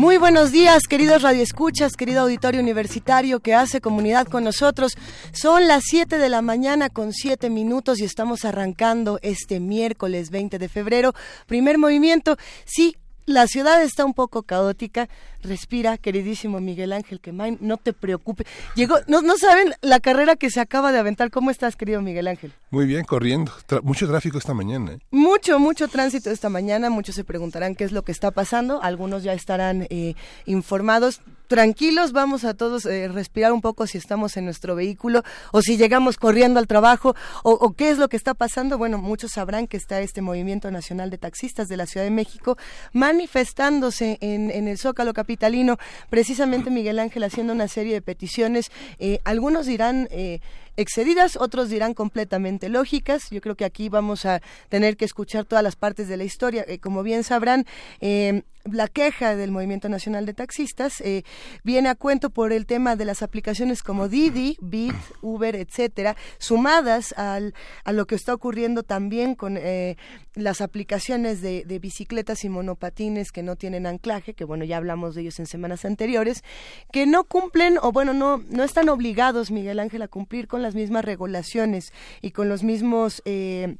Muy buenos días, queridos radioescuchas, querido auditorio universitario que hace comunidad con nosotros. Son las 7 de la mañana con 7 minutos y estamos arrancando este miércoles 20 de febrero. Primer movimiento. Sí, la ciudad está un poco caótica. Respira, queridísimo Miguel Ángel Quemain, no te preocupes. Llegó, no, no saben la carrera que se acaba de aventar. ¿Cómo estás, querido Miguel Ángel? Muy bien, corriendo. mucho tráfico esta mañana. ¿eh? Mucho, mucho tránsito esta mañana. Muchos se preguntarán qué es lo que está pasando. Algunos ya estarán eh, informados tranquilos, vamos a todos eh, respirar un poco si estamos en nuestro vehículo o si llegamos corriendo al trabajo o, qué es lo que está pasando. Bueno, muchos sabrán que está este movimiento nacional de taxistas de la Ciudad de México manifestándose en, en el Zócalo Capitalino, precisamente Miguel Ángel haciendo una serie de peticiones. Eh, algunos dirán... Eh, excedidas, otros dirán completamente lógicas. Yo creo que aquí vamos a tener que escuchar todas las partes de la historia. Eh, como bien sabrán, eh, la queja del Movimiento Nacional de Taxistas eh, viene a cuento por el tema de las aplicaciones como Didi, Bit, Uber, etcétera, sumadas a lo que está ocurriendo también con las aplicaciones de, de, bicicletas y monopatines que no tienen anclaje, que bueno, ya hablamos de ellos en semanas anteriores, que no cumplen o bueno, no, no están obligados, Miguel Ángel, a cumplir con las mismas regulaciones y con los mismos eh,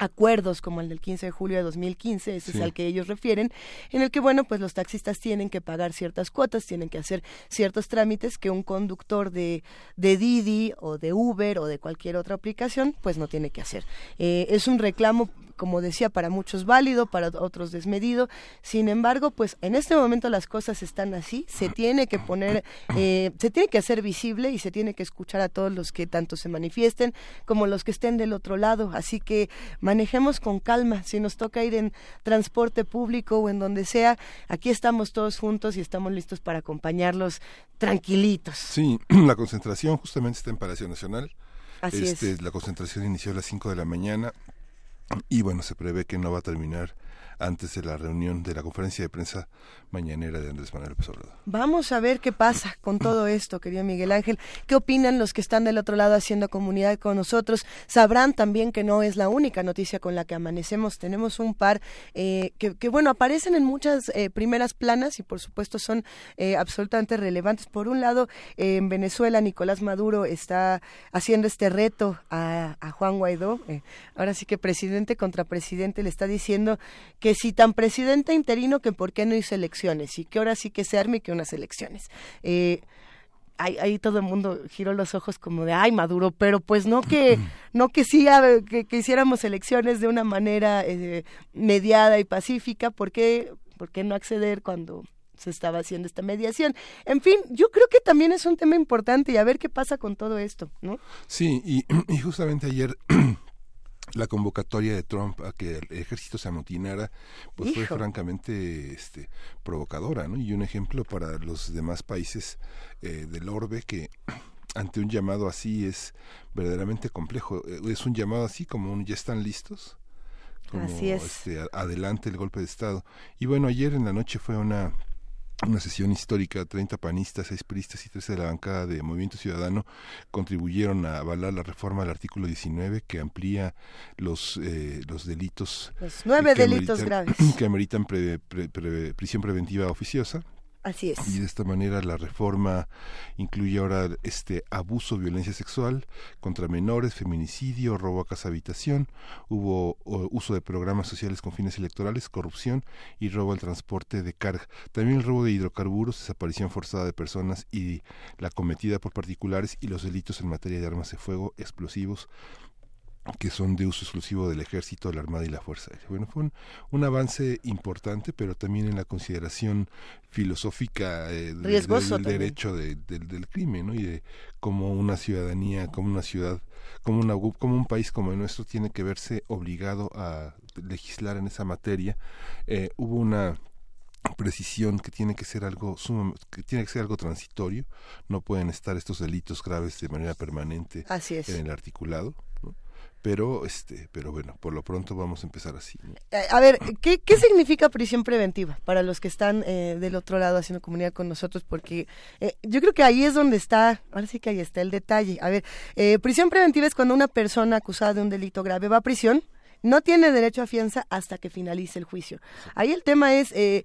acuerdos como el del 15 de julio de 2015, ese es al que ellos refieren, en el que, bueno, pues los taxistas tienen que pagar ciertas cuotas, tienen que hacer ciertos trámites que un conductor de, de Didi o de Uber o de cualquier otra aplicación, pues no tiene que hacer. Eh, es un reclamo como decía, para muchos válido, para otros desmedido. Sin embargo, pues en este momento las cosas están así, se tiene que poner, eh, se tiene que hacer visible y se tiene que escuchar a todos los que tanto se manifiesten como los que estén del otro lado. Así que manejemos con calma. Si nos toca ir en transporte público o en donde sea, aquí estamos todos juntos y estamos listos para acompañarlos tranquilitos. Sí, la concentración justamente está en Palacio Nacional. Así este, es. La concentración inició a las 5 de la mañana y bueno, se prevé que no va a terminar antes de la reunión de la conferencia de prensa mañanera de Andrés Manuel López Obrador. Vamos a ver qué pasa con todo esto, querido Miguel Ángel. ¿Qué opinan los que están del otro lado haciendo comunidad con nosotros? Sabrán también que no es la única noticia con la que amanecemos. Tenemos un par eh, que, bueno, aparecen en muchas eh, primeras planas y por supuesto son eh, absolutamente relevantes. Por un lado, en Venezuela, Nicolás Maduro está haciendo este reto a, a Juan Guaidó. ahora sí que presidente contra presidente le está diciendo que que si tan presidente interino que por qué no hizo elecciones y que ahora sí que se arme que unas elecciones. Eh, ahí, todo el mundo giró los ojos como de ay Maduro, pero pues no que no que sí que, hiciéramos elecciones de una manera eh, mediada y pacífica, ¿por qué, ¿por qué no acceder cuando se estaba haciendo esta mediación. En fin, yo creo que también es un tema importante y a ver qué pasa con todo esto, ¿no? Sí, y, y justamente ayer la convocatoria de Trump a que el ejército se amotinara pues fue francamente este provocadora ¿no? y un ejemplo para los demás países eh, del orbe que ante un llamado así es verdaderamente complejo eh, es un llamado así como un ya están listos como así es. este adelante el golpe de estado y bueno ayer en la noche fue una una sesión histórica, 30 panistas, 6 priistas y 13 de la bancada de Movimiento Ciudadano contribuyeron a avalar la reforma del artículo 19 que amplía los, eh, los delitos. Los nueve delitos graves. Que ameritan prisión preventiva oficiosa, Así es. Y de esta manera la reforma incluye ahora este abuso, violencia sexual contra menores, feminicidio, robo a casa habitación, hubo uso de programas sociales con fines electorales, corrupción y robo al transporte de carga. También el robo de hidrocarburos, desaparición forzada de personas y la cometida por particulares y los delitos en materia de armas de fuego, explosivos, que son de uso exclusivo del ejército, la armada y la fuerza aérea. Bueno, fue un, avance importante, pero también en la consideración filosófica eh, del derecho del crimen, ¿no? Y de cómo una ciudadanía, como una ciudad, como una como un país como el nuestro tiene que verse obligado a legislar en esa materia. Eh, hubo una precisión que tiene que ser algo que tiene que ser algo transitorio no pueden estar estos delitos graves de manera permanente en el articulado pero este pero bueno por lo pronto vamos a empezar así eh, a ver ¿qué, qué significa prisión preventiva para los que están eh, del otro lado haciendo comunidad con nosotros porque eh, yo creo que ahí es donde está ahora sí que ahí está el detalle. A ver prisión preventiva es cuando una persona acusada de un delito grave va a prisión no tiene derecho a fianza hasta que finalice el juicio. Ahí el tema es eh,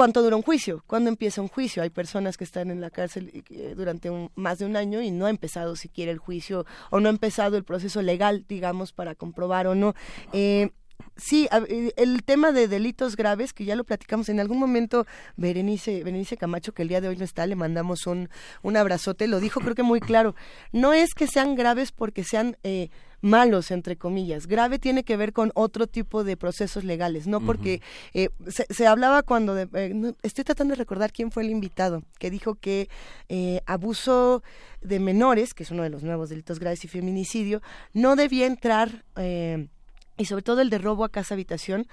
cuánto dura un juicio, cuándo empieza un juicio. Hay personas que están en la cárcel eh, durante más de un año y no ha empezado siquiera el juicio o no ha empezado el proceso legal, digamos, para comprobar o no. Eh, sí, eh, el tema de delitos graves, que ya lo platicamos en algún momento, Berenice, Berenice Camacho, que el día de hoy no está, le mandamos un, un abrazote, lo dijo creo que muy claro. No es que sean graves porque sean... Eh, malos, entre comillas. Grave tiene que ver con otro tipo de procesos legales, no porque eh, se, hablaba cuando, eh, estoy tratando de recordar quién fue el invitado, que dijo que eh, abuso de menores, que es uno de los nuevos delitos graves y feminicidio, no debía entrar, y sobre todo el de robo a casa habitación,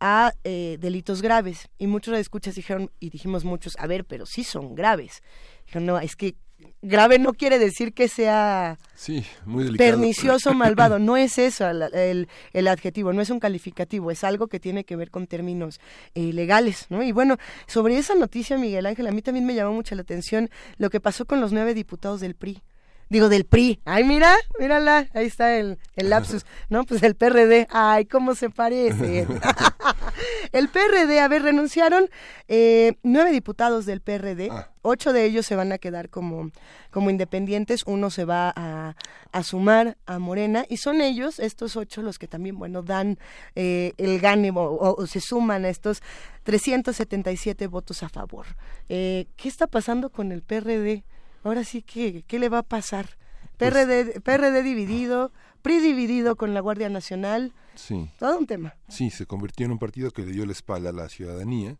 a delitos graves. Y muchos de escuchas dijeron, y dijimos muchos, a ver, pero sí son graves. Dijeron, no, es que grave no quiere decir que sea sí, muy pernicioso, malvado. No es eso el, el, adjetivo, no es un calificativo, es algo que tiene que ver con términos eh, legales, ¿no? Y bueno, sobre esa noticia, Miguel Ángel, a mí también me llamó mucho la atención lo que pasó con los nueve diputados del PRI digo, del PRI. Ay, mira, mírala, ahí está el, el lapsus, ¿no? Pues el PRD, ay, cómo se parece. el PRD, a ver, renunciaron eh, nueve diputados del PRD, ah. ocho de ellos se van a quedar como, como independientes, uno se va a, a sumar a Morena, y son ellos, estos ocho, los que también, bueno, dan eh, el gane o, se suman a estos 377 votos a favor. Eh, ¿Qué está pasando con el PRD? Ahora sí que, ¿qué le va a pasar? PRD, pues PRD dividido, PRI dividido con la Guardia Nacional. Sí. Todo un tema. Sí, se convirtió en un partido que le dio la espalda a la ciudadanía,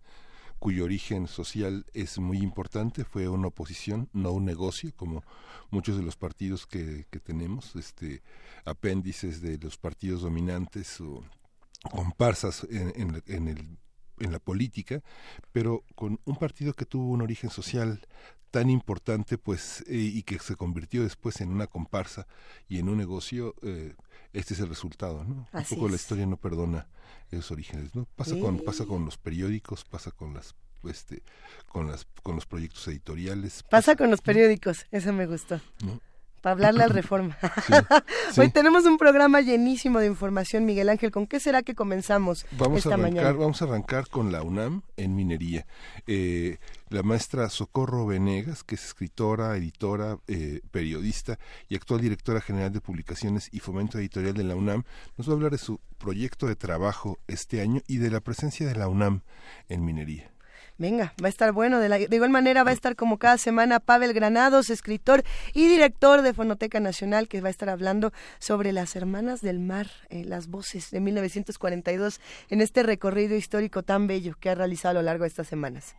cuyo origen social es muy importante, fue una oposición, no un negocio, como muchos de los partidos que, que tenemos, este, apéndices de los partidos dominantes o comparsas en, en, en el en la política, pero con un partido que tuvo un origen social tan importante pues eh, y que se convirtió después en una comparsa y en un negocio eh, este es el resultado no un poco la historia no perdona esos orígenes no pasa con pasa con los periódicos pasa con las este con las con los proyectos editoriales pasa, con los periódicos eso me gustó para hablarle al Reforma. Hoy tenemos un programa llenísimo de información, Miguel Ángel. ¿Con qué será que comenzamos vamos esta a arrancar, mañana? Vamos a arrancar con la UNAM en minería. Eh, la maestra Socorro Venegas, que es escritora, editora, eh, periodista y actual directora general de publicaciones y fomento editorial de la UNAM, nos va a hablar de su proyecto de trabajo este año y de la presencia de la UNAM en minería. Venga, va a estar bueno. De, la, de igual manera va a estar como cada semana Pavel Granados, escritor y director de Fonoteca Nacional, que va a estar hablando sobre las Hermanas del Mar, eh, las voces de 1942, en este recorrido histórico tan bello que ha realizado a lo largo de estas semanas.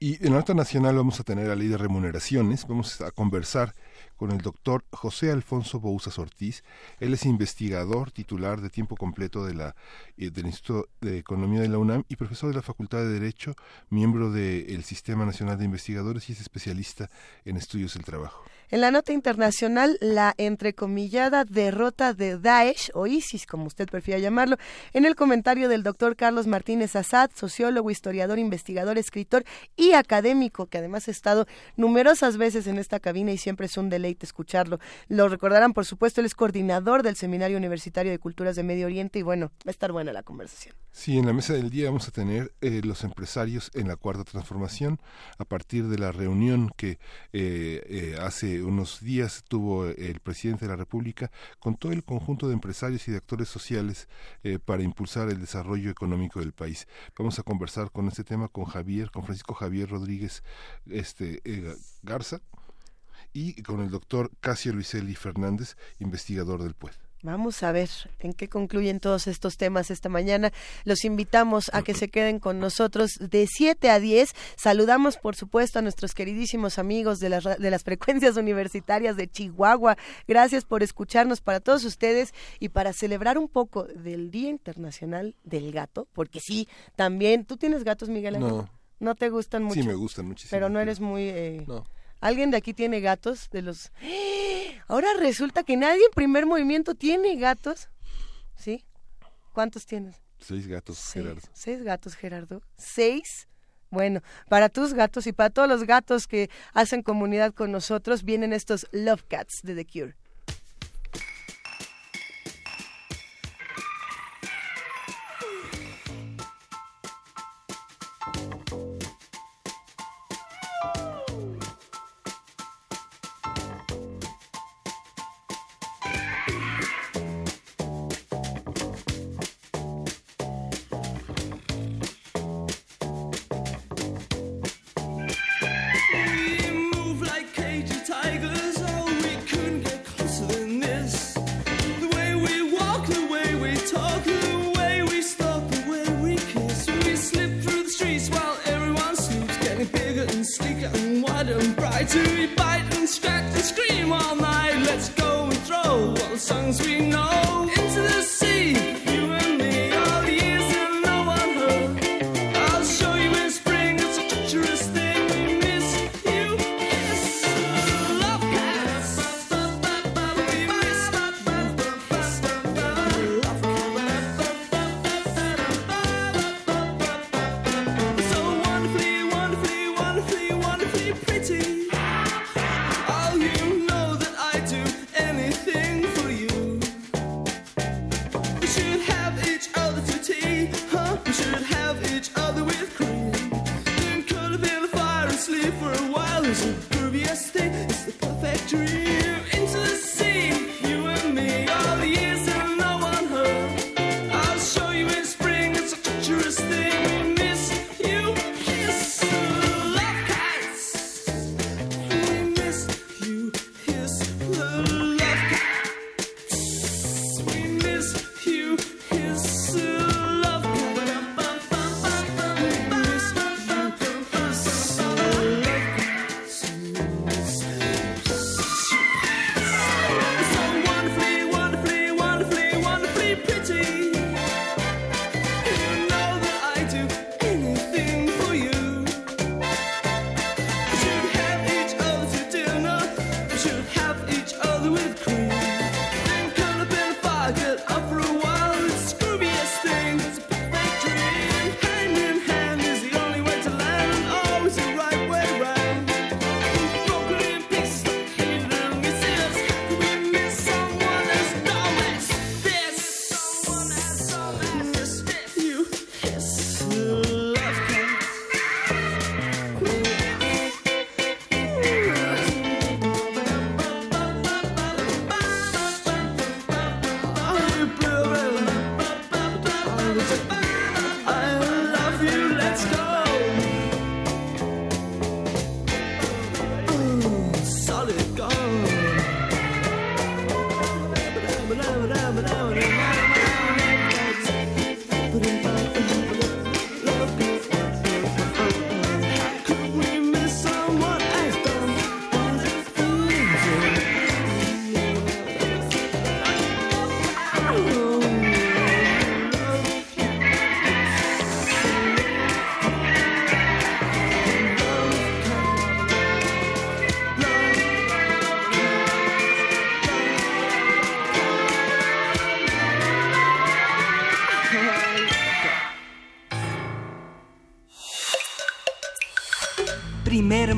Y en la nota nacional vamos a tener a ley de remuneraciones, vamos a conversar con el doctor José Alfonso Bouzas Ortiz. Él es investigador titular de tiempo completo de la, eh, del Instituto de Economía de la UNAM y profesor de la Facultad de Derecho, miembro del Sistema Nacional de Investigadores y es especialista en estudios del trabajo. En la nota internacional, la entrecomillada derrota de Daesh, o ISIS, como usted prefiera llamarlo, en el comentario del doctor Carlos Martínez Assad, sociólogo, historiador, investigador, escritor y académico, que además ha estado numerosas veces en esta cabina y siempre es un deleite escucharlo. Lo recordarán, por supuesto, él es coordinador del Seminario Universitario de Culturas de Medio Oriente y bueno, va a estar buena la conversación. Sí, en la mesa del día vamos a tener eh, los empresarios en la cuarta transformación a partir de la reunión que eh, eh, hace unos días tuvo el presidente de la República con todo el conjunto de empresarios y de actores sociales para impulsar el desarrollo económico del país. Vamos a conversar con este tema con Javier, con Francisco Javier Rodríguez este, Garza y con el doctor Casio Luiselli Fernández, investigador del PUED. Vamos a ver en qué concluyen todos estos temas esta mañana. Los invitamos a que se queden con nosotros de 7 a 10. Saludamos, por supuesto, a nuestros queridísimos amigos de las, de las frecuencias universitarias de Chihuahua. Gracias por escucharnos para todos ustedes y para celebrar un poco del Día Internacional del Gato, porque sí, también, ¿tú tienes gatos, Miguel Ángel? No. ¿No te gustan mucho? Sí, me gustan muchísimo. Pero no eres muy... Eh... No. ¿Alguien de aquí tiene gatos? De los... Ahora resulta que nadie en primer movimiento tiene gatos. ¿Sí? ¿Cuántos tienes? Seis gatos, Gerardo. Seis gatos, Gerardo. ¿Seis? Bueno, para tus gatos y para todos los gatos que hacen comunidad con nosotros, vienen estos Love Cats de The Cure.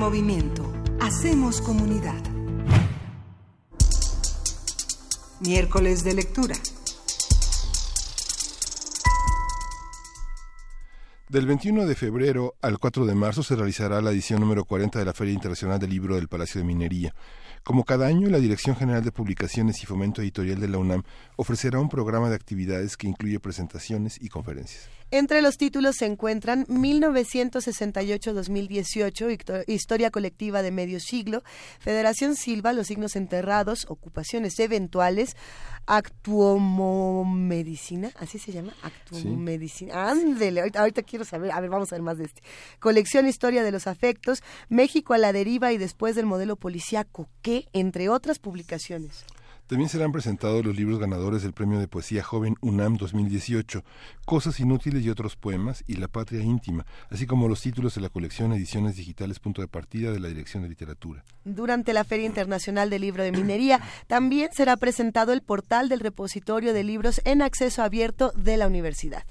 Movimiento. Hacemos comunidad. Miércoles de lectura. Del 21 de febrero al 4 de marzo se realizará la edición número 40 de la Feria Internacional del Libro del Palacio de Minería. Como cada año, la Dirección General de Publicaciones y Fomento Editorial de la UNAM ofrecerá un programa de actividades que incluye presentaciones y conferencias. Entre los títulos se encuentran 1968-2018, Historia Colectiva de Medio Siglo, Federación Silva, Los Signos Enterrados, Ocupaciones Eventuales, Actuomomedicina, así se llama, Actuomedicina. Ándele, ahorita, quiero saber, a ver, vamos a ver más de este. Colección Historia de los Afectos, México a la deriva y después del modelo policíaco, que entre otras publicaciones. También serán presentados los libros ganadores del Premio de Poesía Joven UNAM 2018, Cosas Inútiles y otros poemas y La Patria Íntima, así como los títulos de la colección Ediciones Digitales Punto de Partida de la Dirección de Literatura. Durante la Feria Internacional del Libro de Minería también será presentado el portal del repositorio de libros en acceso abierto de la universidad.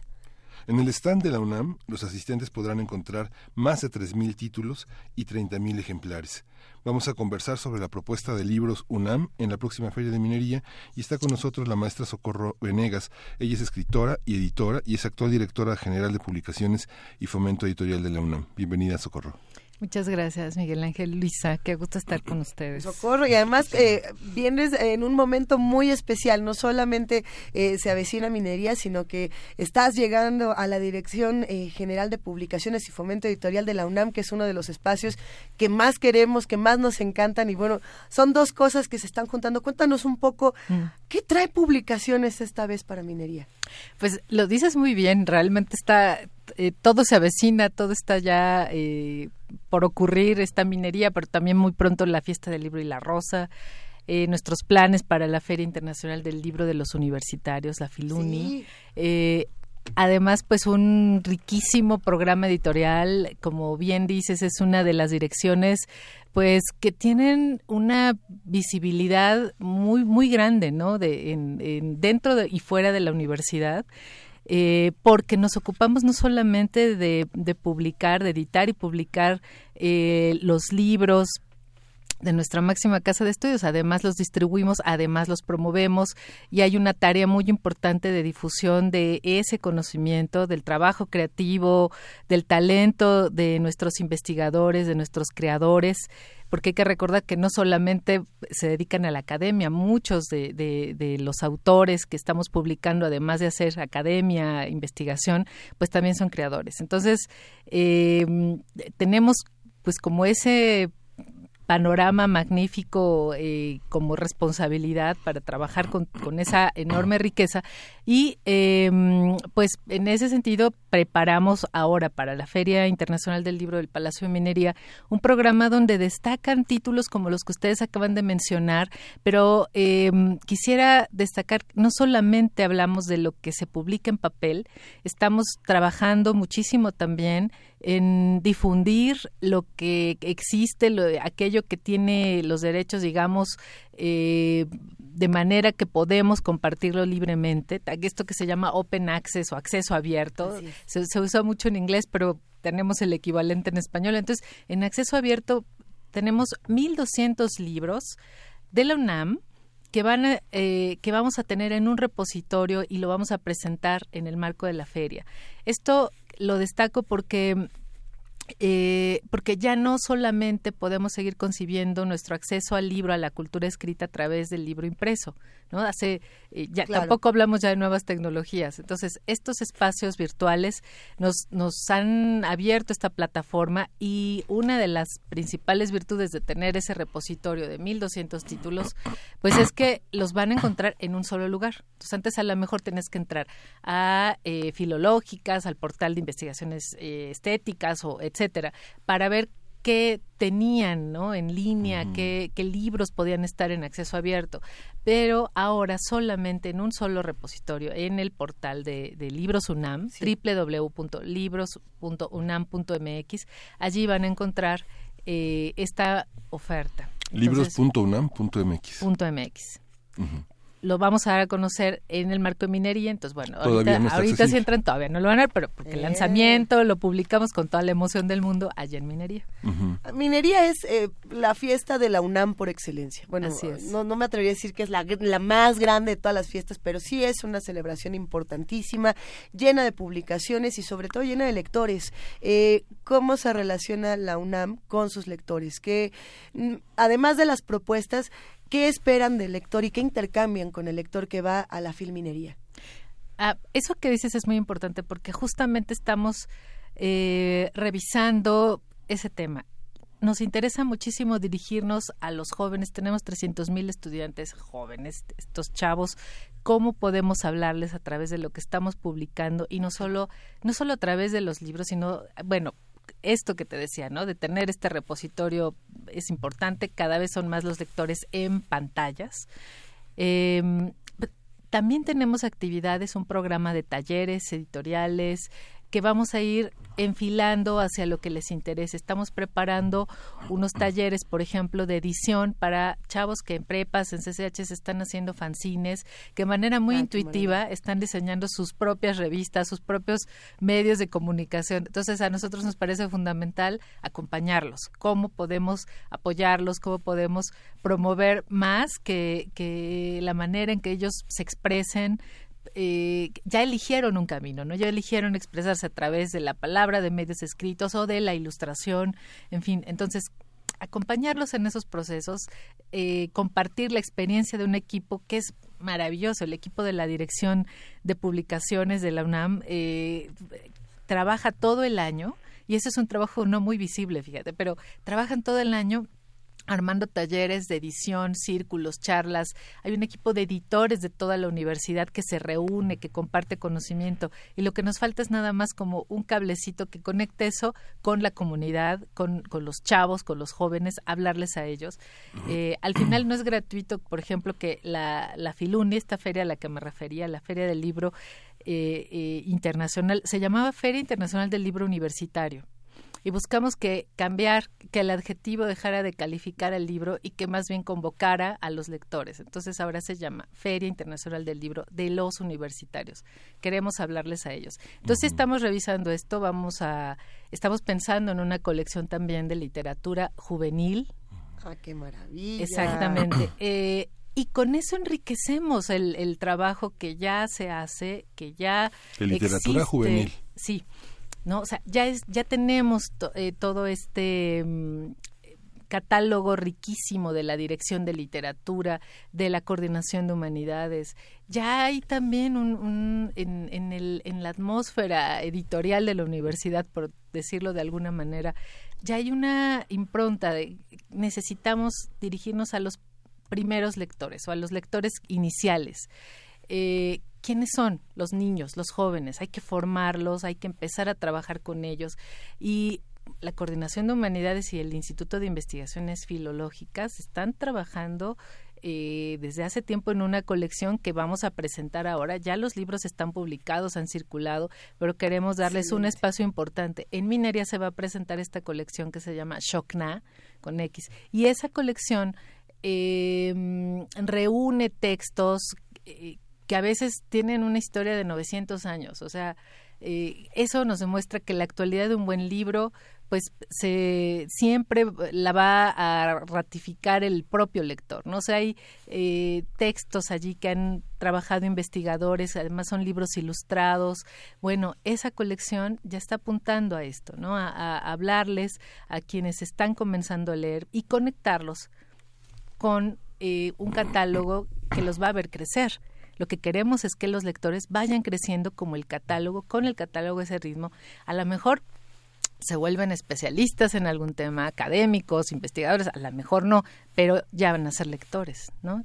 En el stand de la UNAM, los asistentes podrán encontrar más de 3.000 títulos y 30.000 ejemplares. Vamos a conversar sobre la propuesta de libros UNAM en la próxima Feria de Minería y está con nosotros la maestra Socorro Venegas. Ella es escritora y editora y es actual directora general de publicaciones y fomento editorial de la UNAM. Bienvenida, Socorro. Muchas gracias, Miguel Ángel Luisa. Qué gusto estar con ustedes. Socorro, y además eh, vienes en un momento muy especial. No solamente eh, se avecina minería, sino que estás llegando a la Dirección eh, General de Publicaciones y Fomento Editorial de la UNAM, que es uno de los espacios que más queremos, que más nos encantan. Y bueno, son dos cosas que se están juntando. Cuéntanos un poco, mm. ¿qué trae publicaciones esta vez para minería? Pues lo dices muy bien. Realmente está eh, todo se avecina, todo está ya eh, por ocurrir, esta minería, pero también muy pronto la fiesta del libro y la rosa. Eh, nuestros planes para la Feria Internacional del Libro de los Universitarios, la Filuni. además, pues un riquísimo programa editorial, como bien dices, es una de las direcciones pues que tienen una visibilidad muy muy grande, ¿no? De en, dentro y fuera de la universidad eh, porque nos ocupamos no solamente de, publicar, de editar y publicar eh, los libros de nuestra máxima casa de estudios. Además los distribuimos, además los promovemos y hay una tarea muy importante de difusión de ese conocimiento, del trabajo creativo, del talento de nuestros investigadores, de nuestros creadores porque hay que recordar que no solamente se dedican a la academia, muchos de, los autores que estamos publicando, además de hacer academia, investigación, pues también son creadores. Entonces, eh, tenemos pues como ese panorama magnífico eh, como responsabilidad para trabajar con, con esa enorme riqueza y em, pues en ese sentido preparamos ahora para la Feria Internacional del Libro del Palacio de Minería un programa donde destacan títulos como los que ustedes acaban de mencionar, pero em, quisiera destacar, no solamente hablamos de lo que se publica en papel, estamos trabajando muchísimo también en difundir lo que existe, lo, aquello que tiene los derechos, digamos, eh, de manera que podemos compartirlo libremente. Esto que se llama open access o acceso abierto, se, se usa mucho en inglés, pero tenemos el equivalente en español. Entonces, en acceso abierto tenemos 1.200 libros de la UNAM que van eh, que vamos a tener en un repositorio y lo vamos a presentar en el marco de la feria. Esto lo destaco porque eh, porque ya no solamente podemos seguir concibiendo nuestro acceso al libro, a la cultura escrita a través del libro impreso, ¿no? Hace, eh, ya tampoco hablamos ya de nuevas tecnologías. Entonces, estos espacios virtuales nos, nos han abierto esta plataforma y una de las principales virtudes de tener ese repositorio de 1200 títulos, pues es que los van a encontrar en un solo lugar. Entonces, antes a lo mejor tenés que entrar a eh, filológicas, al portal de investigaciones eh, estéticas o etcétera, para ver qué tenían ¿no? en línea, qué, libros podían estar en acceso abierto, pero ahora solamente en un solo repositorio, en el portal de, Libros UNAM, www.libros.unam.mx, allí van a encontrar eh, esta oferta. Libros.unam.mx. .mx lo vamos a dar a conocer en el marco de minería, entonces bueno, ahorita, ahorita si entran todavía no lo van a ver, pero porque el lanzamiento lo publicamos con toda la emoción del mundo allá en minería. Minería es eh, la fiesta de la UNAM por excelencia. Bueno, No, no me atrevería a decir que es la, la más grande de todas las fiestas, pero sí es una celebración importantísima, llena de publicaciones y sobre todo llena de lectores. Eh, ¿Cómo se relaciona la UNAM con sus lectores? Que mm, además de las propuestas, ¿Qué esperan del lector y qué intercambian con el lector que va a la filminería? Ah, eso que dices es muy importante porque justamente estamos eh, revisando ese tema. Nos interesa muchísimo dirigirnos a los jóvenes. Tenemos 300 mil estudiantes jóvenes, estos chavos. ¿Cómo podemos hablarles a través de lo que estamos publicando y no solo, no solo a través de los libros, sino, bueno, esto que te decía, ¿no? De tener este repositorio es importante, cada vez son más los lectores en pantallas. Em, también tenemos actividades, un programa de talleres editoriales, que vamos a ir enfilando hacia lo que les interese. Estamos preparando unos talleres, por ejemplo, de edición para chavos que en prepas, en CCH están haciendo fanzines, que de manera muy intuitiva están diseñando sus propias revistas, sus propios medios de comunicación. Entonces, a nosotros nos parece fundamental acompañarlos. ¿Cómo podemos apoyarlos? ¿Cómo podemos promover más que, que la manera en que ellos se expresen? Eh, ya eligieron un camino, ¿no? Ya eligieron expresarse a través de la palabra, de medios escritos o de la ilustración, en fin. Entonces, acompañarlos en esos procesos, eh, compartir la experiencia de un equipo que es maravilloso, el equipo de la Dirección de Publicaciones de la UNAM eh, trabaja todo el año y ese es un trabajo no muy visible, fíjate, pero trabajan todo el año armando talleres de edición, círculos, charlas. Hay un equipo de editores de toda la universidad que se reúne, que comparte conocimiento. Y lo que nos falta es nada más como un cablecito que conecte eso con la comunidad, con, con los chavos, con los jóvenes, hablarles a ellos. Eh, al final no es gratuito, por ejemplo, que la, la Filuni, esta feria a la que me refería, la Feria del Libro eh, eh, Internacional, se llamaba Feria Internacional del Libro Universitario y buscamos que cambiar, que el adjetivo dejara de calificar al libro y que más bien convocara a los lectores. Entonces ahora se llama Feria Internacional del Libro de los Universitarios. Queremos hablarles a ellos. Entonces estamos revisando esto, vamos a, estamos pensando en una colección también de literatura juvenil. ¡Ah, qué maravilla! Exactamente. Eh, y con eso enriquecemos el, el, trabajo que ya se hace, que ya de literatura juvenil. Sí, ¿no? O sea, ya, es, ya tenemos eh, todo este mm, catálogo riquísimo de la Dirección de Literatura, de la Coordinación de Humanidades. Ya hay también un, en, en, el, en la atmósfera editorial de la universidad, por decirlo de alguna manera, ya hay una impronta de necesitamos dirigirnos a los primeros lectores o a los lectores iniciales. Eh, ¿Quiénes son los niños, los jóvenes? Hay que formarlos, hay que empezar a trabajar con ellos. Y la Coordinación de Humanidades y el Instituto de Investigaciones Filológicas están trabajando eh, desde hace tiempo en una colección que vamos a presentar ahora. Ya los libros están publicados, han circulado, pero queremos darles un espacio importante. En Minería se va a presentar esta colección que se llama Shokna, con X. Y esa colección eh, reúne textos eh, que a veces tienen una historia de 900 años. O sea, eh, eso nos demuestra que la actualidad de un buen libro pues se siempre la va a ratificar el propio lector, ¿no? O hay eh, textos allí que han trabajado investigadores, además son libros ilustrados. Bueno, esa colección ya está apuntando a esto, ¿no? A, hablarles a quienes están comenzando a leer y conectarlos con eh, un catálogo que los va a ver crecer. Lo que queremos es que los lectores vayan creciendo como el catálogo, con el catálogo ese ritmo. A lo mejor se vuelven especialistas en algún tema, académicos, investigadores, a lo mejor no, pero ya van a ser lectores, ¿no?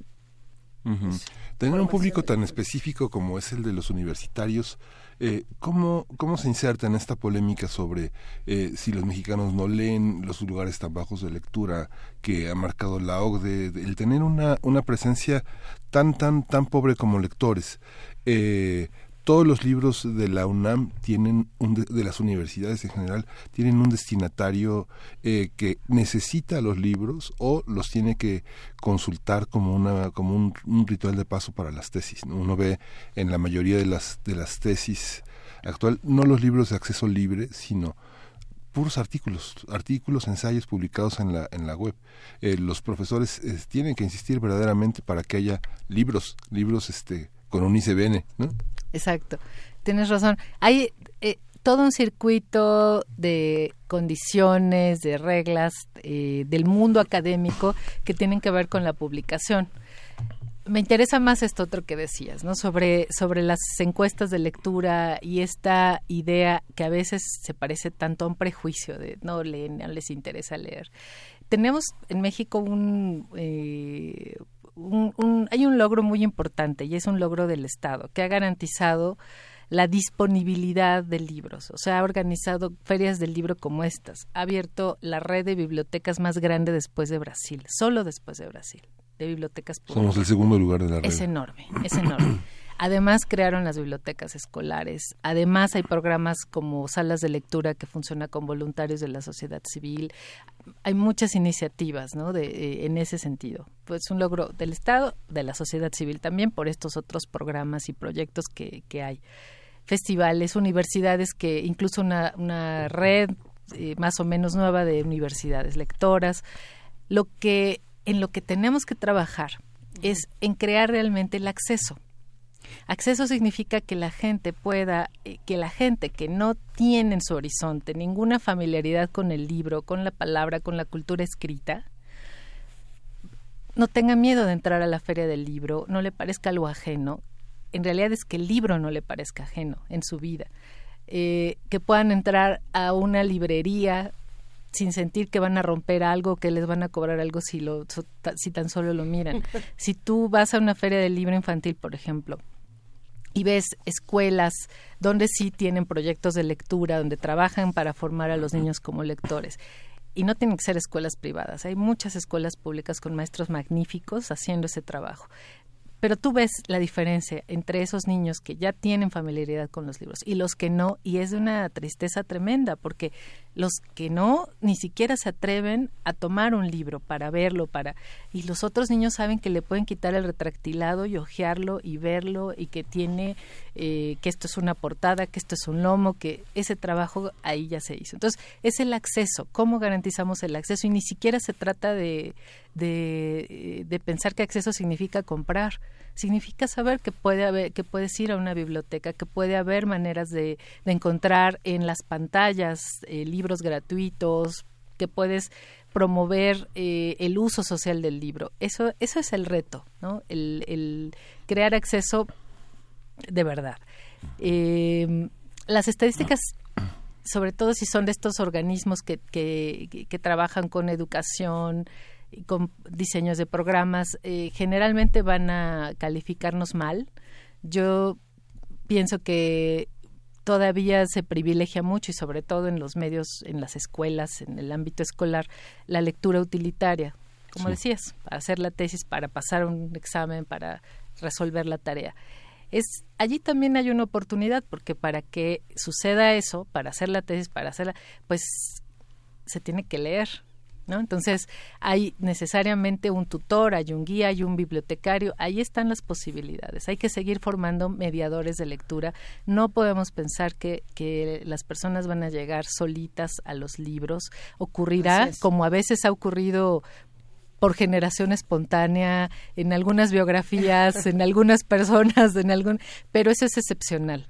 Tener un público tan específico como es el de los universitarios, eh, ¿cómo, ¿cómo se inserta en esta polémica sobre eh, si los mexicanos no leen los lugares tan bajos de lectura que ha marcado la OCDE, el tener una, una presencia tan, tan, tan pobre como lectores? Eh, todos los libros de la UNAM tienen un de, las universidades en general tienen un destinatario eh, que necesita los libros o los tiene que consultar como una como un, ritual de paso para las tesis uno ve en la mayoría de las de las tesis actual no los libros de acceso libre sino puros artículos, artículos, ensayos publicados en la, en la web. Eh, los profesores eh, tienen que insistir verdaderamente para que haya libros, libros este, con un ICBN, ¿no? Exacto, tienes razón. Hay eh, todo un circuito de condiciones, de reglas eh, del mundo académico que tienen que ver con la publicación. Me interesa más esto otro que decías, ¿no? Sobre, sobre las encuestas de lectura y esta idea que a veces se parece tanto a un prejuicio de no leen, no les interesa leer. Tenemos en México un, eh, hay un logro muy importante y es un logro del Estado que ha garantizado la disponibilidad de libros, o sea, ha organizado ferias del libro como estas, ha abierto la red de bibliotecas más grande después de Brasil, solo después de Brasil. de bibliotecas públicas. Somos el segundo lugar de la red. Es enorme, es enorme. Además crearon las bibliotecas escolares. Además hay programas como salas de lectura que funcionan con voluntarios de la sociedad civil. Hay muchas iniciativas, ¿no? De, eh, en ese sentido. Pues un logro del Estado, de la sociedad civil también por estos otros programas y proyectos que, que hay. Festivales, universidades que incluso una, una red eh, más o menos nueva de universidades lectoras. Lo que en lo que tenemos que trabajar es en crear realmente el acceso Acceso significa que la gente pueda, eh, que la gente que no tiene en su horizonte ninguna familiaridad con el libro, con la palabra, con la cultura escrita, no tenga miedo de entrar a la feria del libro, no le parezca algo ajeno. En realidad es que el libro no le parezca ajeno en su vida. Eh, que puedan entrar a una librería sin sentir que van a romper algo, que les van a cobrar algo si, lo, si tan solo lo miran. Si tú vas a una feria del libro infantil, por ejemplo, y ves escuelas donde sí tienen proyectos de lectura, donde trabajan para formar a los niños como lectores. Y no tienen que ser escuelas privadas. Hay muchas escuelas públicas con maestros magníficos haciendo ese trabajo. Pero tú ves la diferencia entre esos niños que ya tienen familiaridad con los libros y los que no, y es de una tristeza tremenda, porque los que no ni siquiera se atreven a tomar un libro para verlo, para y los otros niños saben que le pueden quitar el retractilado y hojearlo y verlo y que tiene eh, que esto es una portada, que esto es un lomo, que ese trabajo ahí ya se hizo. Entonces es el acceso, cómo garantizamos el acceso y ni siquiera se trata de de, eh, de pensar que acceso significa comprar significa saber que puede haber, que puedes ir a una biblioteca, que puede haber maneras de, de encontrar en las pantallas eh, libros gratuitos, que puedes promover eh, el uso social del libro. Eso, eso es el reto, ¿no? El, el crear acceso de verdad. Eh, las estadísticas, sobre todo si son de estos organismos que, que, que trabajan con educación, con diseños de programas, eh, generalmente van a calificarnos mal. Yo pienso que todavía se privilegia mucho y sobre todo en los medios, en las escuelas, en el ámbito escolar, la lectura utilitaria, como decías, para hacer la tesis, para pasar un examen, para resolver la tarea. Es allí también hay una oportunidad porque para que suceda eso, para hacer la tesis, para hacerla, pues se tiene que leer, ¿no? Entonces, hay necesariamente un tutor, hay un guía, hay un bibliotecario, ahí están las posibilidades. Hay que seguir formando mediadores de lectura. No podemos pensar que, que las personas van a llegar solitas a los libros. Ocurrirá, como a veces ha ocurrido por generación espontánea en algunas biografías, en algunas personas, en algún, pero eso es excepcional.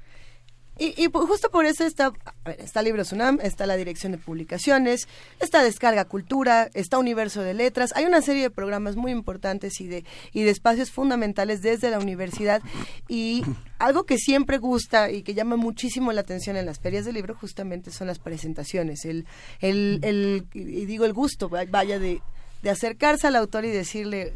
Y, justo por eso está, a ver, está Libros UNAM, está la Dirección de Publicaciones, está Descarga Cultura, está Universo de Letras. Hay una serie de programas muy importantes y de, y de espacios fundamentales desde la universidad. Y algo que siempre gusta y que llama muchísimo la atención en las ferias de libro justamente son las presentaciones. El, el, el y digo el gusto, vaya, de, de acercarse al autor y decirle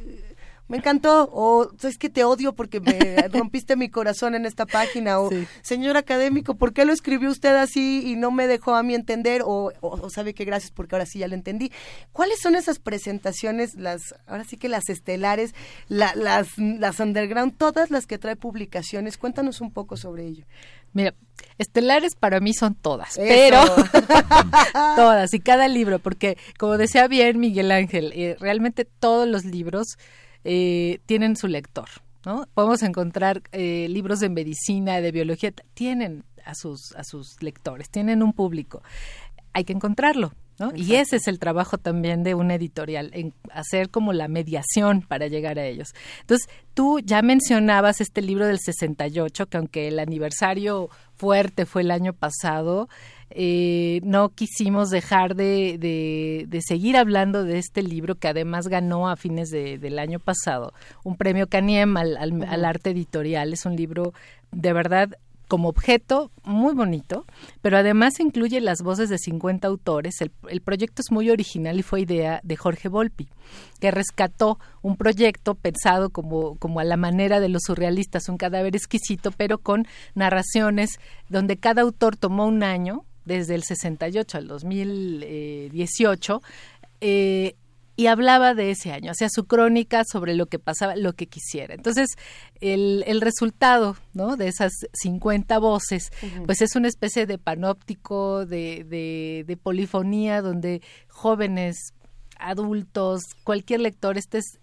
me encantó, o es que te odio porque me rompiste mi corazón en esta página, o señor académico, ¿por qué lo escribió usted así y no me dejó a mí entender? O, o, sabe que gracias porque ahora sí ya lo entendí. ¿Cuáles son esas presentaciones, las, ahora sí que las estelares, las, las underground, todas las que trae publicaciones? Cuéntanos un poco sobre ello. Mira, estelares para mí son todas, pero todas y cada libro, porque como decía bien Miguel Ángel, eh, realmente todos los libros eh, tienen su lector. ¿no? Podemos encontrar eh, libros de medicina, de biología, tienen a sus, a sus lectores, tienen un público. Hay que encontrarlo. ¿no? Y ese es el trabajo también de una editorial, en hacer como la mediación para llegar a ellos. Entonces, tú ya mencionabas este libro del 68, que aunque el aniversario fuerte fue el año pasado, eh, no quisimos dejar de, de, seguir hablando de este libro que además ganó a fines de, del año pasado un premio Caniem al, al, arte editorial. Es un libro de verdad como objeto muy bonito, pero además incluye las voces de 50 autores. El, el, proyecto es muy original y fue idea de Jorge Volpi, que rescató un proyecto pensado como, como a la manera de los surrealistas, un cadáver exquisito, pero con narraciones donde cada autor tomó un año desde el 68 al 2018, eh, y hablaba de ese año, hacía su crónica sobre lo que pasaba, lo que quisiera. Entonces, el, el resultado ¿no? de esas 50 voces, pues es una especie de panóptico, de, de, de, polifonía, donde jóvenes, adultos, cualquier lector, este es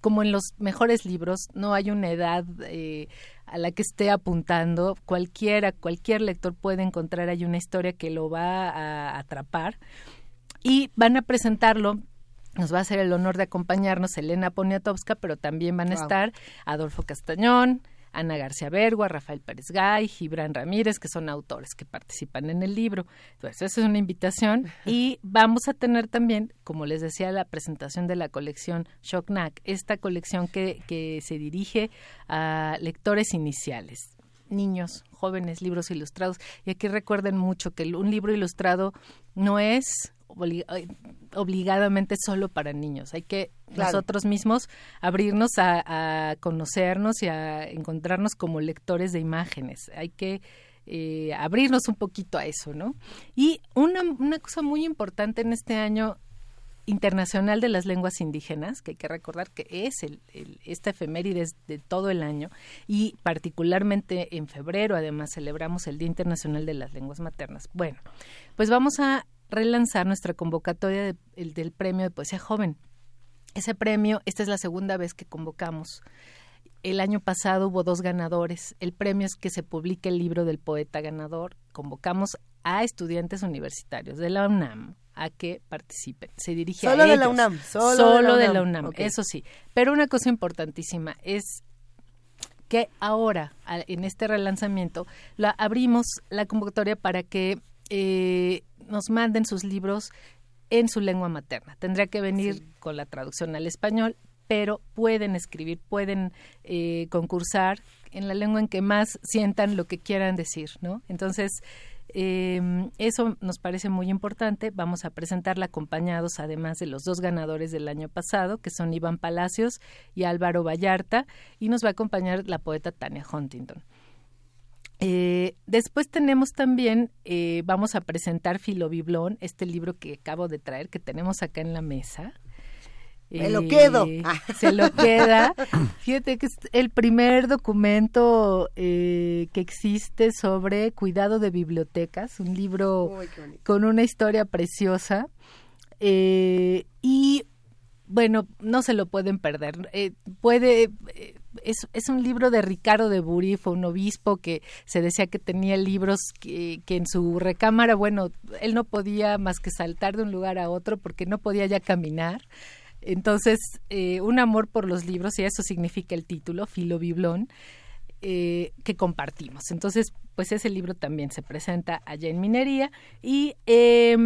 como en los mejores libros, no hay una edad eh, a la que esté apuntando, cualquiera, cualquier lector puede encontrar ahí una historia que lo va a atrapar. Y van a presentarlo nos va a hacer el honor de acompañarnos Elena Poniatowska, pero también van a estar Adolfo Castañón, Ana García Bergua, Rafael Pérez Gay, Gibran Ramírez, que son autores que participan en el libro. Entonces, esa es una invitación. Y vamos a tener también, como les decía, la presentación de la colección Shocknack, esta colección que, que se dirige a lectores iniciales niños, jóvenes, libros ilustrados. Y aquí recuerden mucho que un libro ilustrado no es obligadamente solo para niños. Hay que nosotros mismos abrirnos a, conocernos y a encontrarnos como lectores de imágenes. Hay que eh, abrirnos un poquito a eso, ¿no? Y una, una cosa muy importante en este año internacional de las lenguas indígenas, que hay que recordar que es el, esta efeméride de todo el año y particularmente en febrero además celebramos el Día Internacional de las Lenguas Maternas. Bueno, pues vamos a relanzar nuestra convocatoria del premio de poesía joven. Ese premio, esta es la segunda vez que convocamos. El año pasado hubo dos ganadores. El premio es que se publique el libro del poeta ganador. Convocamos a estudiantes universitarios de la UNAM a que participen. Se dirige solo a de la UNAM. Solo, de la UNAM, eso sí. Pero una cosa importantísima es que ahora, en este relanzamiento, la, abrimos la convocatoria para que eh, nos manden sus libros en su lengua materna. Tendría que venir con la traducción al español, pero pueden escribir, pueden eh, concursar en la lengua en que más sientan lo que quieran decir, ¿no? Entonces, eh, eso nos parece muy importante. Vamos a presentarla acompañados, además de los dos ganadores del año pasado, que son Iván Palacios y Álvaro Vallarta, y nos va a acompañar la poeta Tania Huntington. Eh, después tenemos también, eh, vamos a presentar Filobiblón, este libro que acabo de traer, que tenemos acá en la mesa. Me lo quedo. Eh, se lo queda. Fíjate que es el primer documento que existe sobre cuidado de bibliotecas, un libro con una historia preciosa. y bueno, no se lo pueden perder. puede es, es un libro de Ricardo de Burí, fue un obispo que se decía que tenía libros que, en su recámara, bueno, él no podía más que saltar de un lugar a otro porque no podía ya caminar. Entonces, eh, un amor por los libros, y eso significa el título, Filo Biblón, eh, que compartimos. Entonces, pues ese libro también se presenta allá en Minería y eh,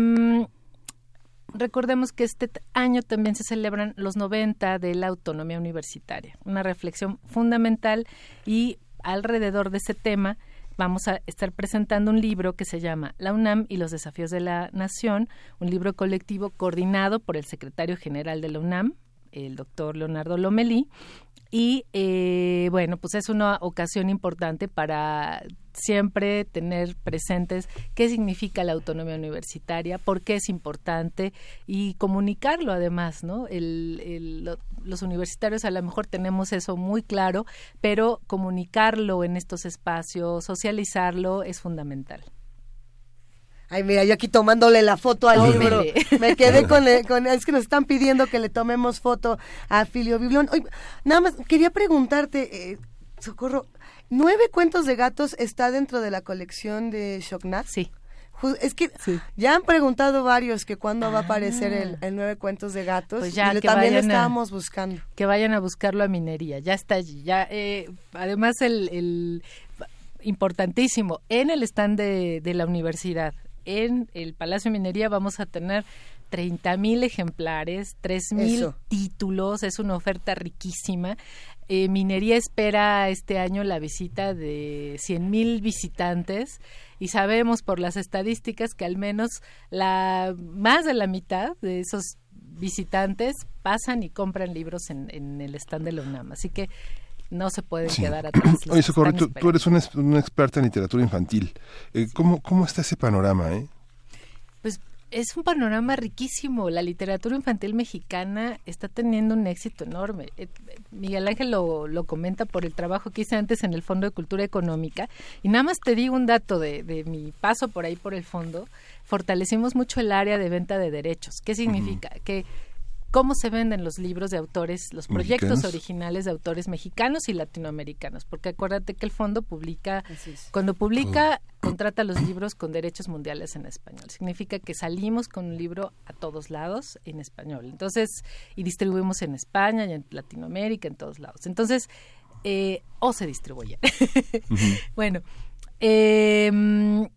recordemos que este año también se celebran los 90 de la autonomía universitaria, una reflexión fundamental y alrededor de ese tema vamos a estar presentando un libro que se llama La UNAM y los desafíos de la nación, un libro colectivo coordinado por el secretario general de la UNAM, el doctor Leonardo Lomelí, y eh, bueno, pues es una ocasión importante para siempre tener presentes qué significa la autonomía universitaria, por qué es importante y comunicarlo además, ¿no? los universitarios a lo mejor tenemos eso muy claro, pero comunicarlo en estos espacios, socializarlo es fundamental. Ay, mira, yo aquí tomándole la foto al libro. Me quedé con, con, Es que nos están pidiendo que le tomemos foto a Filio Biblión. nada más, quería preguntarte, eh, Socorro, ¿nueve cuentos de gatos está dentro de la colección de Shocknat? Sí. Es que ya han preguntado varios que cuándo va a aparecer el, ah. nueve cuentos de gatos. Pues ya, y también estábamos buscando. Que vayan a buscarlo a minería. Ya está allí. Ya, eh, además el, el importantísimo en el stand de, de la universidad en el Palacio de Minería vamos a tener 30 mil ejemplares, 3 mil títulos, es una oferta riquísima. Eh, Minería espera este año la visita de 100 mil visitantes y sabemos por las estadísticas que al menos la más de la mitad de esos visitantes pasan y compran libros en, el stand de la UNAM. Así que no se pueden quedar atrás. Oye, Socorro, tú, eres una, experta en literatura infantil. Eh, ¿cómo, ¿Cómo está ese panorama? Eh? Pues es un panorama riquísimo. La literatura infantil mexicana está teniendo un éxito enorme. Eh, Miguel Ángel lo, lo, comenta por el trabajo que hice antes en el Fondo de Cultura Económica. Y nada más te digo un dato de, de mi paso por ahí por el fondo. Fortalecimos mucho el área de venta de derechos. ¿Qué significa? Que cómo se venden los libros de autores, los proyectos originales de autores mexicanos y latinoamericanos, porque acuérdate que el fondo publica, cuando publica, contrata los libros con derechos mundiales en español. Significa que salimos con un libro a todos lados en español. Entonces, y distribuimos en España y en Latinoamérica, en todos lados. Entonces, eh, o se distribuye. bueno, em,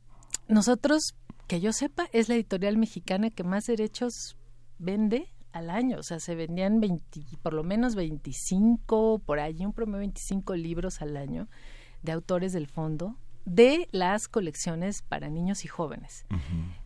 nosotros, que yo sepa, es la editorial mexicana que más derechos vende al año, o sea, se vendían 20, por lo menos 25, por allí un promedio 25 libros al año de autores del fondo de las colecciones para niños y jóvenes.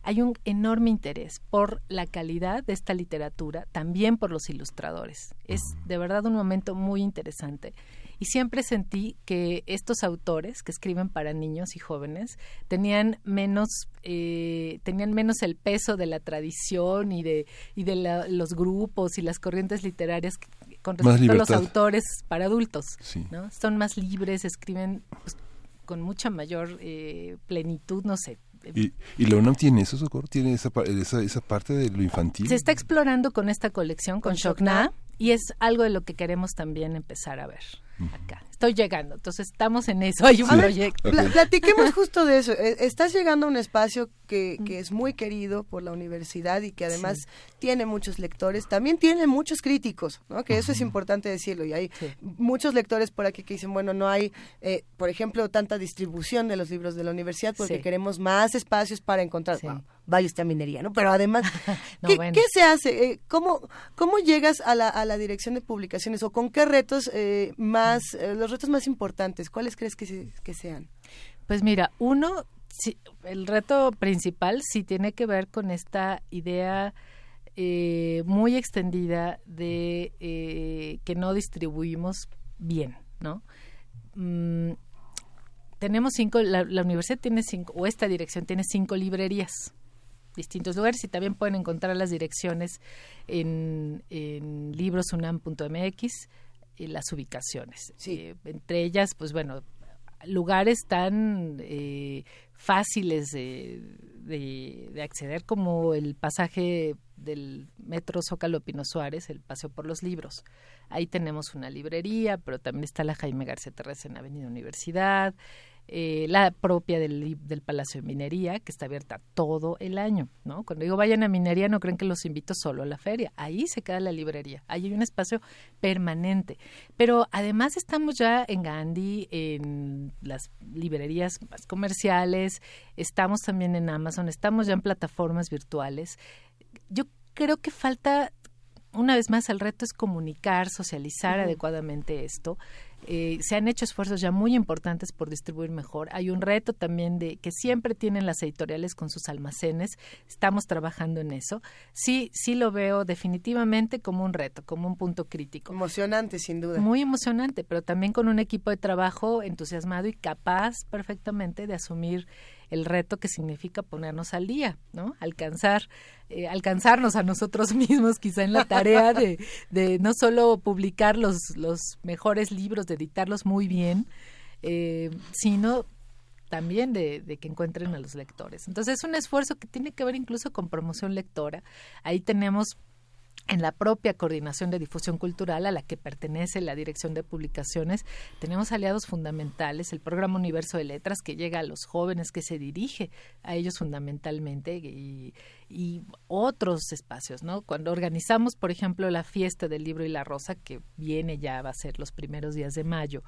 Hay un enorme interés por la calidad de esta literatura, también por los ilustradores. Es de verdad un momento muy interesante y siempre sentí que estos autores que escriben para niños y jóvenes tenían menos eh, tenían menos el peso de la tradición y de y de los grupos y las corrientes literarias con respecto a los autores para adultos ¿no? son más libres escriben pues, con mucha mayor eh, plenitud no sé ¿Y, y la UNAM tiene eso, Socorro? ¿Tiene esa, esa, esa parte de lo infantil? Se está explorando con esta colección, con, con y es algo de lo que queremos también empezar a ver acá. Estoy llegando, entonces estamos en eso, hay un proyecto. platiquemos justo de eso. E, estás llegando a un espacio que, que es muy querido por la universidad y que además tiene muchos lectores, también tiene muchos críticos, ¿no? que eso es importante decirlo. Y hay muchos lectores por aquí que dicen, bueno, no hay, eh, por ejemplo, tanta distribución de los libros de la universidad porque queremos más espacios para encontrar. vaya esta minería, ¿no? Pero además, ¿qué, se hace? Eh, ¿cómo, ¿Cómo llegas a la, a la dirección de publicaciones o con qué retos eh, más, los retos más importantes, ¿cuáles crees que, sean? Pues mira, uno, el reto principal sí tiene que ver con esta idea eh, muy extendida de eh, que no distribuimos bien, ¿no? Mm, tenemos cinco, la, universidad tiene cinco, o esta dirección tiene cinco librerías, distintos lugares y también pueden encontrar las direcciones en, librosunam.mx las ubicaciones. Eh, entre ellas, pues bueno, lugares tan eh, fáciles de, de, acceder como el pasaje del metro Zócalo Pino Suárez, el paseo por los libros. Ahí tenemos una librería, pero también está la Jaime García Terres en Avenida Universidad, eh, la propia del, del, Palacio de Minería, que está abierta todo el año, ¿no? Cuando digo vayan a minería, no creen que los invito solo a la feria, ahí se queda la librería, ahí hay un espacio permanente. Pero además estamos ya en Gandhi, en las librerías más comerciales, estamos también en Amazon, estamos ya en plataformas virtuales. Yo creo que falta una vez más el reto es comunicar, socializar adecuadamente esto. Eh, se han hecho esfuerzos ya muy importantes por distribuir mejor. Hay un reto también de que siempre tienen las editoriales con sus almacenes. Estamos trabajando en eso. Sí, sí lo veo definitivamente como un reto, como un punto crítico. Emocionante, sin duda. Muy emocionante, pero también con un equipo de trabajo entusiasmado y capaz perfectamente de asumir el reto que significa ponernos al día, ¿no? Alcanzar, eh, alcanzarnos a nosotros mismos quizá en la tarea de, no solo publicar los, los mejores libros, de editarlos muy bien, eh, sino también de, que encuentren a los lectores. Entonces es un esfuerzo que tiene que ver incluso con promoción lectora. Ahí tenemos en la propia coordinación de difusión cultural a la que pertenece la Dirección de Publicaciones, tenemos aliados fundamentales, el programa Universo de Letras que llega a los jóvenes, que se dirige a ellos fundamentalmente y, otros espacios, ¿no? Cuando organizamos, por ejemplo, la fiesta del libro y la rosa, que viene ya, va a ser los primeros días de mayo,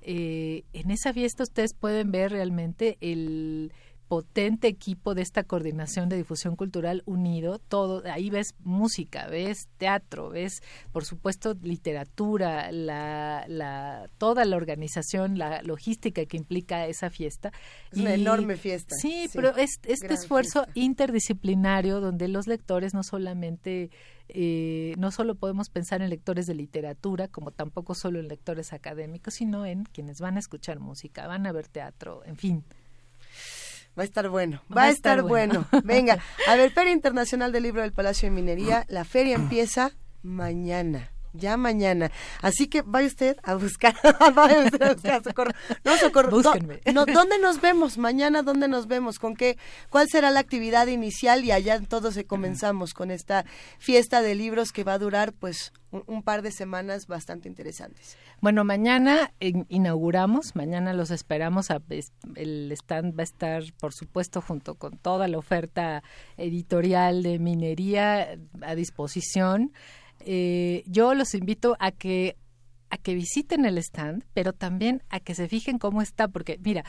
eh, en esa fiesta ustedes pueden ver realmente el potente equipo de esta coordinación de difusión cultural unido, todo, ahí ves música, ves teatro, ves por supuesto literatura, la, la, toda la organización, la logística que implica esa fiesta. Es una enorme fiesta. Sí, pero es este esfuerzo interdisciplinario donde los lectores no solamente eh, no solo podemos pensar en lectores de literatura, como tampoco solo en lectores académicos, sino en quienes van a escuchar música, van a ver teatro, en fin. Va a estar bueno, va, a estar, bueno. Venga, a ver, Feria Internacional del Libro del Palacio de Minería, la feria empieza mañana ya mañana. Así que vaya usted a buscar, vaya usted a buscar socorro. No, socorro. Búsquenme. No, ¿Dónde nos vemos? Mañana, ¿dónde nos vemos? ¿Con qué? ¿Cuál será la actividad inicial? Y allá todos se comenzamos con esta fiesta de libros que va a durar, pues, un, par de semanas bastante interesantes. Bueno, mañana inauguramos, mañana los esperamos. A, el stand va a estar, por supuesto, junto con toda la oferta editorial de minería a disposición. Eh, yo los invito a que a que visiten el stand, pero también a que se fijen cómo está, porque mira,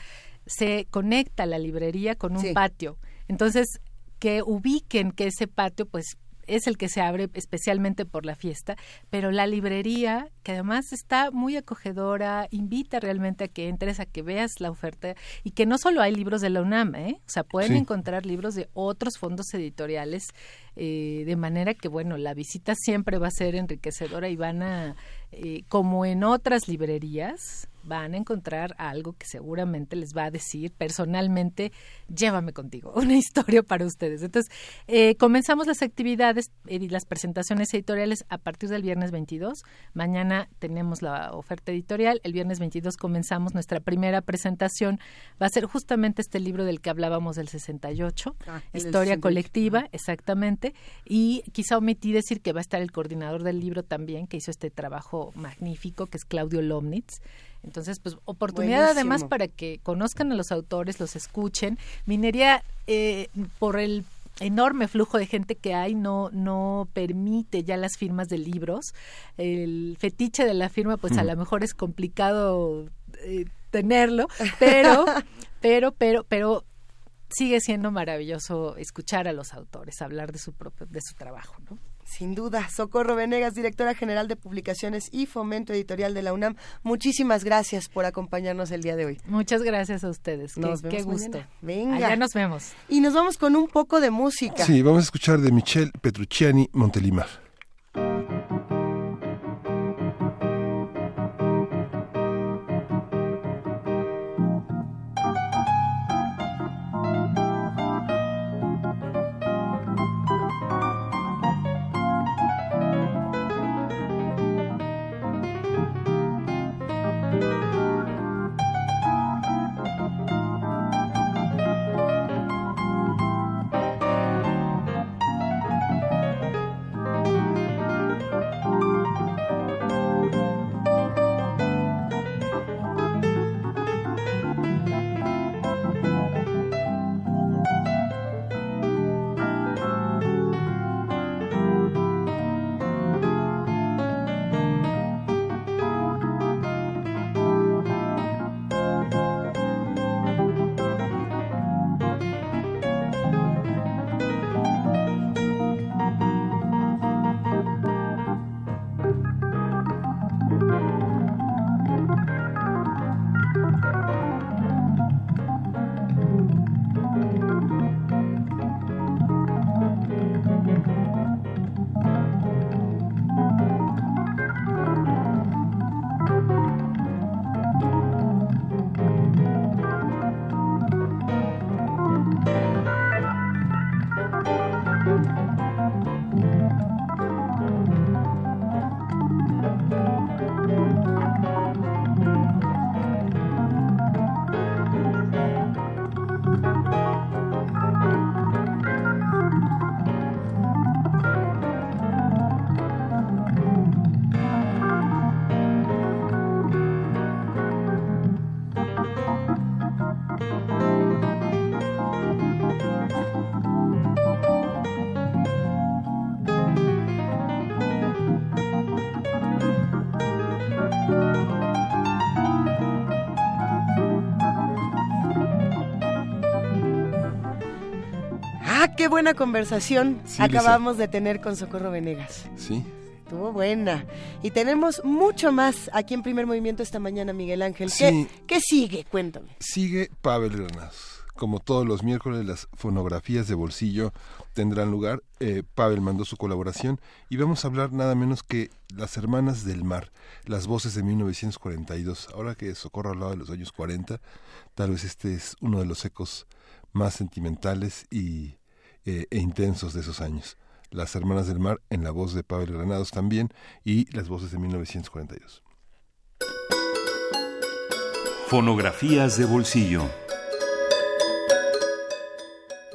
se conecta la librería con un patio. Entonces, que ubiquen que ese patio pues es el que se abre especialmente por la fiesta, pero la librería, que además está muy acogedora, invita realmente a que entres, a que veas la oferta y que no solo hay libros de la UNAM, ¿eh? o sea, pueden encontrar libros de otros fondos editoriales, eh, de manera que, bueno, la visita siempre va a ser enriquecedora y van a, eh, como en otras librerías, van a encontrar algo que seguramente les va a decir personalmente, llévame contigo, una historia para ustedes. Entonces, eh, comenzamos las actividades y las presentaciones editoriales a partir del viernes 22. Mañana tenemos la oferta editorial. El viernes 22 comenzamos nuestra primera presentación. Va a ser justamente este libro del que hablábamos del 68, ah, Historia Colectiva, exactamente. Y quizá omití decir que va a estar el coordinador del libro también, que hizo este trabajo magnífico, que es Claudio Lomnitz. Entonces, pues oportunidad además para que conozcan a los autores, los escuchen. Minería, eh, por el enorme flujo de gente que hay no no permite ya las firmas de libros. El fetiche de la firma pues a lo mejor es complicado eh, tenerlo pero pero pero pero sigue siendo maravilloso escuchar a los autores hablar de su propio de su trabajo no sin duda, Socorro Venegas, directora general de publicaciones y fomento editorial de la UNAM. Muchísimas gracias por acompañarnos el día de hoy. Muchas gracias a ustedes. Nos qué, vemos qué gusto. Venga. Ya nos vemos. Y nos vamos con un poco de música. Sí, vamos a escuchar de Michelle Petrucciani Montelimar. Qué buena conversación acabamos de tener con Socorro Venegas. Sí. Estuvo buena. Y tenemos mucho más aquí en Primer Movimiento esta mañana, Miguel Ángel. ¿Qué, ¿Qué, sigue? Cuéntame. Sigue Pavel Granados. Como todos los miércoles, las fonografías de bolsillo tendrán lugar. Eh, Pavel mandó su colaboración y vamos a hablar nada menos que Las Hermanas del Mar, las voces de 1942. Ahora que Socorro hablaba de los años 40, tal vez este es uno de los ecos más sentimentales y, eh, e intensos de esos años. Las Hermanas del Mar en la voz de Pablo Granados también y las voces de 1942. Fonografías de bolsillo.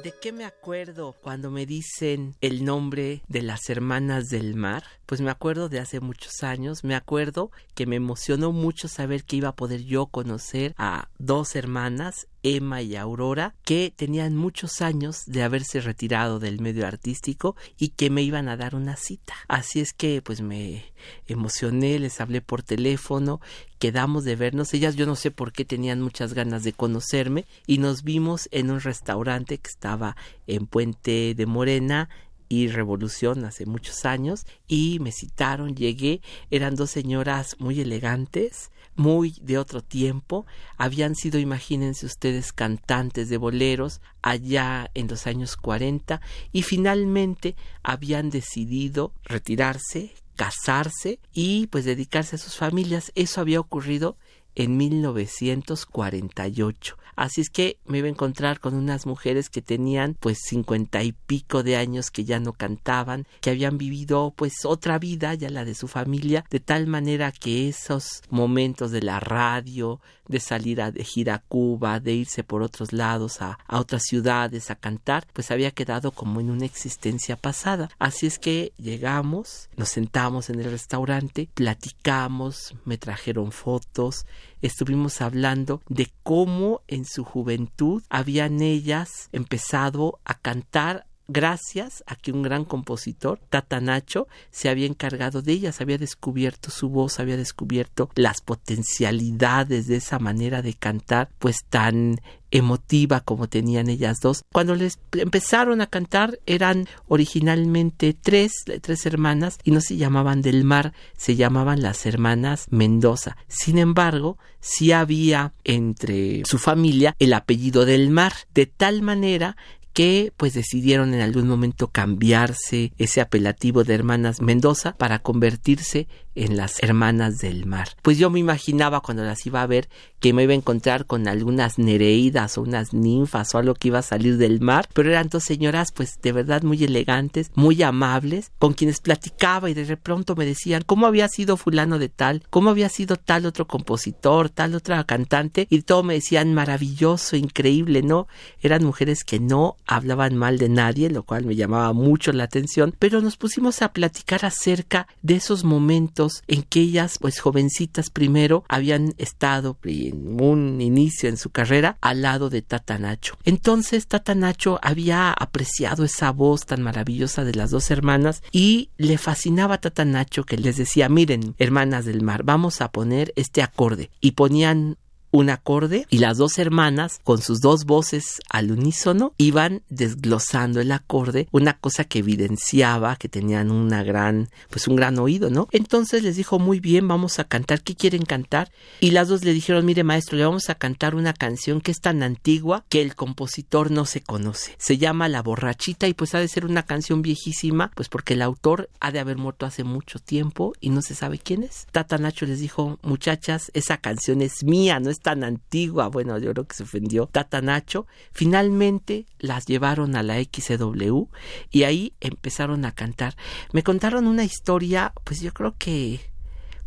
¿De qué me acuerdo cuando me dicen el nombre de las hermanas del mar? Pues me acuerdo de hace muchos años, me acuerdo que me emocionó mucho saber que iba a poder yo conocer a dos hermanas Emma y Aurora, que tenían muchos años de haberse retirado del medio artístico y que me iban a dar una cita. Así es que pues me emocioné, les hablé por teléfono, quedamos de vernos. Ellas yo no sé por qué tenían muchas ganas de conocerme y nos vimos en un restaurante que estaba en Puente de Morena y Revolución hace muchos años y me citaron, llegué, eran dos señoras muy elegantes, muy de otro tiempo, habían sido, imagínense ustedes, cantantes de boleros allá en los años 40 y finalmente habían decidido retirarse, casarse y pues dedicarse a sus familias. Eso había ocurrido en 1948. Así es que me iba a encontrar con unas mujeres que tenían pues cincuenta y pico de años que ya no cantaban, que habían vivido pues otra vida, ya la de su familia, de tal manera que esos momentos de la radio, de salir a, de gira a Cuba, de irse por otros lados a, a otras ciudades a cantar, pues había quedado como en una existencia pasada. Así es que llegamos, nos sentamos en el restaurante, platicamos, me trajeron fotos, estuvimos hablando de cómo en su juventud habían ellas empezado a cantar gracias a que un gran compositor, Tata Nacho, se había encargado de ellas, había descubierto su voz, había descubierto las potencialidades de esa manera de cantar, pues tan emotiva como tenían ellas dos. Cuando les empezaron a cantar eran originalmente tres, tres hermanas y no se llamaban del mar, se llamaban las hermanas Mendoza. Sin embargo, sí había entre su familia el apellido del mar, de tal manera que pues decidieron en algún momento cambiarse ese apelativo de hermanas Mendoza para convertirse en las hermanas del mar. Pues yo me imaginaba cuando las iba a ver que me iba a encontrar con algunas nereidas o unas ninfas o algo que iba a salir del mar, pero eran dos señoras pues de verdad muy elegantes, muy amables, con quienes platicaba y de pronto me decían cómo había sido fulano de tal, cómo había sido tal otro compositor, tal otra cantante y todo me decían maravilloso, increíble, ¿no? Eran mujeres que no hablaban mal de nadie, lo cual me llamaba mucho la atención, pero nos pusimos a platicar acerca de esos momentos en que ellas, pues jovencitas primero, habían estado en un inicio en su carrera al lado de Tata Nacho. Entonces Tata Nacho había apreciado esa voz tan maravillosa de las dos hermanas y le fascinaba a Tata Nacho que les decía, miren, hermanas del mar, vamos a poner este acorde y ponían un acorde y las dos hermanas con sus dos voces al unísono iban desglosando el acorde, una cosa que evidenciaba que tenían una gran, pues un gran oído, ¿no? Entonces les dijo, muy bien, vamos a cantar, ¿qué quieren cantar? Y las dos le dijeron, mire maestro, le vamos a cantar una canción que es tan antigua que el compositor no se conoce. Se llama La borrachita y pues ha de ser una canción viejísima, pues porque el autor ha de haber muerto hace mucho tiempo y no se sabe quién es. Tata Nacho les dijo, muchachas, esa canción es mía, no es tan antigua, bueno, yo creo que se ofendió Tata Nacho, finalmente las llevaron a la XW y ahí empezaron a cantar. Me contaron una historia, pues yo creo que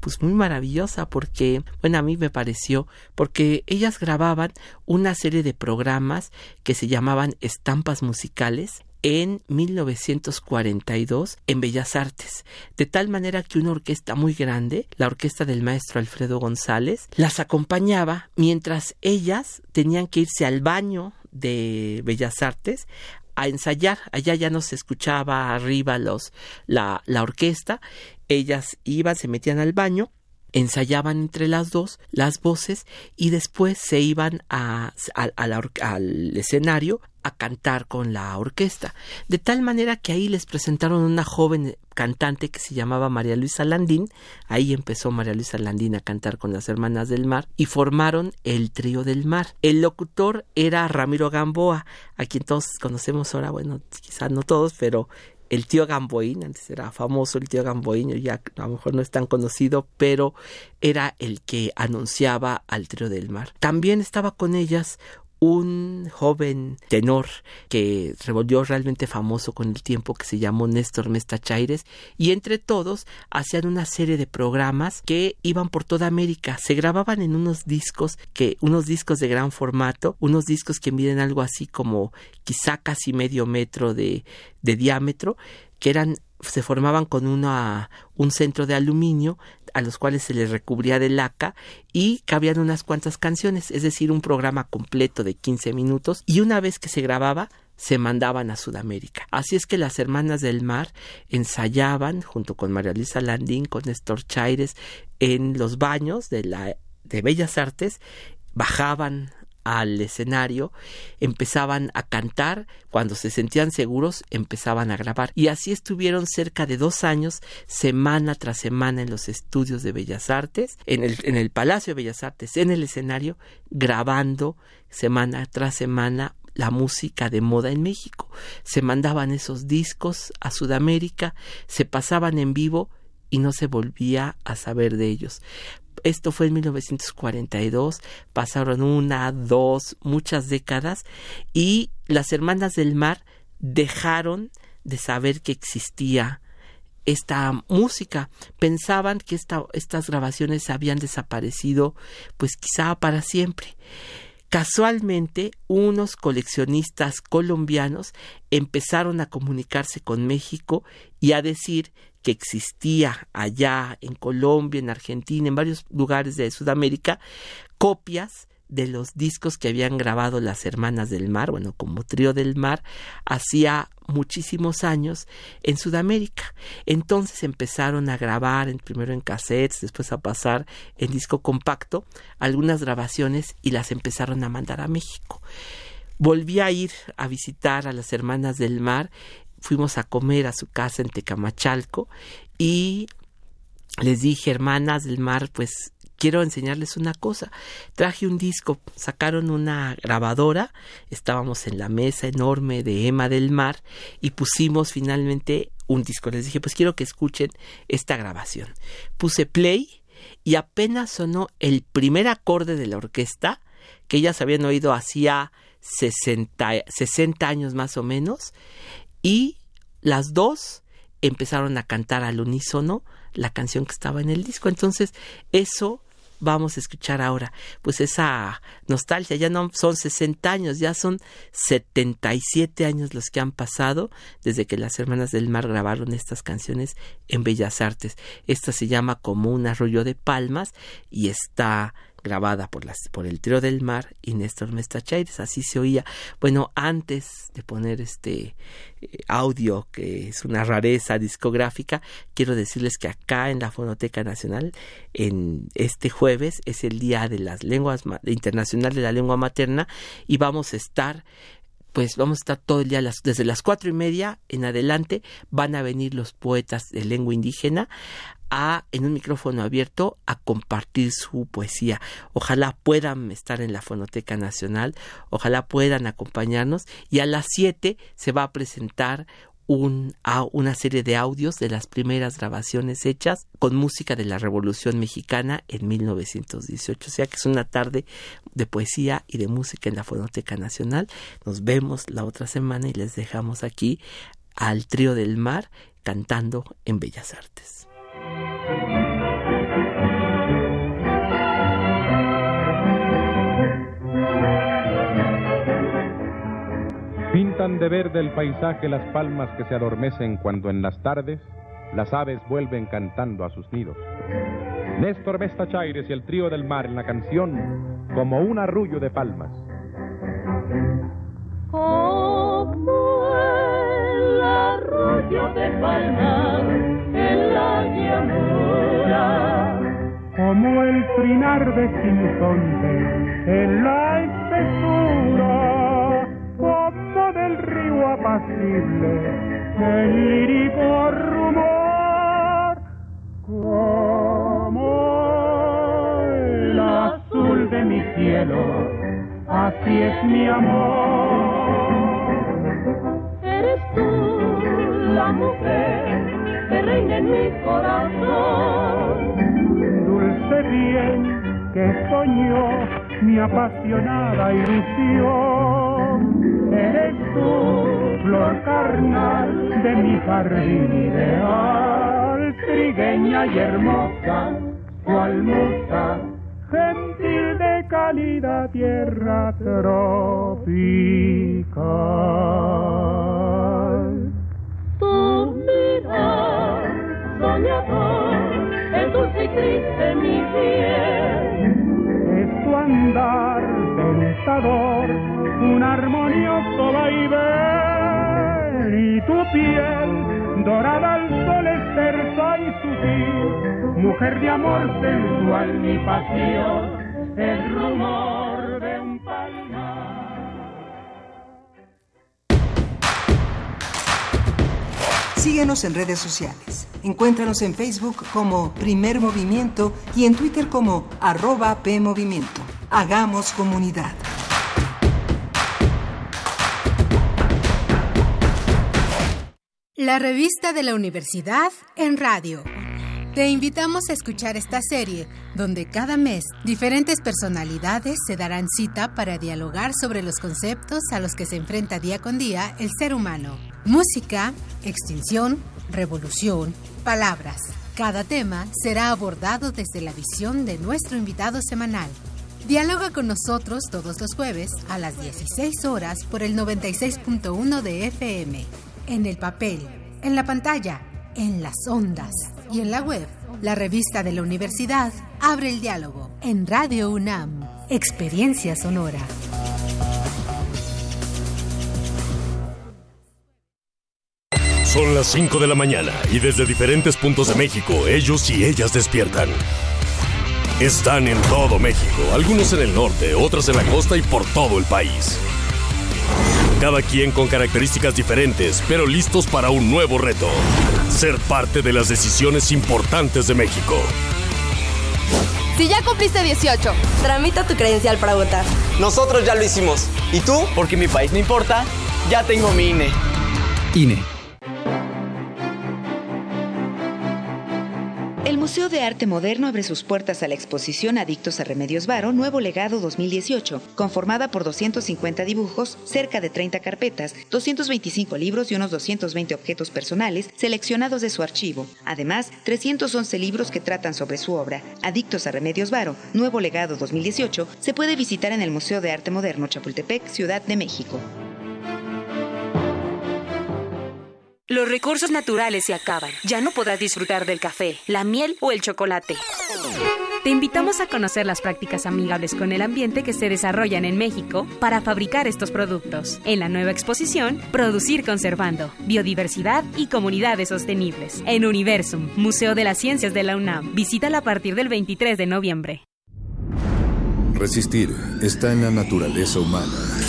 pues muy maravillosa porque, bueno, a mí me pareció, porque ellas grababan una serie de programas que se llamaban estampas musicales en 1942 en Bellas Artes, de tal manera que una orquesta muy grande, la orquesta del maestro Alfredo González, las acompañaba mientras ellas tenían que irse al baño de Bellas Artes a ensayar. Allá ya no se escuchaba arriba los, la, la orquesta. Ellas iban, se metían al baño ensayaban entre las dos las voces y después se iban a, al escenario a cantar con la orquesta. De tal manera que ahí les presentaron una joven cantante que se llamaba María Luisa Landín. Ahí empezó María Luisa Landín a cantar con las Hermanas del Mar y formaron el Trío del Mar. El locutor era Ramiro Gamboa, a quien todos conocemos ahora, bueno, quizás no todos, pero el tío Gamboín, antes era famoso el tío Gamboín, ya a lo mejor no es tan conocido, pero era el que anunciaba al trío del mar. También estaba con ellas un joven tenor que revolvió realmente famoso con el tiempo que se llamó Néstor Mesta Chaires y entre todos hacían una serie de programas que iban por toda América. Se grababan en unos discos que unos discos de gran formato, unos discos que miden algo así como quizá casi medio metro de, de diámetro, que eran se formaban con una, un centro de aluminio a los cuales se les recubría de laca y cabían unas cuantas canciones, es decir, un programa completo de 15 minutos y una vez que se grababa se mandaban a Sudamérica. Así es que las hermanas del mar ensayaban junto con María Luisa Landín, con Néstor Chaires, en los baños de la de Bellas Artes, bajaban al escenario, empezaban a cantar, cuando se sentían seguros empezaban a grabar. Y así estuvieron cerca de dos años, semana tras semana en los estudios de Bellas Artes, en el, en el Palacio de Bellas Artes, en el escenario, grabando semana tras semana la música de moda en México. Se mandaban esos discos a Sudamérica, se pasaban en vivo y no se volvía a saber de ellos. Esto fue en 1942, pasaron una, dos, muchas décadas y las hermanas del mar dejaron de saber que existía esta música. Pensaban que esta, estas grabaciones habían desaparecido, pues quizá para siempre. Casualmente, unos coleccionistas colombianos empezaron a comunicarse con México y a decir que existía allá en Colombia, en Argentina, en varios lugares de Sudamérica, copias de los discos que habían grabado las Hermanas del Mar, bueno, como trío del mar, hacía muchísimos años en Sudamérica. Entonces empezaron a grabar primero en cassettes, después a pasar en disco compacto, algunas grabaciones y las empezaron a mandar a México. Volví a ir a visitar a las Hermanas del Mar fuimos a comer a su casa en Tecamachalco y les dije, hermanas del mar, pues quiero enseñarles una cosa. Traje un disco, sacaron una grabadora, estábamos en la mesa enorme de Emma del Mar y pusimos finalmente un disco. Les dije, pues quiero que escuchen esta grabación. Puse play y apenas sonó el primer acorde de la orquesta, que ellas habían oído hacía 60, 60 años más o menos, y las dos empezaron a cantar al unísono la canción que estaba en el disco. Entonces, eso vamos a escuchar ahora. Pues esa nostalgia, ya no son 60 años, ya son 77 años los que han pasado desde que las Hermanas del Mar grabaron estas canciones en Bellas Artes. Esta se llama como un arroyo de palmas y está grabada por, las, por el trío del mar y Néstor Mestachaires, así se oía. Bueno, antes de poner este eh, audio, que es una rareza discográfica, quiero decirles que acá en la Fonoteca Nacional, en este jueves, es el Día de las Lenguas Internacional de la Lengua Materna y vamos a estar pues vamos a estar todo el día desde las cuatro y media en adelante van a venir los poetas de lengua indígena a, en un micrófono abierto, a compartir su poesía. Ojalá puedan estar en la Fonoteca Nacional, ojalá puedan acompañarnos y a las 7 se va a presentar un, una serie de audios de las primeras grabaciones hechas con música de la Revolución Mexicana en 1918. O sea que es una tarde de poesía y de música en la Fonoteca Nacional. Nos vemos la otra semana y les dejamos aquí al trío del mar cantando en Bellas Artes. Pintan de verde el paisaje las palmas que se adormecen cuando en las tardes las aves vuelven cantando a sus nidos. Néstor Vesta Chaires y el trío del mar en la canción como un arrullo de palmas. Como el arrullo de palmas como el trinar de sinsonte en la espesura, como del río apacible el lírico rumor, como el azul de mi cielo, así es mi amor. Eres tú la mujer que reina en mi corazón. Dulce bien que soñó mi apasionada ilusión. Eres tú, flor carnal de mi jardín ideal, trigueña y hermosa, cual musa, gentil de calidad tierra tropical. Tu mirar soñador, el dulce y triste mi piel. Es tu andar tentador, un armonioso vaivén y tu piel dorada al sol es tersa y sutil, mujer de amor sensual mi pasión, el rumor de un Síguenos en redes sociales. Encuéntranos en Facebook como Primer Movimiento y en Twitter como arroba PMovimiento. Hagamos comunidad. La revista de la universidad en radio. Te invitamos a escuchar esta serie, donde cada mes diferentes personalidades se darán cita para dialogar sobre los conceptos a los que se enfrenta día con día el ser humano. Música, extinción, revolución, palabras. Cada tema será abordado desde la visión de nuestro invitado semanal. Dialoga con nosotros todos los jueves a las 16 horas por el 96.1 de FM, en el papel, en la pantalla, en las ondas y en la web. La revista de la universidad abre el diálogo en Radio UNAM, Experiencia Sonora. Son las 5 de la mañana y desde diferentes puntos de México ellos y ellas despiertan. Están en todo México, algunos en el norte, otros en la costa y por todo el país. Cada quien con características diferentes, pero listos para un nuevo reto. Ser parte de las decisiones importantes de México. Si ya cumpliste 18, tramita tu credencial para votar. Nosotros ya lo hicimos. ¿Y tú? Porque mi país no importa, ya tengo mi INE. INE. Museo de Arte Moderno abre sus puertas a la exposición Adictos a Remedios Varo Nuevo Legado 2018, conformada por 250 dibujos, cerca de 30 carpetas, 225 libros y unos 220 objetos personales seleccionados de su archivo. Además, 311 libros que tratan sobre su obra. Adictos a Remedios Varo Nuevo Legado 2018 se puede visitar en el Museo de Arte Moderno Chapultepec, Ciudad de México. Los recursos naturales se acaban. Ya no podrás disfrutar del café, la miel o el chocolate. Te invitamos a conocer las prácticas amigables con el ambiente que se desarrollan en México para fabricar estos productos. En la nueva exposición, Producir Conservando, Biodiversidad y Comunidades Sostenibles. En Universum, Museo de las Ciencias de la UNAM. Visítala a partir del 23 de noviembre. Resistir está en la naturaleza humana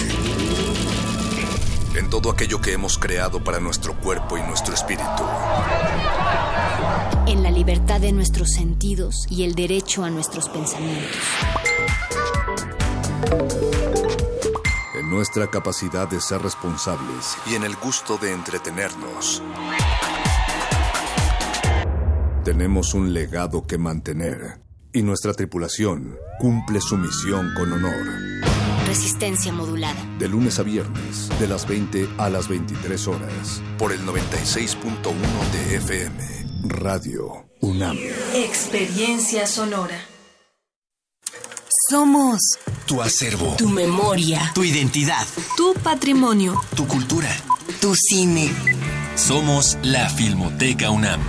en todo aquello que hemos creado para nuestro cuerpo y nuestro espíritu. En la libertad de nuestros sentidos y el derecho a nuestros pensamientos. En nuestra capacidad de ser responsables y en el gusto de entretenernos. Tenemos un legado que mantener y nuestra tripulación cumple su misión con honor. Resistencia modulada. De lunes a viernes, de las 20 a las 23 horas, por el 96.1 de FM, Radio UNAM. Experiencia sonora. Somos tu acervo, tu memoria, tu identidad, tu patrimonio, tu cultura, tu cine. Somos la Filmoteca UNAM.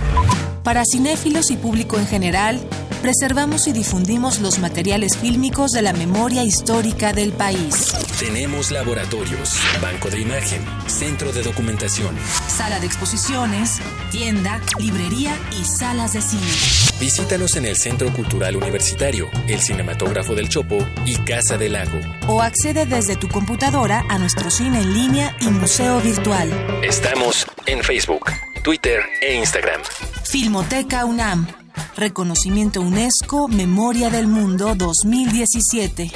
Para cinéfilos y público en general, preservamos y difundimos los materiales fílmicos de la memoria histórica del país. Tenemos laboratorios, banco de imagen, centro de documentación, sala de exposiciones, tienda, librería y salas de cine. Visítanos en el Centro Cultural Universitario, el Cinematógrafo del Chopo y Casa del Lago. O accede desde tu computadora a nuestro cine en línea y museo virtual. Estamos en Facebook, Twitter e Instagram. Filmoteca UNAM. Reconocimiento UNESCO Memoria del Mundo 2017.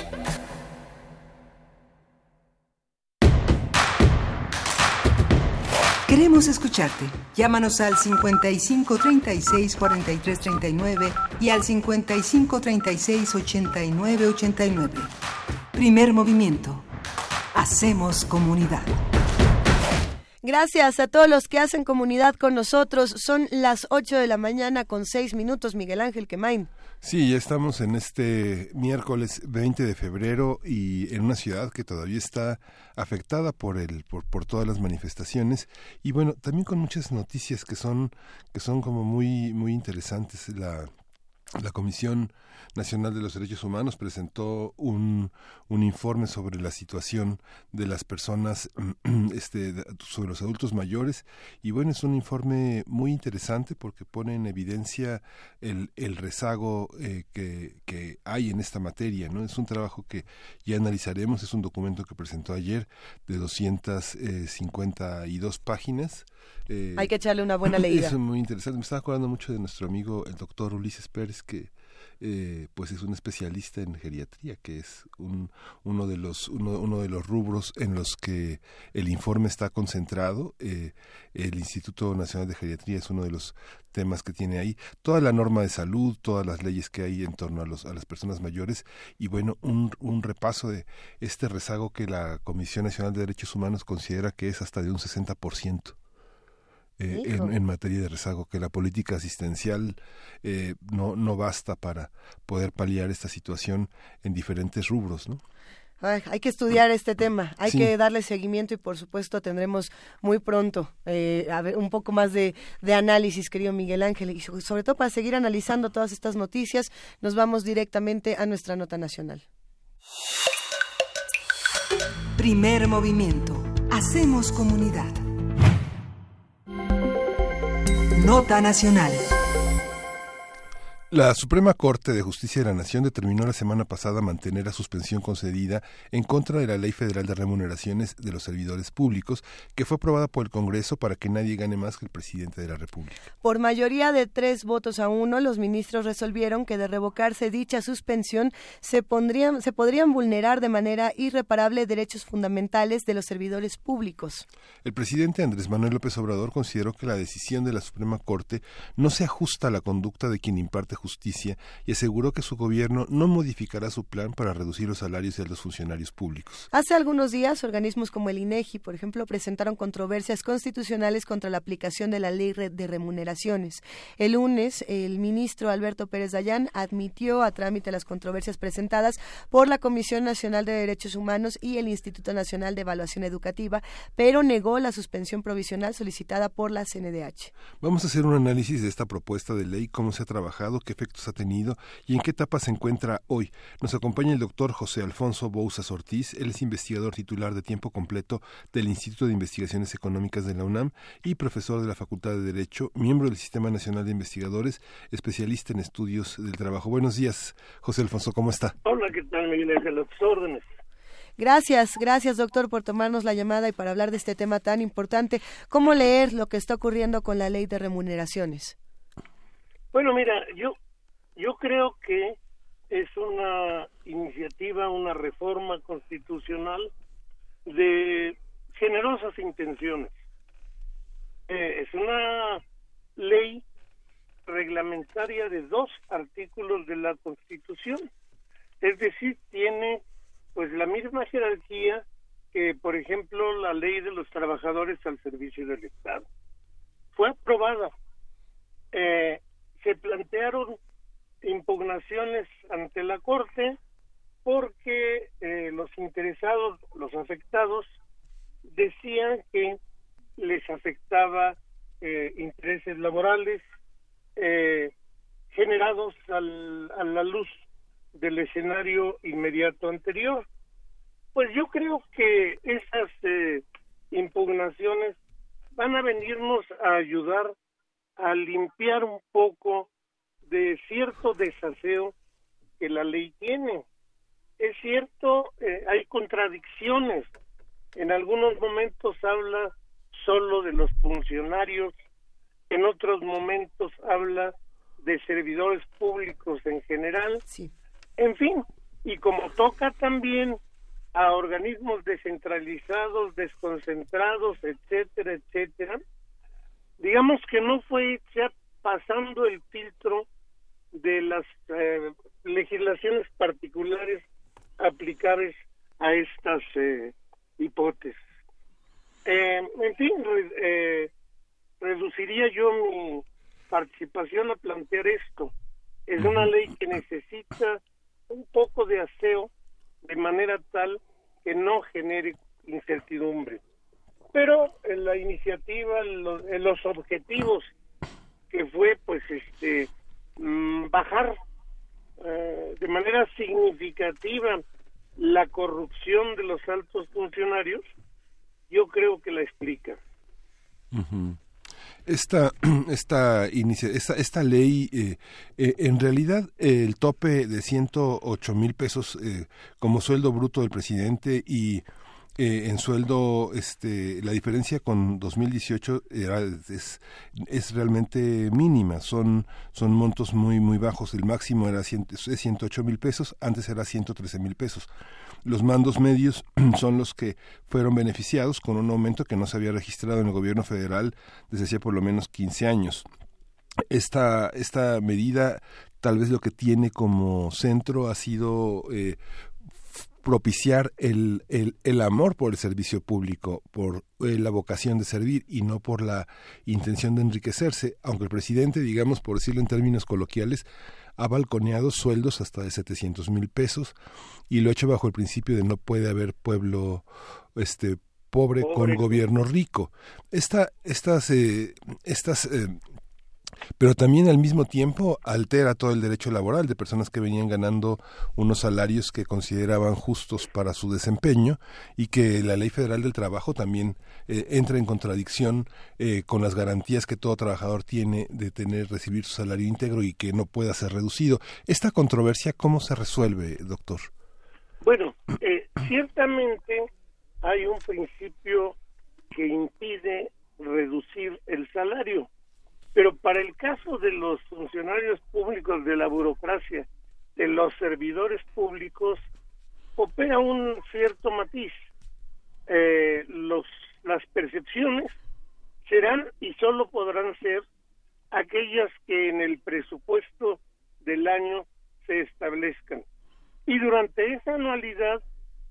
Queremos escucharte. Llámanos al 55 36 43 39 y al 55 36 89 89. Primer movimiento. Hacemos comunidad. Gracias a todos los que hacen comunidad con nosotros. Son las 8 de la mañana con 6 minutos, Miguel Ángel Quemain. Sí, ya estamos en este miércoles 20 de febrero y en una ciudad que todavía está afectada por el por, por todas las manifestaciones y bueno, también con muchas noticias que son que son como muy muy interesantes la la Comisión Nacional de los Derechos Humanos presentó un, un informe sobre la situación de las personas, este, sobre los adultos mayores, y bueno, es un informe muy interesante porque pone en evidencia el, el rezago eh, que, que hay en esta materia, ¿no? Es un trabajo que ya analizaremos, es un documento que presentó ayer de 252 páginas. Eh, hay que echarle una buena leída. Es muy interesante. Me estaba acordando mucho de nuestro amigo, el doctor Ulises Pérez, que eh, pues es un especialista en geriatría, que es un, uno, de los, uno, uno, de los rubros en los que el informe está concentrado. Eh, el Instituto Nacional de Geriatría es uno de los temas que tiene ahí. Toda la norma de salud, todas las leyes que hay en torno a, los, a las personas mayores y bueno, un, un repaso de este rezago que la Comisión Nacional de Derechos Humanos considera que es hasta de un 60%. Eh, en, en, materia de rezago, que la política asistencial eh, no, no basta para poder paliar esta situación en diferentes rubros, ¿no? Ay, hay que estudiar este tema, hay sí. que darle seguimiento y por supuesto tendremos muy pronto eh, a ver, un poco más de, de, análisis, querido Miguel Ángel, y sobre todo para seguir analizando todas estas noticias, nos vamos directamente a nuestra nota nacional. Primer movimiento. Hacemos comunidad. Nota Nacional. La Suprema Corte de Justicia de la Nación determinó la semana pasada mantener la suspensión concedida en contra de la Ley Federal de Remuneraciones de los Servidores Públicos, que fue aprobada por el Congreso para que nadie gane más que el presidente de la República. Por mayoría de tres votos a uno, los ministros resolvieron que de revocarse dicha suspensión se, pondrían, se podrían vulnerar de manera irreparable derechos fundamentales de los servidores públicos. El presidente Andrés Manuel López Obrador consideró que la decisión de la Suprema Corte no se ajusta a la conducta de quien imparte Justicia y aseguró que su gobierno no modificará su plan para reducir los salarios de los funcionarios públicos. Hace algunos días, organismos como el INEGI, por ejemplo, presentaron controversias constitucionales contra la aplicación de la ley de remuneraciones. El lunes, el ministro Alberto Pérez Dayán admitió a trámite las controversias presentadas por la Comisión Nacional de Derechos Humanos y el Instituto Nacional de Evaluación Educativa, pero negó la suspensión provisional solicitada por la CNDH. Vamos a hacer un análisis de esta propuesta de ley, cómo se ha trabajado, qué efectos ha tenido y en qué etapa se encuentra hoy. Nos acompaña el doctor José Alfonso Bouzas Ortiz, él es investigador titular de tiempo completo del Instituto de Investigaciones Económicas de la UNAM y profesor de la Facultad de Derecho, miembro del Sistema Nacional de Investigadores, especialista en estudios del trabajo. Buenos días, José Alfonso, ¿cómo está? Hola, ¿qué tal, Miguel Ángel? A tus órdenes. Gracias, gracias doctor por tomarnos la llamada y para hablar de este tema tan importante. ¿Cómo leer lo que está ocurriendo con la ley de remuneraciones? Bueno, mira, yo yo creo que es una iniciativa, una reforma constitucional de generosas intenciones. Eh, es una ley reglamentaria de dos artículos de la Constitución. Es decir, tiene pues la misma jerarquía que, por ejemplo, la ley de los trabajadores al servicio del Estado. Fue aprobada. Eh, se plantearon impugnaciones ante la Corte porque eh, los interesados, los afectados, decían que les afectaba eh, intereses laborales eh, generados al, a la luz del escenario inmediato anterior. Pues yo creo que esas eh, impugnaciones van a venirnos a ayudar a limpiar un poco de cierto desaseo que la ley tiene. Es cierto, eh, hay contradicciones. En algunos momentos habla solo de los funcionarios, en otros momentos habla de servidores públicos en general. Sí. En fin, y como toca también a organismos descentralizados, desconcentrados, etcétera, etcétera, digamos que no fue ya pasando el filtro de las eh, legislaciones particulares aplicables a estas eh, hipótesis. Eh, en fin, eh, reduciría yo mi participación a plantear esto. Es una ley que necesita un poco de aseo de manera tal que no genere incertidumbre. Pero en la iniciativa, en los, objetivos que fue pues este mm, bajar eh, de manera significativa la corrupción de los altos funcionarios, yo creo que la explica. Esta, esta, esta, esta ley, eh, eh, en realidad el tope de 108 mil pesos eh, como sueldo bruto del presidente y en sueldo, este, la diferencia con 2018 era, es, es realmente mínima, son, son montos muy, muy bajos. El máximo era 108 mil pesos, antes era 113 mil pesos. Los mandos medios son los que fueron beneficiados con un aumento que no se había registrado en el gobierno federal desde hace por lo menos 15 años. Esta, esta medida tal vez lo que tiene como centro ha sido eh, propiciar el, el, el, amor por el servicio público, por eh, la vocación de servir y no por la intención de enriquecerse, aunque el presidente, digamos, por decirlo en términos coloquiales, ha balconeado sueldos hasta de 700 mil pesos y lo ha hecho bajo el principio de no puede haber pueblo este pobre, con gobierno rico. Esta, estas eh, estas eh, pero también al mismo tiempo altera todo el derecho laboral de personas que venían ganando unos salarios que consideraban justos para su desempeño y que la ley federal del trabajo también eh, entra en contradicción eh, con las garantías que todo trabajador tiene de tener recibir su salario íntegro y que no pueda ser reducido. Esta controversia cómo se resuelve, doctor? Bueno, eh, ciertamente hay un principio que impide reducir el salario pero para el caso de los funcionarios públicos de la burocracia, de los servidores públicos, opera un cierto matiz. Eh, los, las percepciones serán y solo podrán ser aquellas que en el presupuesto del año se establezcan. Y durante esa anualidad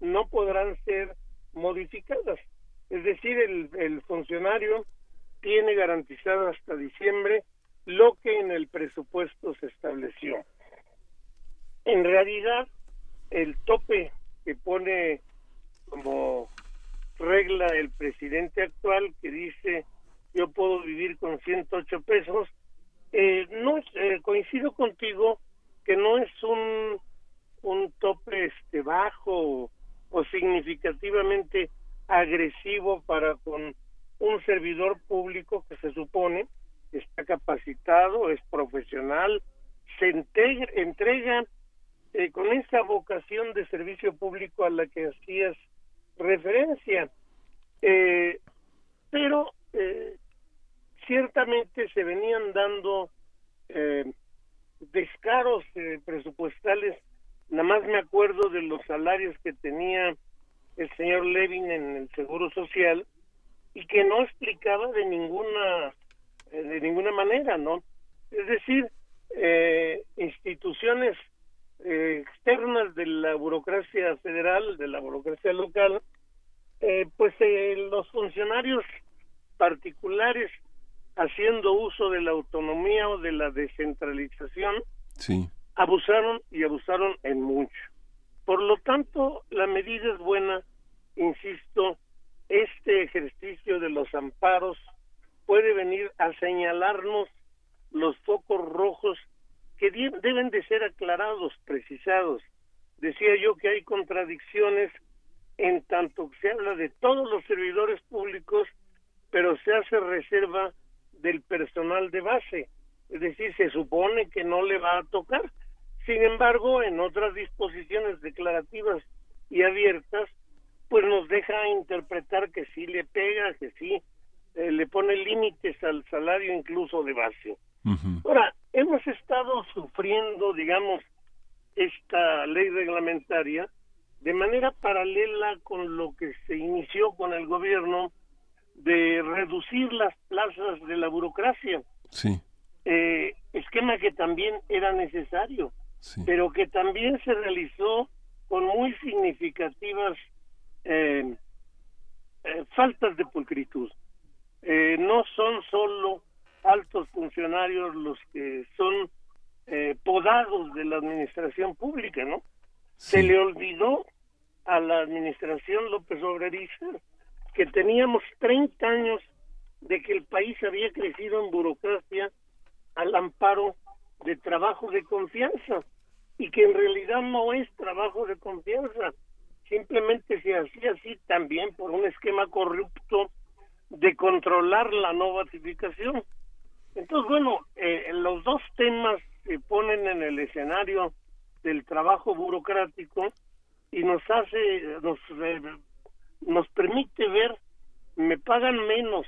no podrán ser modificadas. Es decir, el, el funcionario tiene garantizado hasta diciembre lo que en el presupuesto se estableció. En realidad, el tope que pone como regla el presidente actual, que dice yo puedo vivir con 108 pesos, eh, no eh, coincido contigo que no es un un tope este bajo o significativamente agresivo para con un servidor público que se supone está capacitado, es profesional, se entrega eh, con esa vocación de servicio público a la que hacías referencia. Eh, pero eh, ciertamente se venían dando descaros presupuestales. Nada más me acuerdo de los salarios que tenía el señor Levin en el Seguro Social, y que no explicaba de ninguna eh, de ninguna manera no es decir eh, instituciones eh, externas de la burocracia federal de la burocracia local pues los funcionarios particulares haciendo uso de la autonomía o de la descentralización sí. abusaron y abusaron en mucho por lo tanto la medida es buena insisto este ejercicio de los amparos puede venir a señalarnos los focos rojos que deben de ser aclarados, precisados. Decía yo que hay contradicciones en tanto que se habla de todos los servidores públicos, pero se hace reserva del personal de base. Es decir, se supone que no le va a tocar. Sin embargo, en otras disposiciones declarativas y abiertas, pues nos deja interpretar que sí le pega, que sí eh, le pone límites al salario incluso de base. Ahora, hemos estado sufriendo, digamos, esta ley reglamentaria de manera paralela con lo que se inició con el gobierno de reducir las plazas de la burocracia. Sí. Eh, esquema que también era necesario, pero que también se realizó con muy significativas eh, eh, faltas de pulcritud. Eh, no son solo altos funcionarios los que son podados de la administración pública, ¿no? Se le olvidó a la administración López Obrerista que teníamos 30 años de que el país había crecido en burocracia al amparo de trabajo de confianza y que en realidad no es trabajo de confianza, simplemente se hacía así también por un esquema corrupto de controlar la no batificación. Entonces, bueno, eh, los dos temas se ponen en el escenario del trabajo burocrático y nos hace, nos, eh, nos permite ver, me pagan menos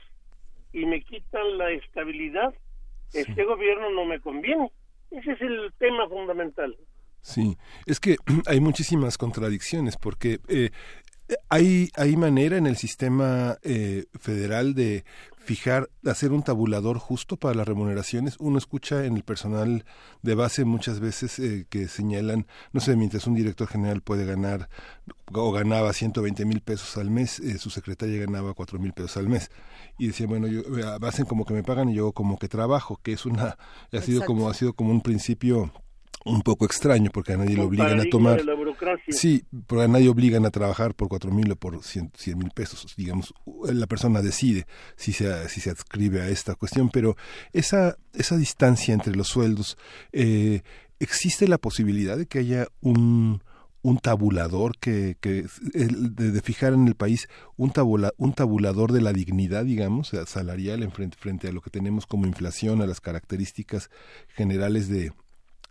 y me quitan la estabilidad, este gobierno no me conviene. Ese es el tema fundamental. Sí, es que hay muchísimas contradicciones porque eh, hay, hay manera en el sistema eh, federal de fijar, hacer un tabulador justo para las remuneraciones. Uno escucha en el personal de base muchas veces eh, que señalan, no sé, mientras un director general puede ganar o ganaba 120 mil pesos al mes, su secretaria ganaba 4 mil pesos al mes. Y decía, bueno, yo, hacen como que me pagan y yo como que trabajo, que es una, ha sido como, ha sido como un principio un poco extraño porque a nadie lo obligan a tomar. Sí, porque a nadie obligan a trabajar por cuatro mil o por cien mil pesos. Digamos, la persona decide si se, si se adscribe a esta cuestión, pero esa, esa distancia entre los sueldos, eh, ¿existe la posibilidad de que haya un, un tabulador que, que de, fijar en el país un tabula, un tabulador de la dignidad digamos salarial en frente, frente a lo que tenemos como inflación a las características generales de,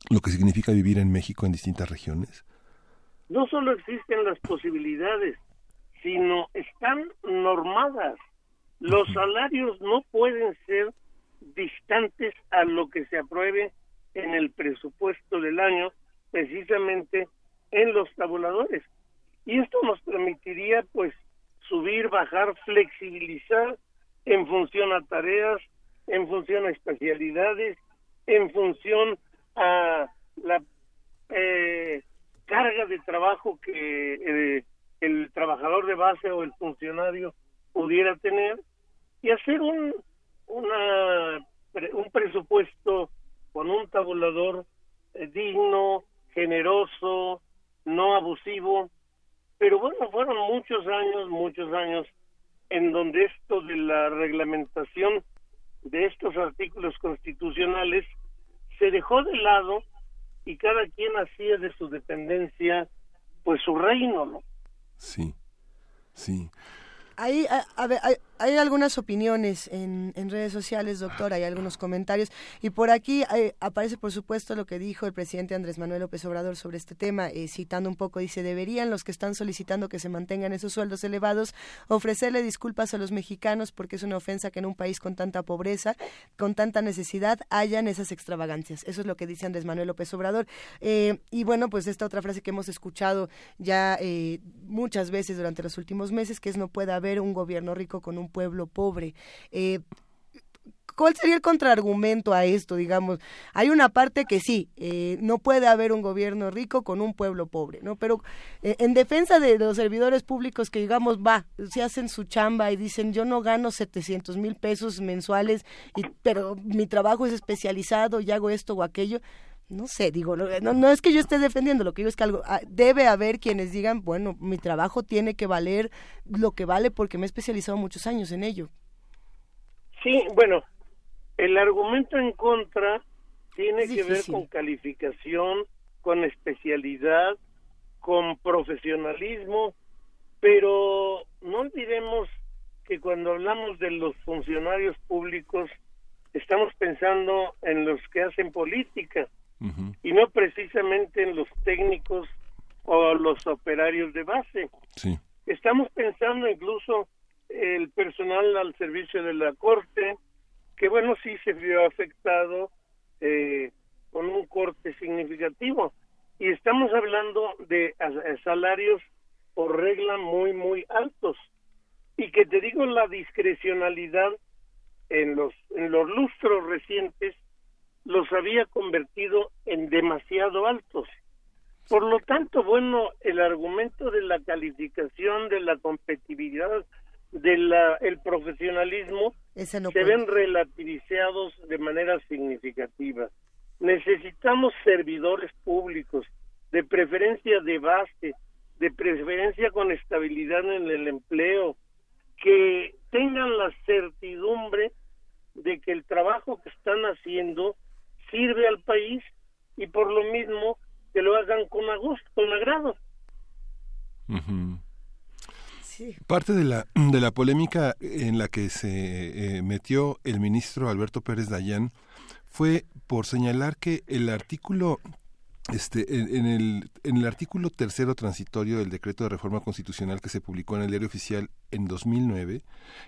lo que significa vivir en México en distintas regiones? No solo existen las posibilidades, sino están normadas. Los salarios no pueden ser distantes a lo que se apruebe en el presupuesto del año, precisamente en los tabuladores. Y esto nos permitiría, pues, subir, bajar, flexibilizar en función a tareas, en función a especialidades, en función a la eh, carga de trabajo que eh, el trabajador de base o el funcionario pudiera tener y hacer un una un presupuesto con un tabulador eh, digno, generoso, no abusivo, pero bueno, fueron muchos años, muchos años en donde esto de la reglamentación de estos artículos constitucionales se dejó de lado y cada quien hacía de su dependencia pues su reino, ¿no? Sí, sí. Ahí, a, ver, hay, algunas opiniones en, redes sociales, doctor, hay algunos comentarios. Y por aquí eh, aparece, por supuesto, lo que dijo el presidente Andrés Manuel López Obrador sobre este tema, eh, citando un poco, dice, deberían los que están solicitando que se mantengan esos sueldos elevados ofrecerle disculpas a los mexicanos porque es una ofensa que en un país con tanta pobreza, con tanta necesidad, hayan esas extravagancias. Eso es lo que dice Andrés Manuel López Obrador. Eh, y bueno, pues esta otra frase que hemos escuchado ya muchas veces durante los últimos meses, que es no puede haber un gobierno rico con un pueblo pobre. Eh, ¿Cuál sería el contraargumento a esto? Digamos, hay una parte que sí, eh, no puede haber un gobierno rico con un pueblo pobre, ¿no? Pero eh, en defensa de los servidores públicos que, digamos, va, se hacen su chamba y dicen, yo no gano 700 mil pesos mensuales, y, pero mi trabajo es especializado y hago esto o aquello, no sé, digo, no, no, es que yo esté defendiendo, lo que digo es que algo, ah, debe haber quienes digan, bueno, mi trabajo tiene que valer lo que vale porque me he especializado muchos años en ello. Sí, bueno, el argumento en contra tiene que ver con calificación, con especialidad, con profesionalismo, pero no olvidemos que cuando hablamos de los funcionarios públicos, estamos pensando en los que hacen política y no precisamente en los técnicos o los operarios de base. Estamos pensando incluso el personal al servicio de la corte, que bueno, sí se vio afectado eh, con un corte significativo. Y estamos hablando de salarios por regla muy, muy altos. Y que te digo, la discrecionalidad en los, en los lustros recientes los había convertido en demasiado altos. Por lo tanto, bueno, el argumento de la calificación, de la competitividad, del el profesionalismo, se ven relativizados de manera significativa. Necesitamos servidores públicos, de preferencia de base, de preferencia con estabilidad en el empleo, que tengan la certidumbre de que el trabajo que están haciendo sirve al país y por lo mismo que lo hagan con gusto, con agrado. Parte de la, de la polémica en la que se eh, metió el ministro Alberto Pérez Dayán fue por señalar que el artículo este, en, el, en el artículo tercero transitorio del decreto de reforma constitucional que se publicó en el diario oficial en 2009,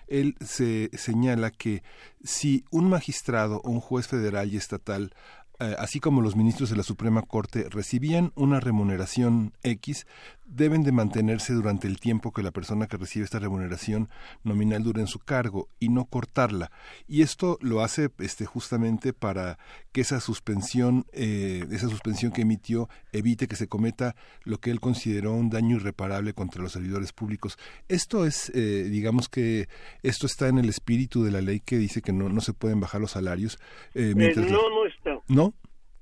él se señala que si un magistrado o un juez federal y estatal eh, así como los ministros de la Suprema Corte recibían una remuneración X, deben de mantenerse durante el tiempo que la persona que recibe esta remuneración nominal dure en su cargo y no cortarla. Y esto lo hace este, justamente para que esa suspensión, eh, esa suspensión que emitió evite que se cometa lo que él consideró un daño irreparable contra los servidores públicos. Esto es, eh, digamos que esto está en el espíritu de la ley que dice que no, no se pueden bajar los salarios. Eh, no, no está. ¿No?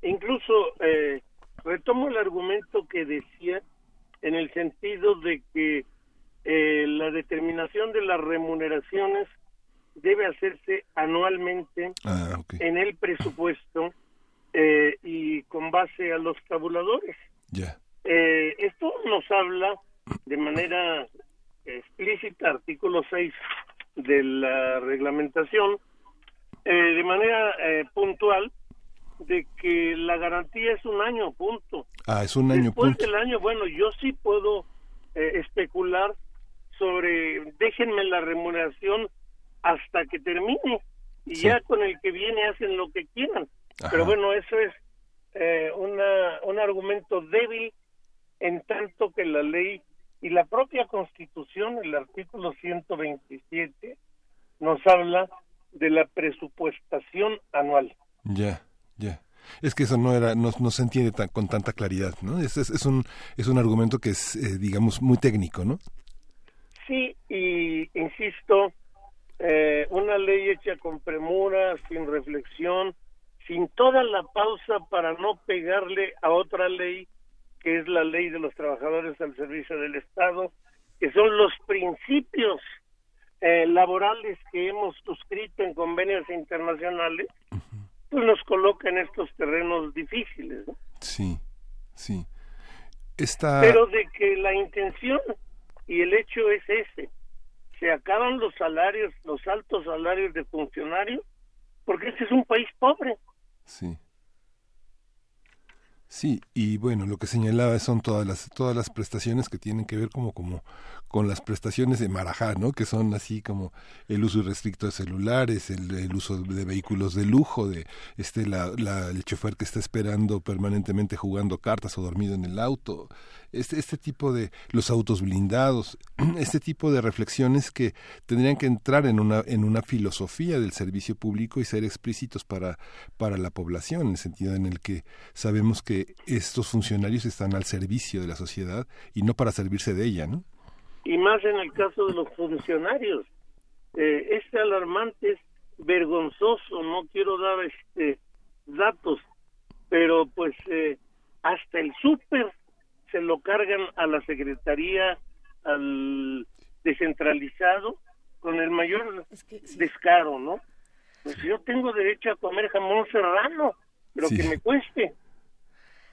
Incluso retomo el argumento que decía en el sentido de que eh, la determinación de las remuneraciones debe hacerse anualmente ah, en el presupuesto eh, y con base a los tabuladores. Eh, esto nos habla de manera explícita, artículo 6 de la reglamentación, de manera puntual, de que la garantía es un año, punto. Ah, es un año, Después del año, bueno, yo sí puedo eh, especular sobre, déjenme la remuneración hasta que termine y ya con el que viene hacen lo que quieran. Pero bueno, eso es eh, una, un argumento débil en tanto que la ley y la propia constitución, el artículo 127, nos habla de la presupuestación anual. Ya. Ya. Es que eso no era, no, no se entiende tan, con tanta claridad, ¿no? Es, es, un, es un argumento que es, eh, digamos, muy técnico, ¿no? Sí, y insisto, eh, una ley hecha con premura, sin reflexión, sin toda la pausa para no pegarle a otra ley, que es la ley de los trabajadores al servicio del Estado, que son los principios eh, laborales que hemos suscrito en convenios internacionales, pues nos coloca en estos terrenos difíciles. ¿no? Sí, sí. Pero de que la intención y el hecho es ese, se acaban los salarios, los altos salarios de funcionarios, porque este es un país pobre. Sí. Sí, y bueno, lo que señalaba son todas las todas las prestaciones que tienen que ver como como con las prestaciones de Marajá, ¿no? Que son así como el uso irrestricto de celulares, el, uso de vehículos de lujo, de este la, la, el chofer que está esperando permanentemente jugando cartas o dormido en el auto, este, este tipo de los autos blindados, este tipo de reflexiones que tendrían que entrar en una, en una filosofía del servicio público y ser explícitos para, para la población, en el sentido en el que sabemos que estos funcionarios están al servicio de la sociedad y no para servirse de ella, ¿no? Y más en el caso de los funcionarios. Eh, este alarmante es vergonzoso, no quiero dar este datos, pero pues eh, hasta el súper se lo cargan a la secretaría, al descentralizado, con el mayor descaro, ¿no? Pues yo tengo derecho a comer jamón serrano, pero que me cueste.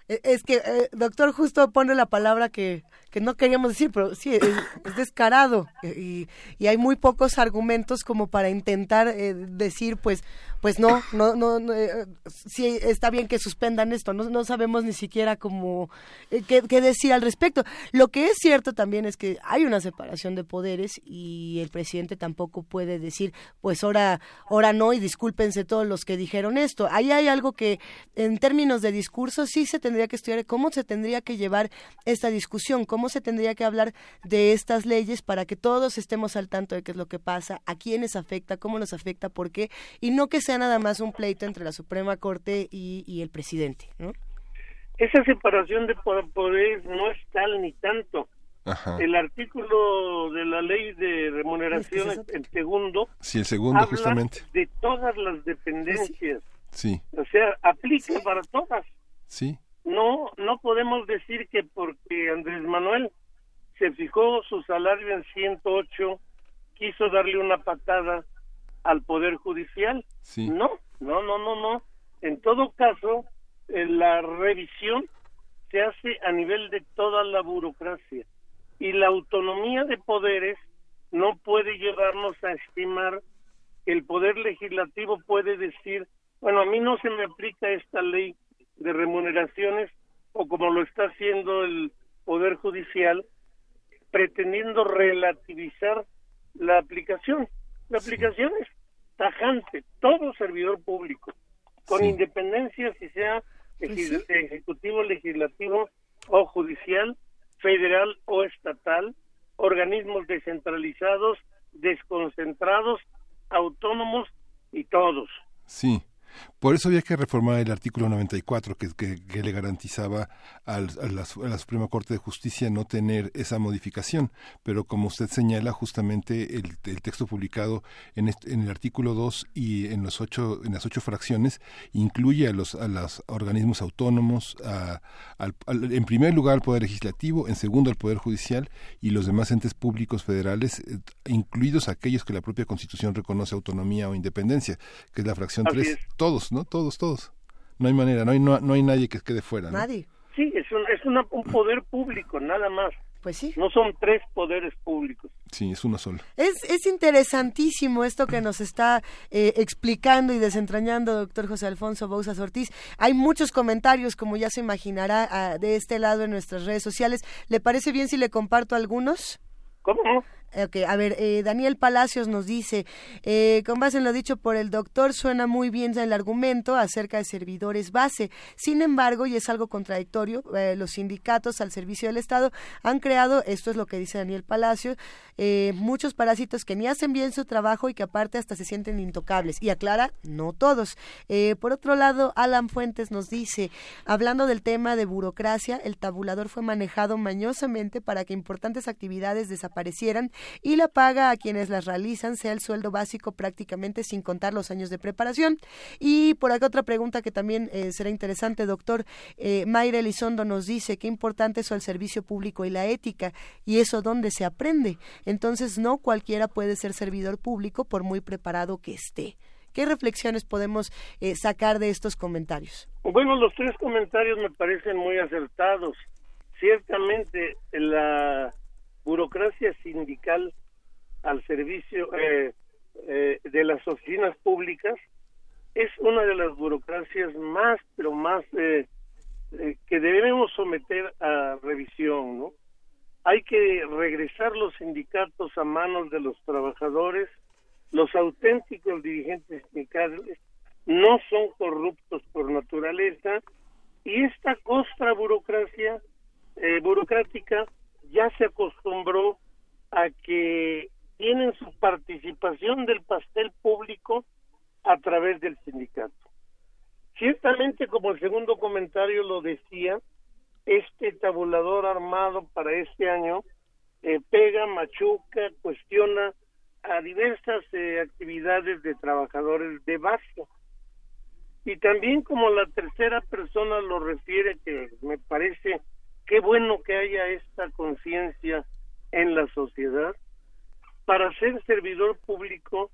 E, es que, eh, doctor, justo pone la palabra que que no queríamos decir, pero sí, es, descarado y, y, hay muy pocos argumentos como para intentar eh, decir, pues, pues no, no, no, eh, sí está bien que suspendan esto, no, no sabemos ni siquiera cómo, eh, qué, qué, decir al respecto. Lo que es cierto también es que hay una separación de poderes y el presidente tampoco puede decir, pues ahora, ahora no y discúlpense todos los que dijeron esto. Ahí hay algo que en términos de discurso sí se tendría que estudiar, cómo se tendría que llevar esta discusión, cómo se tendría que hablar de estas leyes para que todos estemos al tanto de qué es lo que pasa, a quiénes afecta, cómo nos afecta, por qué, y no que sea nada más un pleito entre la Suprema Corte y, el presidente, ¿no? esa separación de poderes no es tal ni tanto. El artículo de la ley de remuneraciones, el segundo, sí, el segundo habla justamente. de todas las dependencias. Sí. O sea, aplica para todas. Sí. No, no podemos decir que porque Andrés Manuel se fijó su salario en 108, quiso darle una patada al Poder Judicial. Sí. No, no, no, no, no. En todo caso, eh, la revisión se hace a nivel de toda la burocracia y la autonomía de poderes no puede llevarnos a estimar que el poder legislativo puede decir, bueno, a mí no se me aplica esta ley de remuneraciones o como lo está haciendo el poder judicial pretendiendo relativizar la aplicación. La aplicación es tajante, todo servidor público, con independencia si sea ejecutivo, legislativo o judicial, federal o estatal, organismos descentralizados, desconcentrados, autónomos y todos. Sí. Por eso había que reformar el artículo 94 que, que, que le garantizaba al, a, la, a, la, Suprema Corte de Justicia no tener esa modificación. Pero como usted señala, justamente el, el texto publicado en, este, en, el artículo 2 y en, los ocho, en las ocho fracciones incluye a los, a los organismos autónomos, a, al, al, en primer lugar al Poder Legislativo, en segundo al Poder Judicial y los demás entes públicos federales, eh, incluidos aquellos que la propia Constitución reconoce autonomía o independencia, que es la fracción 3 todos, ¿no? Todos, todos. No hay manera, no hay, no, no hay nadie que quede fuera. ¿no? Nadie. Sí, es, un, es una, un poder público, nada más. Pues sí. No son tres poderes públicos. Sí, es uno solo. Es, es interesantísimo esto que nos está eh, explicando y desentrañando doctor José Alfonso Bouzas Ortiz. Hay muchos comentarios, como ya se imaginará, a, de este lado en nuestras redes sociales. ¿Le parece bien si le comparto algunos? ¿Cómo no? Okay, a ver, eh, Daniel Palacios nos dice, eh, con base en lo dicho por el doctor, suena muy bien el argumento acerca de servidores base. Sin embargo, y es algo contradictorio, eh, los sindicatos al servicio del Estado han creado, esto es lo que dice Daniel Palacios, eh, muchos parásitos que ni hacen bien su trabajo y que aparte hasta se sienten intocables. Y aclara, no todos. Eh, por otro lado, Alan Fuentes nos dice, hablando del tema de burocracia, el tabulador fue manejado mañosamente para que importantes actividades desaparecieran y la paga a quienes las realizan sea el sueldo básico prácticamente sin contar los años de preparación. Y por acá otra pregunta que también eh, será interesante, doctor. Eh, Mayra Elizondo nos dice qué importante es el servicio público y la ética y eso dónde se aprende. Entonces no cualquiera puede ser servidor público por muy preparado que esté. ¿Qué reflexiones podemos eh, sacar de estos comentarios? Bueno, los tres comentarios me parecen muy acertados. Ciertamente la burocracia sindical al servicio eh, eh, de las oficinas públicas es una de las burocracias más, pero más eh, eh, que debemos someter a revisión, ¿no? Hay que regresar los sindicatos a manos de los trabajadores, los auténticos dirigentes sindicales no son corruptos por naturaleza y esta costra burocracia eh, burocrática ya se acostumbró a que tienen su participación del pastel público a través del sindicato. Ciertamente, como el segundo comentario lo decía, este tabulador armado para este año eh, pega, machuca, cuestiona a diversas eh, actividades de trabajadores de base. Y también como la tercera persona lo refiere, que me parece qué bueno que haya esta conciencia en la sociedad, para ser servidor público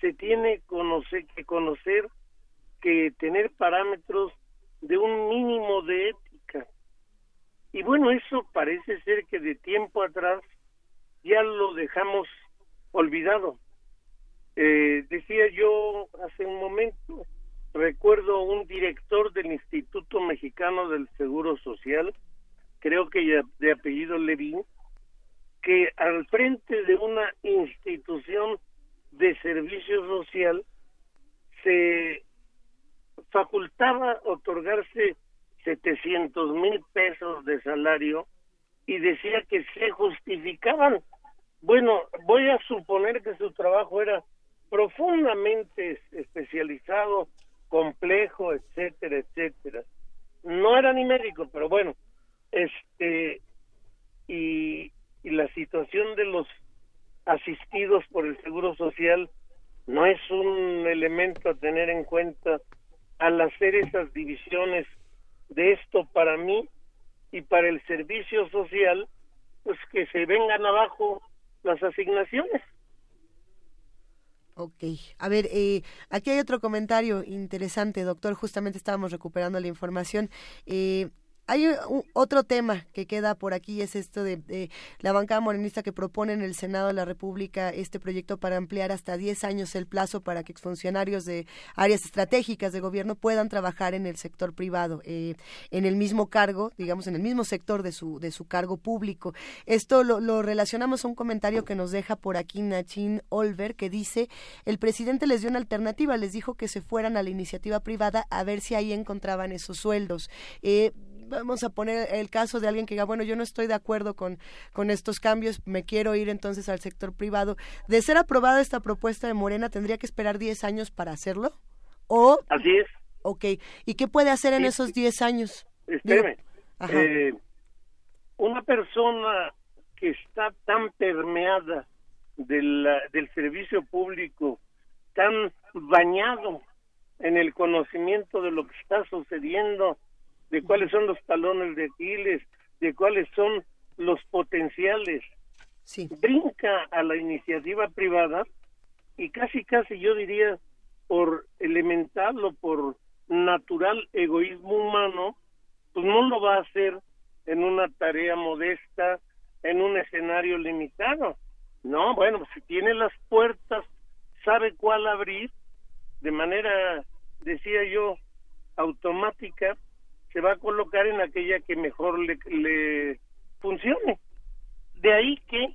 se tiene que conocer que tener parámetros de un mínimo de ética. Y bueno, eso parece ser que de tiempo atrás ya lo dejamos olvidado. Eh, decía yo hace un momento, recuerdo un director del Instituto Mexicano del Seguro Social, creo que de apellido Levin, que al frente de una institución de servicio social se facultaba otorgarse 700 mil pesos de salario y decía que se justificaban. Bueno, voy a suponer que su trabajo era profundamente especializado, complejo, etcétera, etcétera. no era ni médico, pero bueno, este, y, la situación de los asistidos por el Seguro Social no es un elemento a tener en cuenta al hacer esas divisiones de esto para mí y para el servicio social, pues que se vengan abajo las asignaciones. Ok, a ver, eh, aquí hay otro comentario interesante, doctor. Justamente estábamos recuperando la información. Eh, hay otro tema que queda por aquí, es esto de, la bancada morenista que propone en el Senado de la República este proyecto para ampliar hasta 10 años el plazo para que funcionarios de áreas estratégicas de gobierno puedan trabajar en el sector privado, eh, en el mismo cargo, digamos, en el mismo sector de su, de su cargo público. Esto lo, lo relacionamos a un comentario que nos deja por aquí Nachin Olver, que dice, el presidente les dio una alternativa, les dijo que se fueran a la iniciativa privada a ver si ahí encontraban esos sueldos. Eh, vamos a poner el caso de alguien que diga, bueno, yo no estoy de acuerdo con, con estos cambios, me quiero ir entonces al sector privado. De ser aprobada esta propuesta de Morena, ¿tendría que esperar 10 años para hacerlo? O, Así es. Ok, ¿y qué puede hacer en esos 10 años? Espérame. Eh, una persona que está tan permeada del, del servicio público, tan bañado en el conocimiento de lo que está sucediendo de cuáles son los talones de Aquiles, de cuáles son los potenciales. Brinca a la iniciativa privada y casi, casi yo diría por elemental o por natural egoísmo humano, pues no lo va a hacer en una tarea modesta, en un escenario limitado. No, bueno, si tiene las puertas, sabe cuál abrir, de manera, decía yo, automática, se va a colocar en aquella que mejor le, le funcione. De ahí que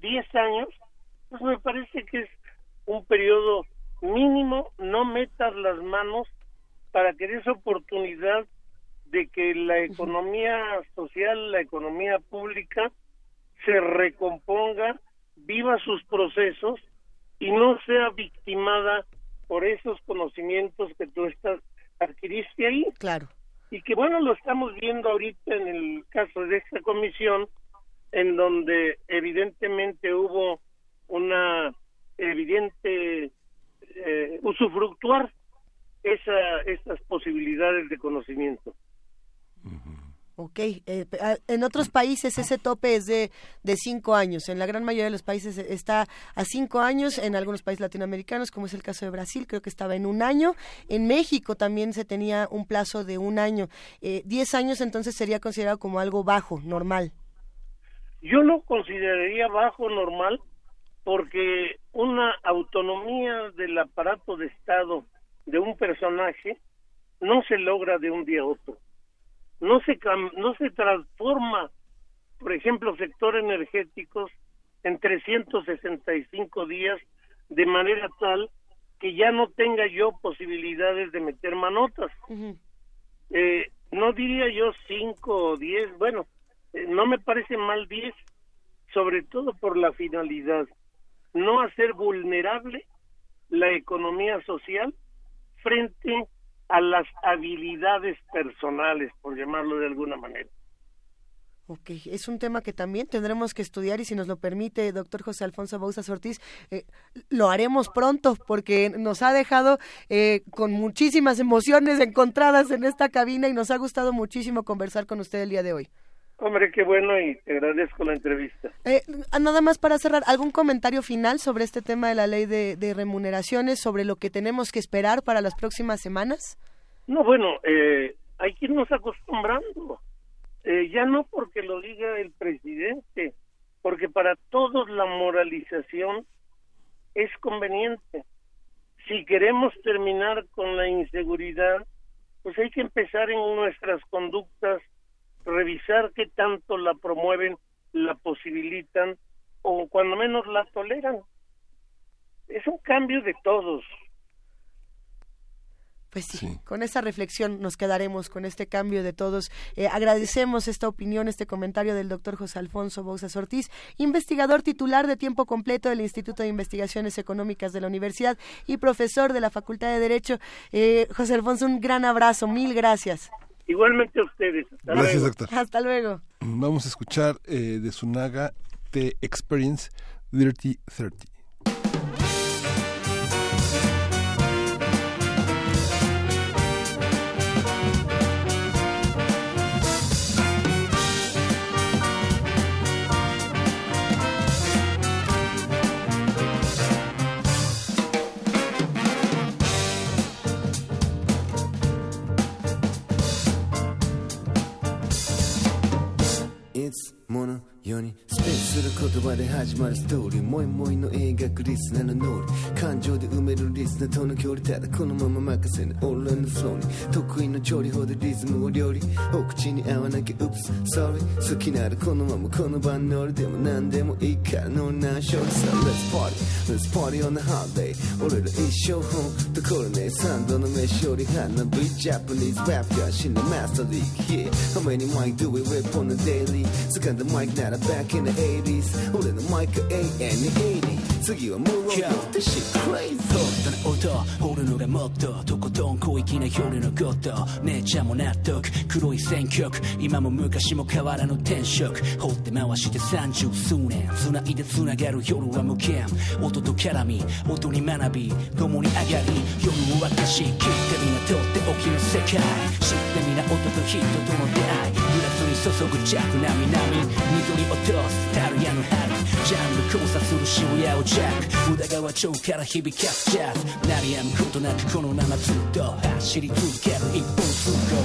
10 años, pues me parece que es un periodo mínimo, no metas las manos para que des oportunidad de que la economía social, la economía pública se recomponga, viva sus procesos y no sea victimada por esos conocimientos que tú estás adquiriste ahí. Claro y que bueno, lo estamos viendo ahorita en el caso de esta comisión, en donde evidentemente hubo una evidente eh, usufructuar esa, esas posibilidades de conocimiento. Ok, eh, en otros países ese tope es de, de cinco años. En la gran mayoría de los países está a cinco años. En algunos países latinoamericanos, como es el caso de Brasil, creo que estaba en un año. En México también se tenía un plazo de un año. Eh, diez años entonces sería considerado como algo bajo, normal. Yo lo consideraría bajo, normal, porque una autonomía del aparato de Estado de un personaje no se logra de un día a otro no se no se transforma por ejemplo sector energéticos en 365 días de manera tal que ya no tenga yo posibilidades de meter manotas. Eh, no diría yo cinco o diez bueno eh, no me parece mal diez sobre todo por la finalidad no hacer vulnerable la economía social frente a las habilidades personales, por llamarlo de alguna manera. Ok, es un tema que también tendremos que estudiar y si nos lo permite, doctor José Alfonso Bauzas Ortiz, eh, lo haremos pronto porque nos ha dejado eh, con muchísimas emociones encontradas en esta cabina y nos ha gustado muchísimo conversar con usted el día de hoy. Hombre, qué bueno y te agradezco la entrevista. Eh, nada más para cerrar, ¿algún comentario final sobre este tema de la ley de, remuneraciones, sobre lo que tenemos que esperar para las próximas semanas? No, bueno, eh, hay que irnos acostumbrando. Eh, ya no porque lo diga el presidente, porque para todos la moralización es conveniente. Si queremos terminar con la inseguridad, pues hay que empezar en nuestras conductas revisar qué tanto la promueven, la posibilitan o cuando menos la toleran. Es un cambio de todos. Pues sí, con esa reflexión nos quedaremos con este cambio de todos. Eh, agradecemos esta opinión, este comentario del doctor José Alfonso Bouzas Ortiz, investigador titular de tiempo completo del Instituto de Investigaciones Económicas de la Universidad y profesor de la Facultad de Derecho. Eh, José Alfonso, un gran abrazo, mil gracias. Igualmente a ustedes. Hasta Gracias, luego. doctor. Hasta luego. Vamos a escuchar eh, de Sunaga The Experience Dirty 30. いつものように。スペースする言葉で始まるストーリーもいもいの映画クリスナーのノリ感情で埋めるリスナーとの距離ただこのまま任せね俺らのフローに。得意の調理法でリズムを料理。お口に合わなきゃ Oops sorry 好きならこのままこの場に乗るでも何でもいいから乗るな勝利さ Let's party Let's party on the holiday 俺ら一生本ところね。三度の飯より花火。Japanese rap が死のマスターリーグ Yeah How many mic do we whip on the daily 掴んだマイクなら back in the 80s 俺のマイク永遠に80次はムーロン This shit crazy ホットな音俺のがもっととことん広域な夜のこと姉ちゃんも納得。黒い選曲。今も昔も変わらぬ転職。放って回して三十数年。繋いで繋がる夜は無限音と絡み音に学び。共に上がり。夜を渡し。切ってみな。とっておきの世界。知ってみな。音と人との出会い。グラスに注ぐジャックなみなみ緑落とすタルヤの春ジャンル交差する渋谷をジャック宇田川町から響かすジャズ鳴りやむことなくこのままずっと走り続ける一本通行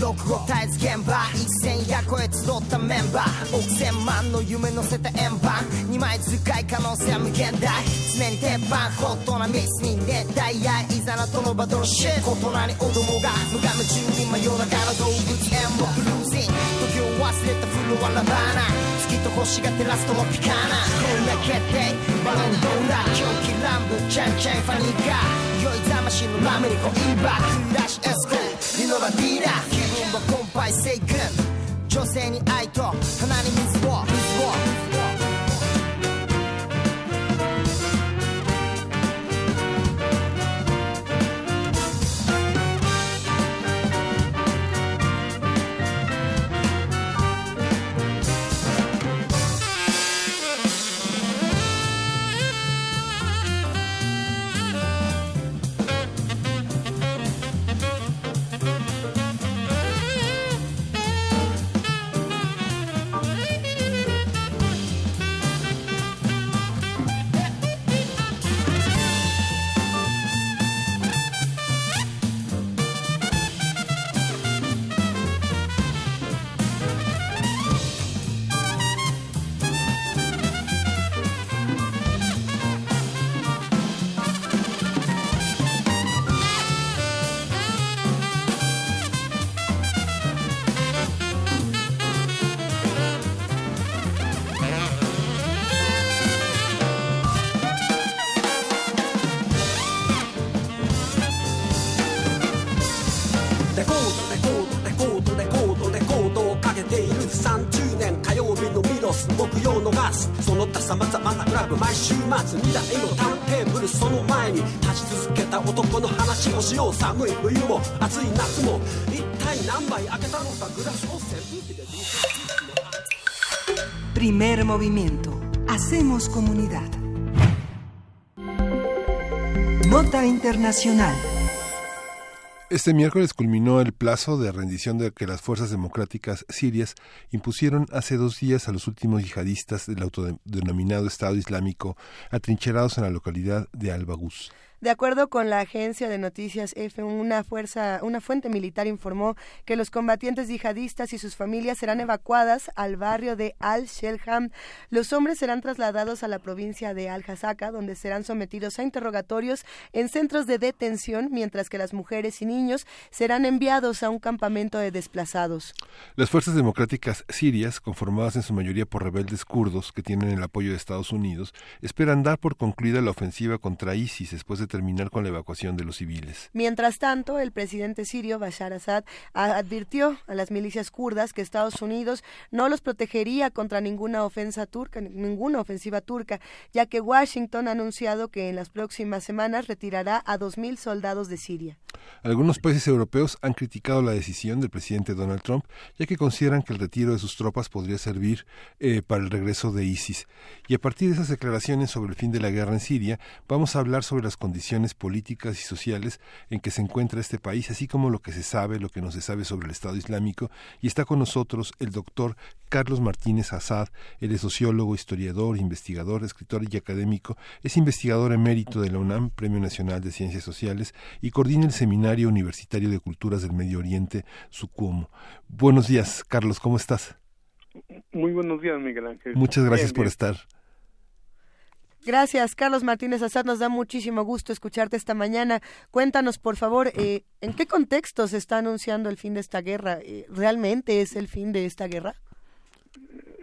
24365絶えず現場一戦や超え集ったメンバー億千万の夢乗せた円盤二枚使い可能性は無限大常に鉄板ホットなミスに熱帯夜いざなとのバトルシット異なり子供が無我夢中に真夜中の動物園もクルージン時を忘れたフロアラバーナ。月と星が照らすともピカーナ今夜決定バロンドーラ狂気乱舞チャンチャンファニーカー酔いざましのラメリコインバクラッシュエスコリノバディーラ気分はコンパイセイ君。女性に愛と鼻に水を。水を。話をしよう寒い冬も暑い夏も一体何杯開けたのかグラスを扇風機で Primer movimiento. Hacemos comunidad. Nota Internacional. Este miércoles culminó el plazo de rendición de que las fuerzas democráticas sirias impusieron hace dos días a los últimos yihadistas del autodenominado Estado Islámico atrincherados en la localidad de Al-Baguz. De acuerdo con la agencia de noticias F, una fuerza, una fuente militar informó que los combatientes yihadistas y sus familias serán evacuadas al barrio de Al-Shelham. Los hombres serán trasladados a la provincia de Al-Hasaka, donde serán sometidos a interrogatorios en centros de detención, mientras que las mujeres y niños serán enviados a un campamento de desplazados. Las fuerzas democráticas sirias, conformadas en su mayoría por rebeldes kurdos que tienen el apoyo de Estados Unidos, esperan dar por concluida la ofensiva contra ISIS después de terminar con la evacuación de los civiles. Mientras tanto, el presidente sirio Bashar Assad advirtió a las milicias kurdas que Estados Unidos no los protegería contra ninguna ofensa turca, ninguna ofensiva turca, ya que Washington ha anunciado que en las próximas semanas retirará a 2.000 soldados de Siria. Algunos países europeos han criticado la decisión del presidente Donald Trump, ya que consideran que el retiro de sus tropas podría servir eh, para el regreso de ISIS. Y a partir de esas declaraciones sobre el fin de la guerra en Siria, vamos a hablar sobre las condiciones políticas y sociales en que se encuentra este país, así como lo que se sabe, lo que no se sabe sobre el Estado Islámico. Y está con nosotros el doctor Carlos Martínez Azad. Él es sociólogo, historiador, investigador, escritor y académico. Es investigador emérito de la UNAM, Premio Nacional de Ciencias Sociales, y coordina el Seminario Universitario de Culturas del Medio Oriente, SUCUMO. Buenos días, Carlos, ¿cómo estás? Muy buenos días, Miguel Ángel. Muchas gracias por estar. Gracias, Carlos Martínez Azad. Nos da muchísimo gusto escucharte esta mañana. Cuéntanos, por favor, eh, ¿en qué contexto se está anunciando el fin de esta guerra? Eh, ¿Realmente es el fin de esta guerra?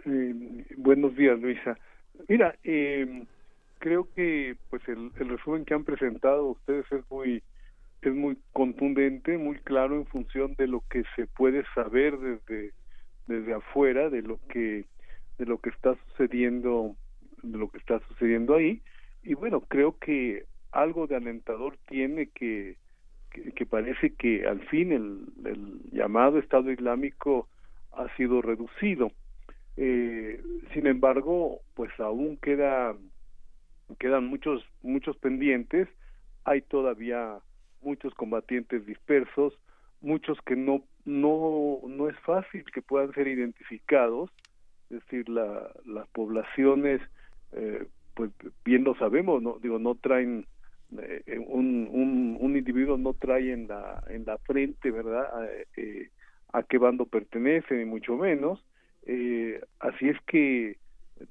Eh, buenos días, Luisa. Mira, creo que pues el, el, resumen que han presentado ustedes es muy es muy contundente, muy claro en función de lo que se puede saber desde desde afuera de lo que de lo que está sucediendo de lo que está sucediendo ahí. Y bueno creo que algo de alentador tiene que que, parece que al fin el, el, llamado Estado Islámico ha sido reducido. Eh, sin embargo pues aún queda quedan muchos muchos pendientes. Hay todavía muchos combatientes dispersos muchos que no no no es fácil que puedan ser identificados es decir la, las poblaciones eh, pues bien lo sabemos no digo no traen eh, un, un, un individuo no trae en la en la frente verdad eh, a qué bando pertenece ni mucho menos. Así es que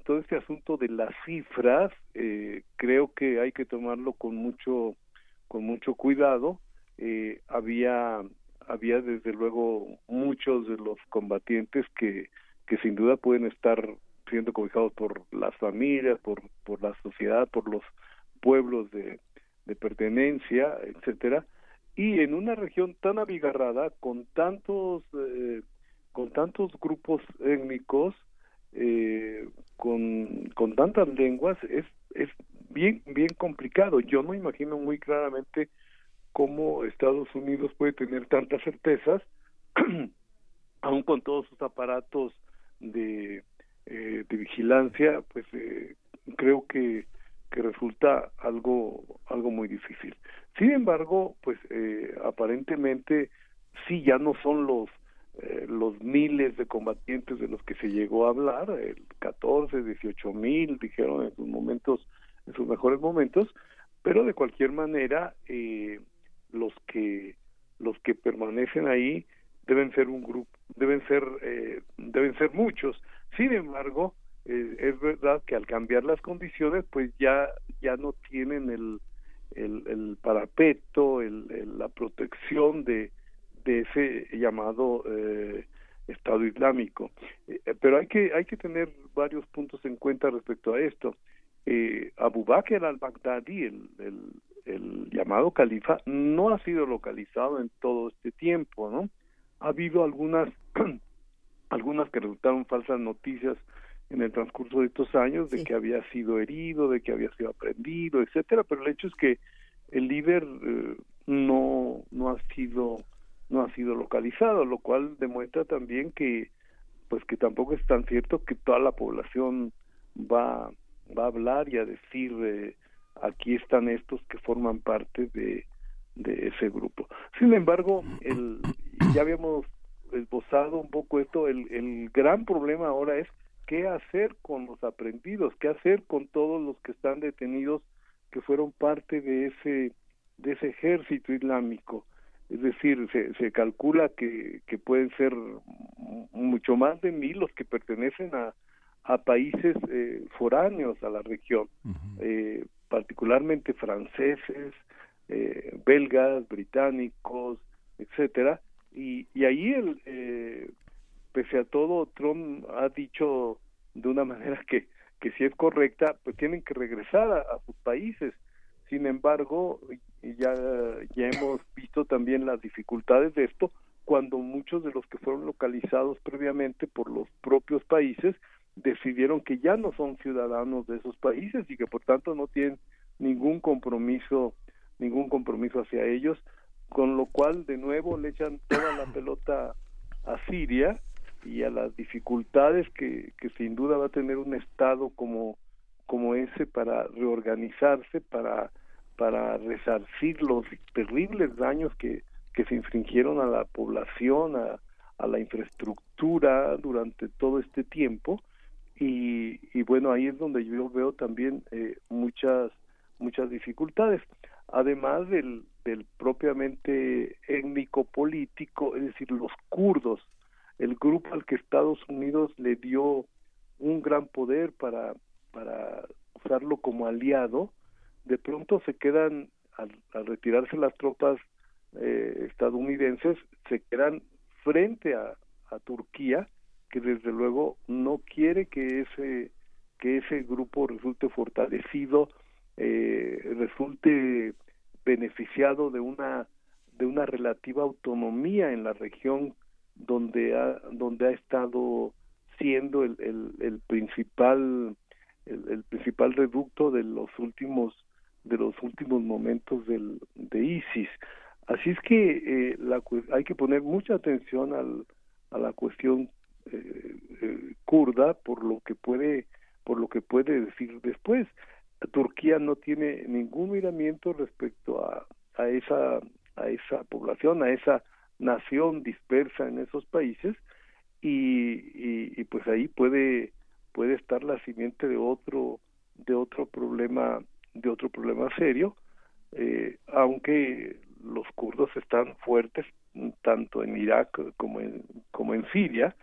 todo este asunto de las cifras creo que hay que tomarlo con mucho con mucho cuidado. Había había desde luego muchos de los combatientes que que sin duda pueden estar siendo cobijados por las familias, por, por la sociedad, por los pueblos de, de pertenencia, etcétera, y en una región tan abigarrada con tantos eh, con tantos grupos étnicos eh, con, con tantas lenguas es es bien bien complicado. Yo no imagino muy claramente cómo Estados Unidos puede tener tantas certezas aún con todos sus aparatos de, eh, de vigilancia, pues eh, creo que, que resulta algo, algo muy difícil. Sin embargo, pues eh, aparentemente sí ya no son los los miles de combatientes de los que se llegó a hablar, el 14, 18 mil, dijeron en sus momentos, en sus mejores momentos, pero de cualquier manera los que los que permanecen ahí deben ser un grupo, deben ser, eh, deben ser muchos. Sin embargo, eh, es verdad que al cambiar las condiciones, pues ya, ya no tienen el, el, el parapeto, el, la protección de, de ese llamado eh, Estado Islámico. pero hay que, hay que tener varios puntos en cuenta respecto a esto. Abu Bakr al-Baghdadi, el, el, el llamado califa, no ha sido localizado en todo este tiempo, ¿no? ha habido algunas algunas que resultaron falsas noticias en el transcurso de estos años de que había sido herido, de que había sido aprendido, etcétera, pero el hecho es que el líder eh, no no ha sido no ha sido localizado, lo cual demuestra también que pues que tampoco es tan cierto que toda la población va va a hablar y a decir eh, aquí están estos que forman parte de de ese grupo. Sin embargo, el, ya habíamos esbozado un poco esto, el, el gran problema ahora es qué hacer con los aprendidos, qué hacer con todos los que están detenidos que fueron parte de ese de ese ejército islámico. Es decir, se, se calcula que, que pueden ser mucho más de mil los que pertenecen a, a países eh, foráneos a la región, eh, particularmente franceses, eh, belgas, británicos, etcétera, y, y ahí el, eh, pese a todo Trump ha dicho de una manera que que si es correcta, pues tienen que regresar a, sus países. Sin embargo, ya, ya hemos visto también las dificultades de esto cuando muchos de los que fueron localizados previamente por los propios países decidieron que ya no son ciudadanos de esos países y que por tanto no tienen ningún compromiso ningún compromiso hacia ellos con lo cual de nuevo le echan toda la pelota a Siria y a las dificultades que, que sin duda va a tener un estado como como ese para reorganizarse para para resarcir los terribles daños que, que se infringieron a la población a, a la infraestructura durante todo este tiempo. Y, y bueno ahí es donde yo veo también eh, muchas muchas dificultades. Además del, del propiamente étnico político es decir los kurdos. El grupo al que Estados Unidos le dio un gran poder para para usarlo como aliado de pronto se quedan al, al retirarse las tropas eh, estadounidenses se quedan frente a, a Turquía que desde luego no quiere que ese que ese grupo resulte fortalecido eh, resulte beneficiado de una de una relativa autonomía en la región donde ha donde ha estado siendo el, el, el principal el, principal reducto de los últimos de los últimos momentos del, de ISIS. Así es que eh, la, hay que poner mucha atención al, a la cuestión eh, eh, kurda por lo que puede por lo que puede decir después Turquía no tiene ningún miramiento respecto a, esa a esa población a esa nación dispersa en esos países y, y, pues ahí puede estar la simiente de otro de otro problema de otro problema serio eh, aunque los kurdos están fuertes tanto en Irak como en como en Siria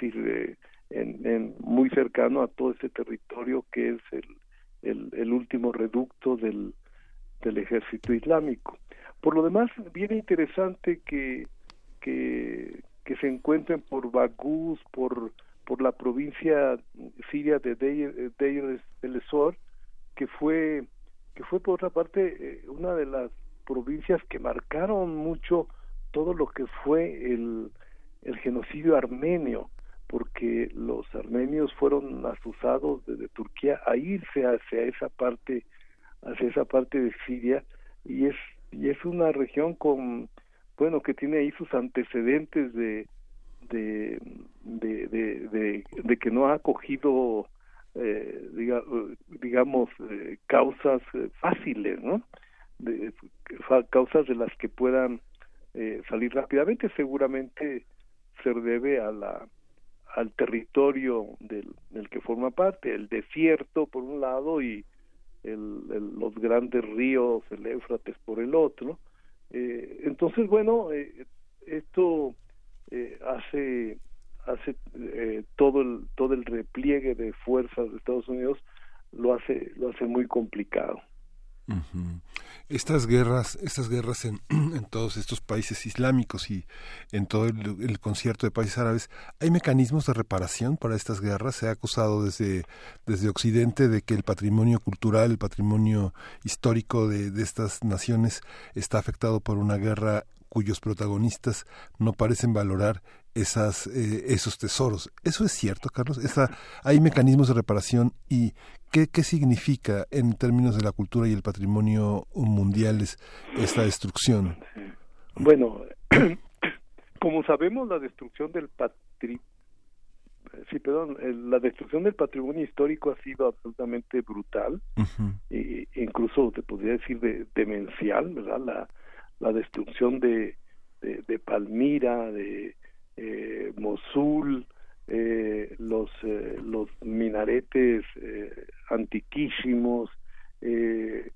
en, en, muy cercano a todo ese territorio que es el, el, último reducto del, del ejército islámico. Por lo demás, viene interesante que, que, se encuentren por Bagús, por, por la provincia siria de Deir, Deir el Esor, que fue, que fue por otra parte eh, una de las provincias que marcaron mucho todo lo que fue el, el genocidio armenio porque los armenios fueron asusados desde Turquía a irse hacia esa parte hacia esa parte de Siria y es y es una región con bueno que tiene ahí sus antecedentes de de de, de, que no ha acogido eh, digamos eh, causas eh, fáciles no de, causas de las que puedan eh, salir rápidamente. Seguramente se debe a la al territorio del, que forma parte, el desierto por un lado y el, los grandes ríos, el Éufrates por el otro. Eh, entonces, bueno, eh, esto eh, hace hace eh, todo el todo el repliegue de fuerzas de Estados Unidos lo hace lo hace muy complicado. Estas guerras, estas guerras en, todos estos países islámicos y en todo el, concierto de países árabes, ¿hay mecanismos de reparación para estas guerras? Se ha acusado desde, desde Occidente de que el patrimonio cultural, el patrimonio histórico de, de estas naciones está afectado por una guerra cuyos protagonistas no parecen valorar esas, eh, esos tesoros. ¿Eso es cierto, Carlos? ¿Hay mecanismos de reparación y qué, qué significa en términos de la cultura y el patrimonio mundiales esta destrucción? Bueno, como sabemos, la destrucción del patrimonio sí, perdón, la destrucción del patrimonio histórico ha sido absolutamente brutal, e incluso te podría decir de, demencial, ¿verdad? La, la destrucción de, de, de Palmira, de eh, Mosul, eh, los, eh, los minaretes eh, antiquísimos, eh,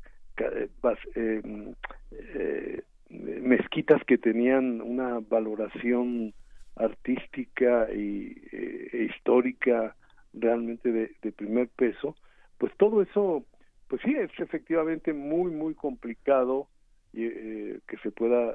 em, eh, mezquitas que tenían una valoración artística y, e histórica realmente de, de, primer peso, pues todo eso, pues sí, es efectivamente muy, muy complicado eh, que se pueda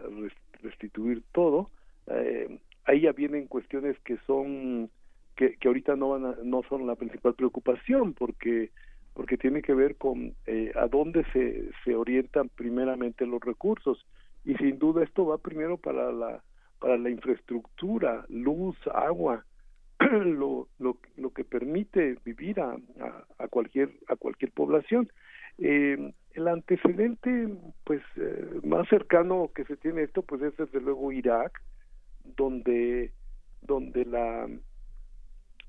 restituir todo. Eh, ahí ya vienen cuestiones que son que, que ahorita no van a, no son la principal preocupación porque porque tiene que ver con eh, a dónde se, se orientan primeramente los recursos y sin duda esto va primero para la para la infraestructura, luz, agua, lo, lo, lo que permite vivir a, a, cualquier a cualquier población. Eh, el antecedente pues eh, más cercano que se tiene esto pues es desde luego Irak, donde donde la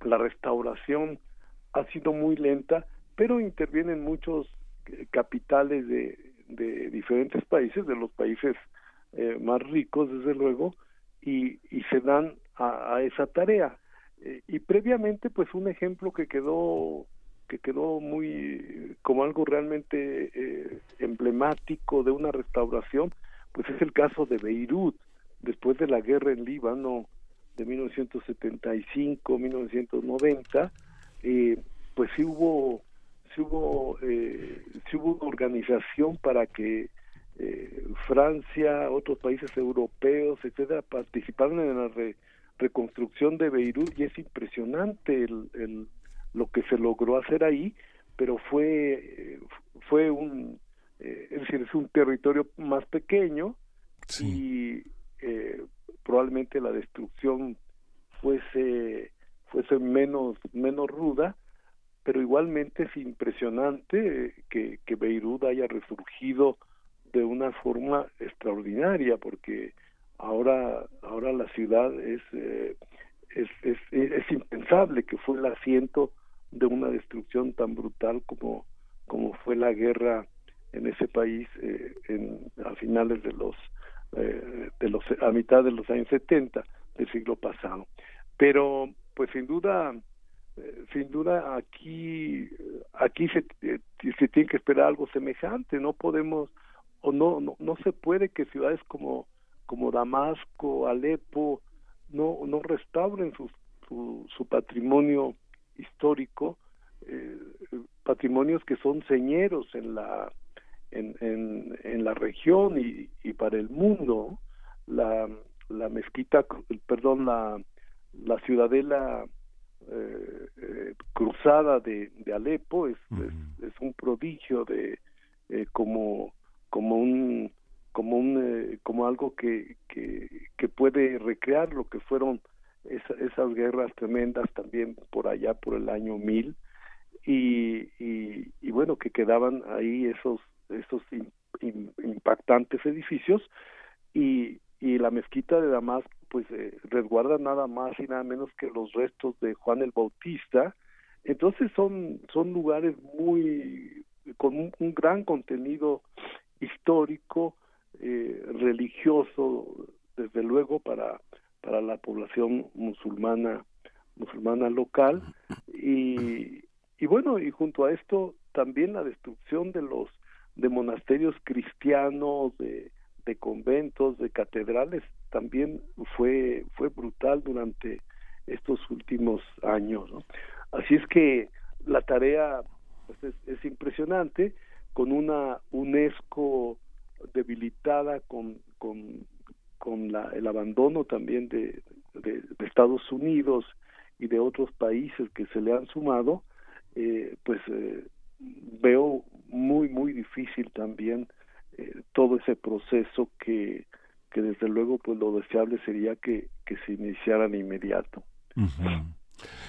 la restauración ha sido muy lenta, pero intervienen muchos eh, capitales de, de diferentes países, de los países eh, más ricos desde luego, y, y se dan a, a esa tarea. Eh, y previamente, pues un ejemplo que quedó que quedó muy como algo realmente emblemático de una restauración, pues es el caso de Beirut, después de la guerra en Líbano de 1975-1990, eh, pues sí hubo sí hubo eh, sí hubo una organización para que eh, Francia, otros países europeos, etcétera, participaron en la reconstrucción de Beirut y es impresionante el, el, lo que se logró hacer ahí, pero fue fue un eh, es decir es un territorio más pequeño y eh, probablemente la destrucción fuese fuese menos menos ruda pero igualmente es impresionante que, que Beirut haya resurgido de una forma extraordinaria porque ahora ahora la ciudad es, eh, es, es, es impensable que fue el asiento de una destrucción tan brutal como como fue la guerra en ese país eh, en, a finales de los eh, de los a mitad de los años 70 del siglo pasado. Pero pues sin duda eh, sin duda aquí aquí se, eh, se tiene que esperar algo semejante. No podemos o no no, no se puede que ciudades como como Damasco Alepo no no restauren su, su, patrimonio histórico patrimonios que son señeros en la en, en, en la región y, y para el mundo la la mezquita perdón la la ciudadela eh, eh, cruzada de, de Alepo es, es, es, un prodigio de eh, como como un como un como algo que, que, que puede recrear lo que fueron esa, esas guerras tremendas también por allá por el año 1000 y, y, y bueno que quedaban ahí esos in, impactantes edificios y, y la mezquita de Damasco pues eh, resguarda nada más y nada menos que los restos de Juan el Bautista. Entonces son son lugares muy con un, un gran contenido histórico eh, religioso desde luego para para la población musulmana musulmana local. Y y bueno y junto a esto también la destrucción de los de monasterios cristianos de conventos, de catedrales, también fue, fue brutal durante estos últimos años. Así es que la tarea pues, es, es, impresionante, con una UNESCO debilitada, con, con, con el abandono también de, de, de, Estados Unidos y de otros países que se le han sumado, eh, pues eh, veo muy, muy difícil también eh, todo ese proceso que, que desde luego pues lo deseable sería que, que se iniciara de inmediato.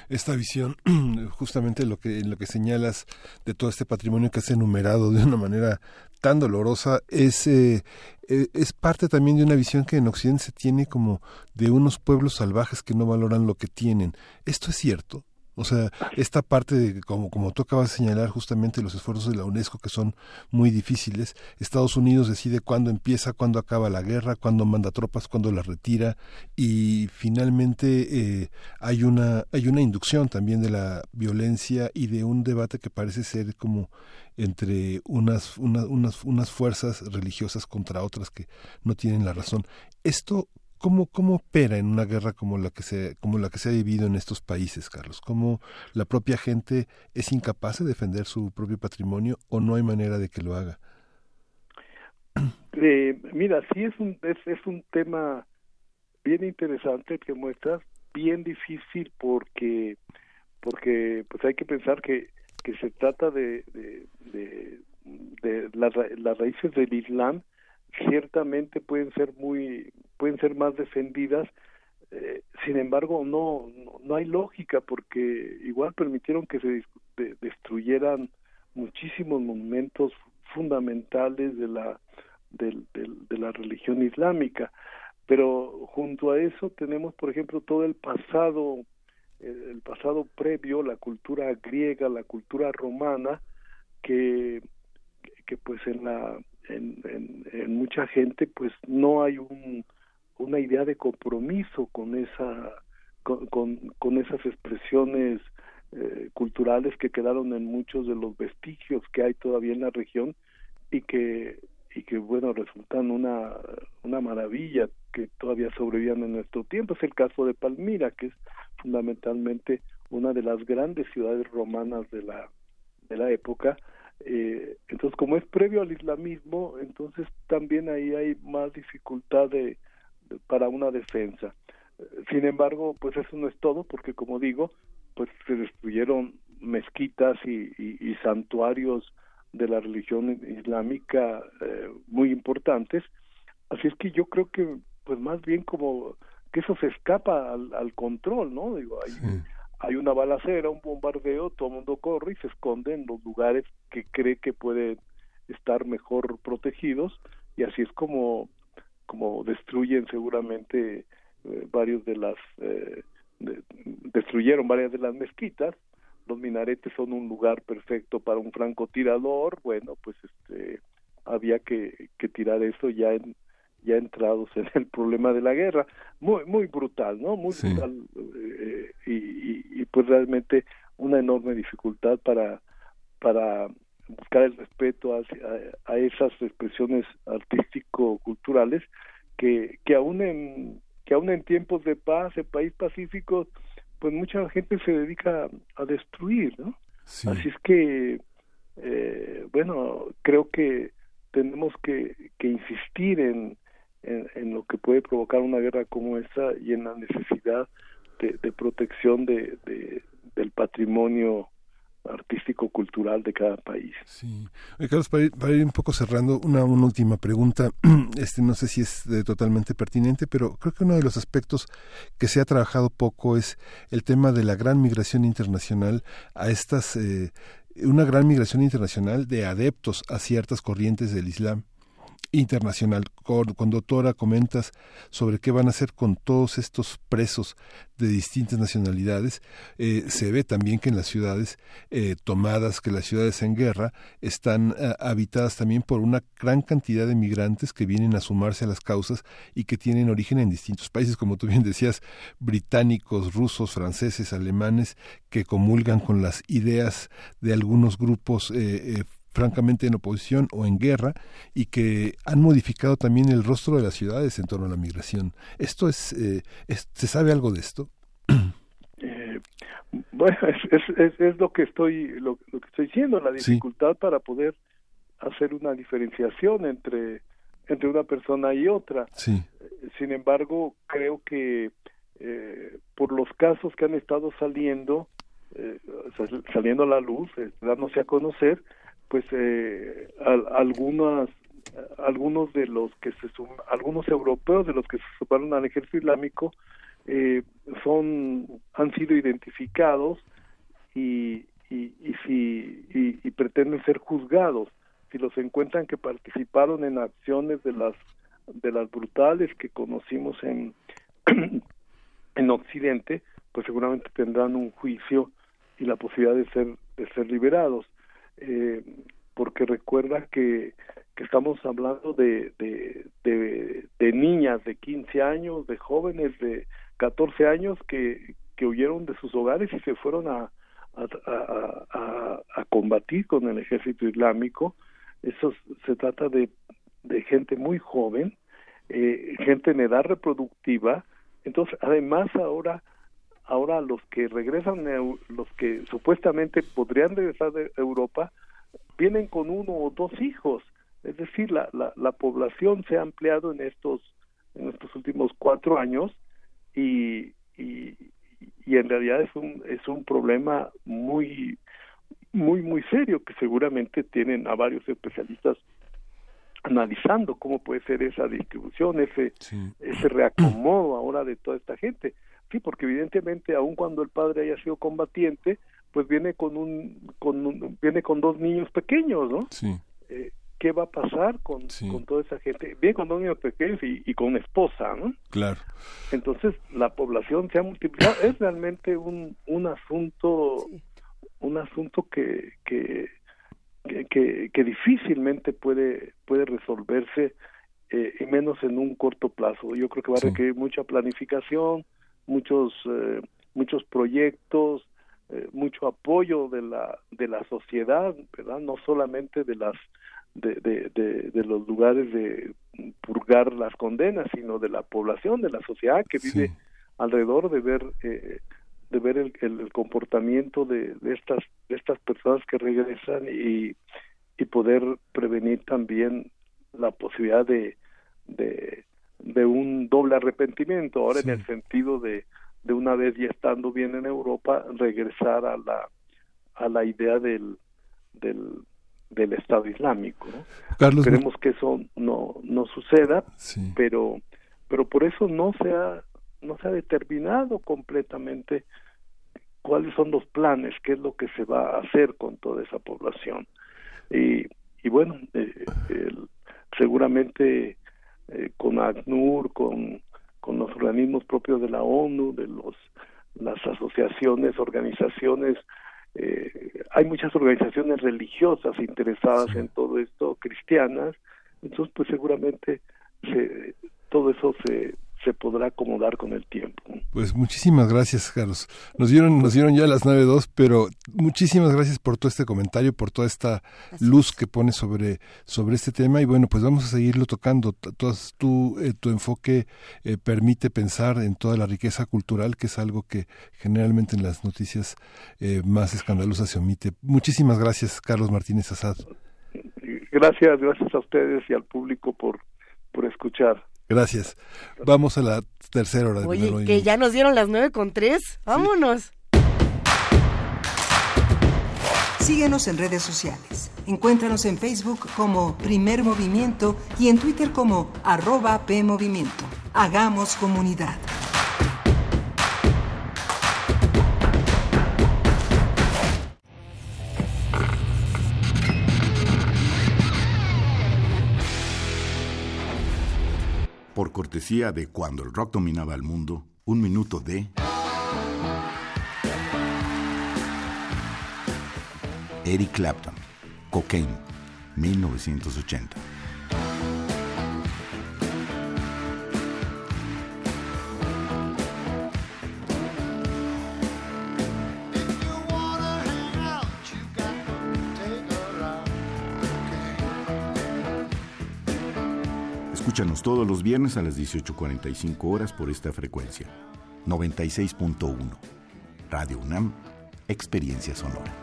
Esta visión, justamente lo que, lo que señalas de todo este patrimonio que has enumerado de una manera tan dolorosa, es, eh, es parte también de una visión que en Occidente se tiene como de unos pueblos salvajes que no valoran lo que tienen. ¿Esto es cierto? O sea, esta parte, de, como, como tú acabas de señalar, justamente los esfuerzos de la UNESCO que son muy difíciles. Estados Unidos decide cuándo empieza, cuándo acaba la guerra, cuándo manda tropas, cuándo las retira y finalmente eh, hay una hay una inducción también de la violencia y de un debate que parece ser como entre unas, una, unas, unas fuerzas religiosas contra otras que no tienen la razón. Esto ¿Cómo, ¿Cómo opera en una guerra como la, que se, como la que se ha vivido en estos países, Carlos? ¿Cómo la propia gente es incapaz de defender su propio patrimonio o no hay manera de que lo haga? Eh, mira, sí es un, es, es un tema bien interesante que muestras, bien difícil porque, porque pues hay que pensar que que se trata de, de, de, de las, las raíces del Islam ciertamente pueden ser muy pueden ser más defendidas eh, sin embargo no, no, hay lógica porque igual permitieron que se destruyeran muchísimos monumentos fundamentales de la de, de, la religión islámica. Pero junto a eso tenemos por ejemplo todo el pasado el pasado previo la cultura griega la cultura romana que que pues en la en, en, mucha gente pues no hay un, una idea de compromiso con esa con, esas expresiones eh, culturales que quedaron en muchos de los vestigios que hay todavía en la región y que y que bueno resultan una una maravilla que todavía sobrevivían en nuestro tiempo. Es el caso de Palmira que es fundamentalmente una de las grandes ciudades romanas de la de la época. Eh, entonces, como es previo al islamismo, entonces también ahí hay más dificultad de, para una defensa. Sin embargo, pues eso no es todo, porque como digo, pues se destruyeron mezquitas y, y, santuarios de la religión islámica eh, muy importantes. Así es que yo creo que, pues más bien como que eso se escapa al, al control, ¿no? Digo, hay, hay una balacera, un bombardeo, todo el mundo corre y se esconde en los lugares que cree que pueden estar mejor protegidos y así es como como destruyen seguramente eh, varios de las eh, destruyeron varias de las mezquitas. Los minaretes son un lugar perfecto para un francotirador. Bueno pues este había que, que tirar eso ya en ya entrados en el problema de la guerra. Muy muy brutal no muy brutal eh, y, y, pues realmente una enorme dificultad para para buscar el respeto a, a, esas expresiones artístico culturales que que aún en que aún en tiempos de paz en país pacífico pues mucha gente se dedica a destruir no así es que eh, bueno creo que tenemos que, que insistir en en, lo que puede provocar una guerra como esta y en la necesidad de, protección de, del patrimonio artístico cultural de cada país. Sí. Carlos, para ir, un poco cerrando, una, una, última pregunta, este no sé si es totalmente pertinente, pero creo que uno de los aspectos que se ha trabajado poco es el tema de la gran migración internacional a estas eh, una gran migración internacional de adeptos a ciertas corrientes del Islam internacional. Cuando doctora comentas sobre qué van a hacer con todos estos presos de distintas nacionalidades, eh, se ve también que en las ciudades eh, tomadas, que las ciudades en guerra, están eh, habitadas también por una gran cantidad de migrantes que vienen a sumarse a las causas y que tienen origen en distintos países, como tú bien decías, británicos, rusos, franceses, alemanes, que comulgan con las ideas de algunos grupos francamente en oposición o en guerra y que han modificado también el rostro de las ciudades en torno a la migración. ¿Esto es, eh, se sabe algo de esto? Eh, bueno, es, es, lo que estoy lo, que estoy diciendo, la dificultad para poder hacer una diferenciación entre entre una persona y otra. Sin embargo, creo que eh, por los casos que han estado saliendo, saliendo a la luz, dándose a conocer, pues eh, algunas algunos de los que se algunos europeos de los que se sumaron al ejército islámico eh, son han sido identificados y y, y si y, pretenden ser juzgados. Si los encuentran que participaron en acciones de las de las brutales que conocimos en en Occidente pues seguramente tendrán un juicio y la posibilidad de ser de ser liberados eh, porque recuerda que, que estamos hablando de, de, de, niñas de 15 años, de jóvenes de 14 años que, que huyeron de sus hogares y se fueron a, a, a, a combatir con el ejército islámico. Eso se trata de, de gente muy joven, eh, gente en edad reproductiva. Entonces, además ahora ahora los que regresan, los que supuestamente podrían regresar de Europa, vienen con uno o dos hijos. Es decir, la, la, la población se ha ampliado en estos, en estos últimos cuatro años y, y, y en realidad es un, es un problema muy muy muy serio que seguramente tienen a varios especialistas analizando cómo puede ser esa distribución, ese ese reacomodo ahora de toda esta gente. Sí, porque evidentemente aun cuando el padre haya sido combatiente, pues viene con un con viene con dos niños pequeños, ¿no? Sí. Eh, ¿Qué va a pasar con, con toda esa gente? Viene con dos niños pequeños y, con esposa, ¿no? Claro. Entonces la población se ha multiplicado. Es realmente un un asunto un asunto que, que que, que, difícilmente puede puede resolverse eh, y menos en un corto plazo. Yo creo que va a requerir mucha planificación, muchos eh, muchos proyectos, eh, mucho apoyo de la de la sociedad, verdad, no solamente de las de, de, de, los lugares de purgar las condenas, sino de la población, de la sociedad que vive alrededor de ver eh, de ver el, el, comportamiento de, de, estas de estas personas que regresan y, y poder prevenir también la posibilidad de, de, de un doble arrepentimiento. Ahora en el sentido de de una vez ya estando bien en Europa regresar a la a la idea del del, del Estado Islámico Carlos, esperemos que eso no no suceda pero pero por eso no se ha no se ha determinado completamente cuáles son los planes, qué es lo que se va a hacer con toda esa población. Y, y bueno, eh, seguramente eh, con ACNUR, con, con los organismos propios de la ONU, de los las asociaciones, organizaciones, eh, hay muchas organizaciones religiosas interesadas en todo esto, cristianas, entonces pues seguramente se, todo eso se, se podrá acomodar con el tiempo. Pues muchísimas gracias, Carlos. Nos dieron, nos dieron ya las 9.2, pero muchísimas gracias por todo este comentario, por toda esta luz que pone sobre, sobre este tema. Y bueno, pues vamos a seguirlo tocando. tu, eh, tu enfoque eh, permite pensar en toda la riqueza cultural, que es algo que generalmente en las noticias eh, más escandalosas se omite. Muchísimas gracias, Carlos Martínez Asad. Gracias, gracias a ustedes y al público por, por escuchar. Gracias. Vamos a la tercera hora. De Oye, que ya nos dieron las nueve con tres. Vámonos. Síguenos en redes sociales. Encuéntranos en Facebook como Primer Movimiento y en Twitter como arroba PMovimiento. Hagamos comunidad. Por cortesía de Cuando el rock dominaba el mundo, un minuto de... Eric Clapton, Cocaine, 1980. Escúchanos todos los viernes a las 18.45 horas por esta frecuencia. 96.1. Radio UNAM, Experiencia Sonora.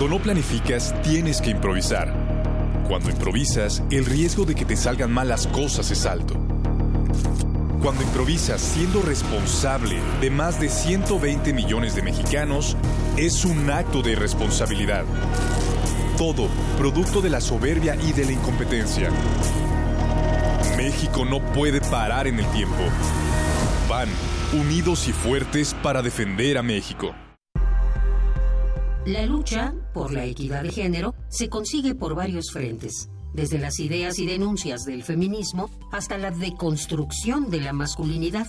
Cuando no planificas, tienes que improvisar. Cuando improvisas, el riesgo de que te salgan malas cosas es alto. Cuando improvisas siendo responsable de más de 120 millones de mexicanos, es un acto de responsabilidad. Todo producto de la soberbia y de la incompetencia. México no puede parar en el tiempo. Van, unidos y fuertes para defender a México. La lucha por la equidad de género se consigue por varios frentes, desde las ideas y denuncias del feminismo hasta la deconstrucción de la masculinidad.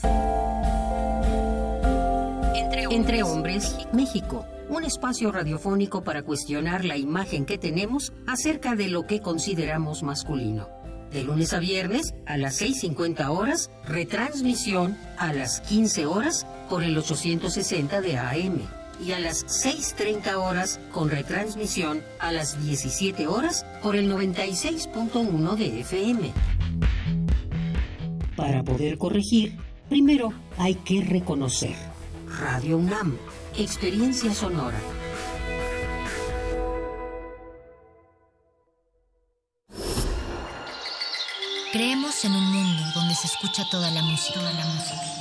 Entre hombres, México, un espacio radiofónico para cuestionar la imagen que tenemos acerca de lo que consideramos masculino. De lunes a viernes a las 6.50 horas, retransmisión a las 15 horas por el 860 de AM y a las 6.30 horas con retransmisión a las 17 horas por el 96.1 de FM. Para poder corregir, primero hay que reconocer. Radio UNAM, experiencia sonora. Creemos en un mundo donde se escucha toda la música, toda la música,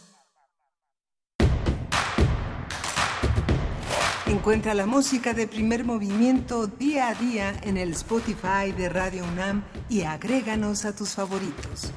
Encuentra la música de primer movimiento día a día en el Spotify de Radio UNAM y agréganos a tus favoritos.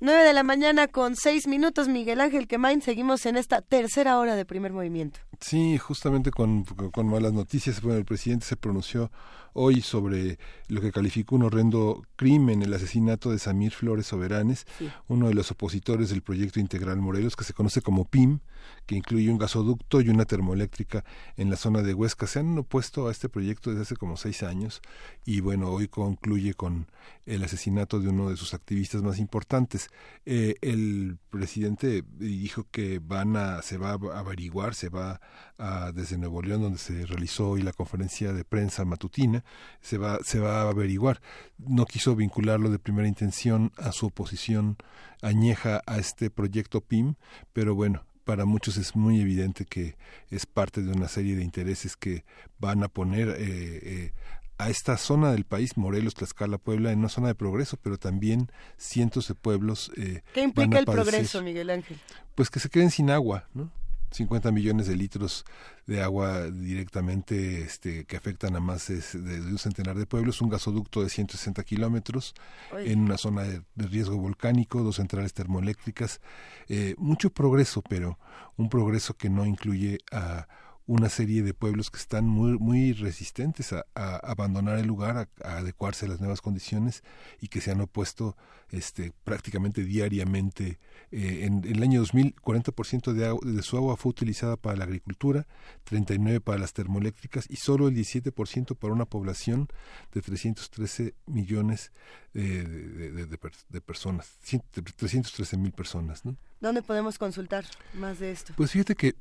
9 de la mañana con 6 minutos, Miguel Ángel Quemain. Seguimos en esta tercera hora de primer movimiento. Sí, justamente con, con malas noticias. Bueno, el presidente se pronunció hoy sobre lo que calificó un horrendo crimen, el asesinato de Samir Flores Soberanes, uno de los opositores del proyecto integral Morelos, que se conoce como PIM, que incluye un gasoducto y una termoeléctrica en la zona de Huesca. Se han opuesto a este proyecto desde hace como seis años y bueno, hoy concluye con el asesinato de uno de sus activistas más importantes. Eh, el presidente dijo que van a, se va a averiguar, se va a, desde Nuevo León, donde se realizó hoy la conferencia de prensa matutina, se va, se va a averiguar. No quiso vincularlo de primera intención a su oposición añeja a este proyecto PIM, pero bueno, para muchos es muy evidente que es parte de una serie de intereses que van a poner eh, eh, a esta zona del país, Morelos, Tlaxcala, Puebla, en una zona de progreso, pero también cientos de pueblos. Eh, ¿Qué implica el progreso, Miguel Ángel? Pues que se queden sin agua, ¿no? 50 millones de litros de agua directamente este, que afectan a más de, un centenar de pueblos, un gasoducto de 160 kilómetros en una zona de, riesgo volcánico, dos centrales termoeléctricas, eh, mucho progreso, pero un progreso que no incluye a una serie de pueblos que están muy, muy resistentes a, abandonar el lugar, a, adecuarse a las nuevas condiciones y que se han opuesto este, prácticamente diariamente. Eh, en, el año 2000, 40% de, de su agua fue utilizada para la agricultura, 39% para las termoeléctricas y solo el 17% para una población de 313 millones de, de, de personas, 313 mil personas. ¿no? ¿Dónde podemos consultar más de esto? Pues fíjate que eh,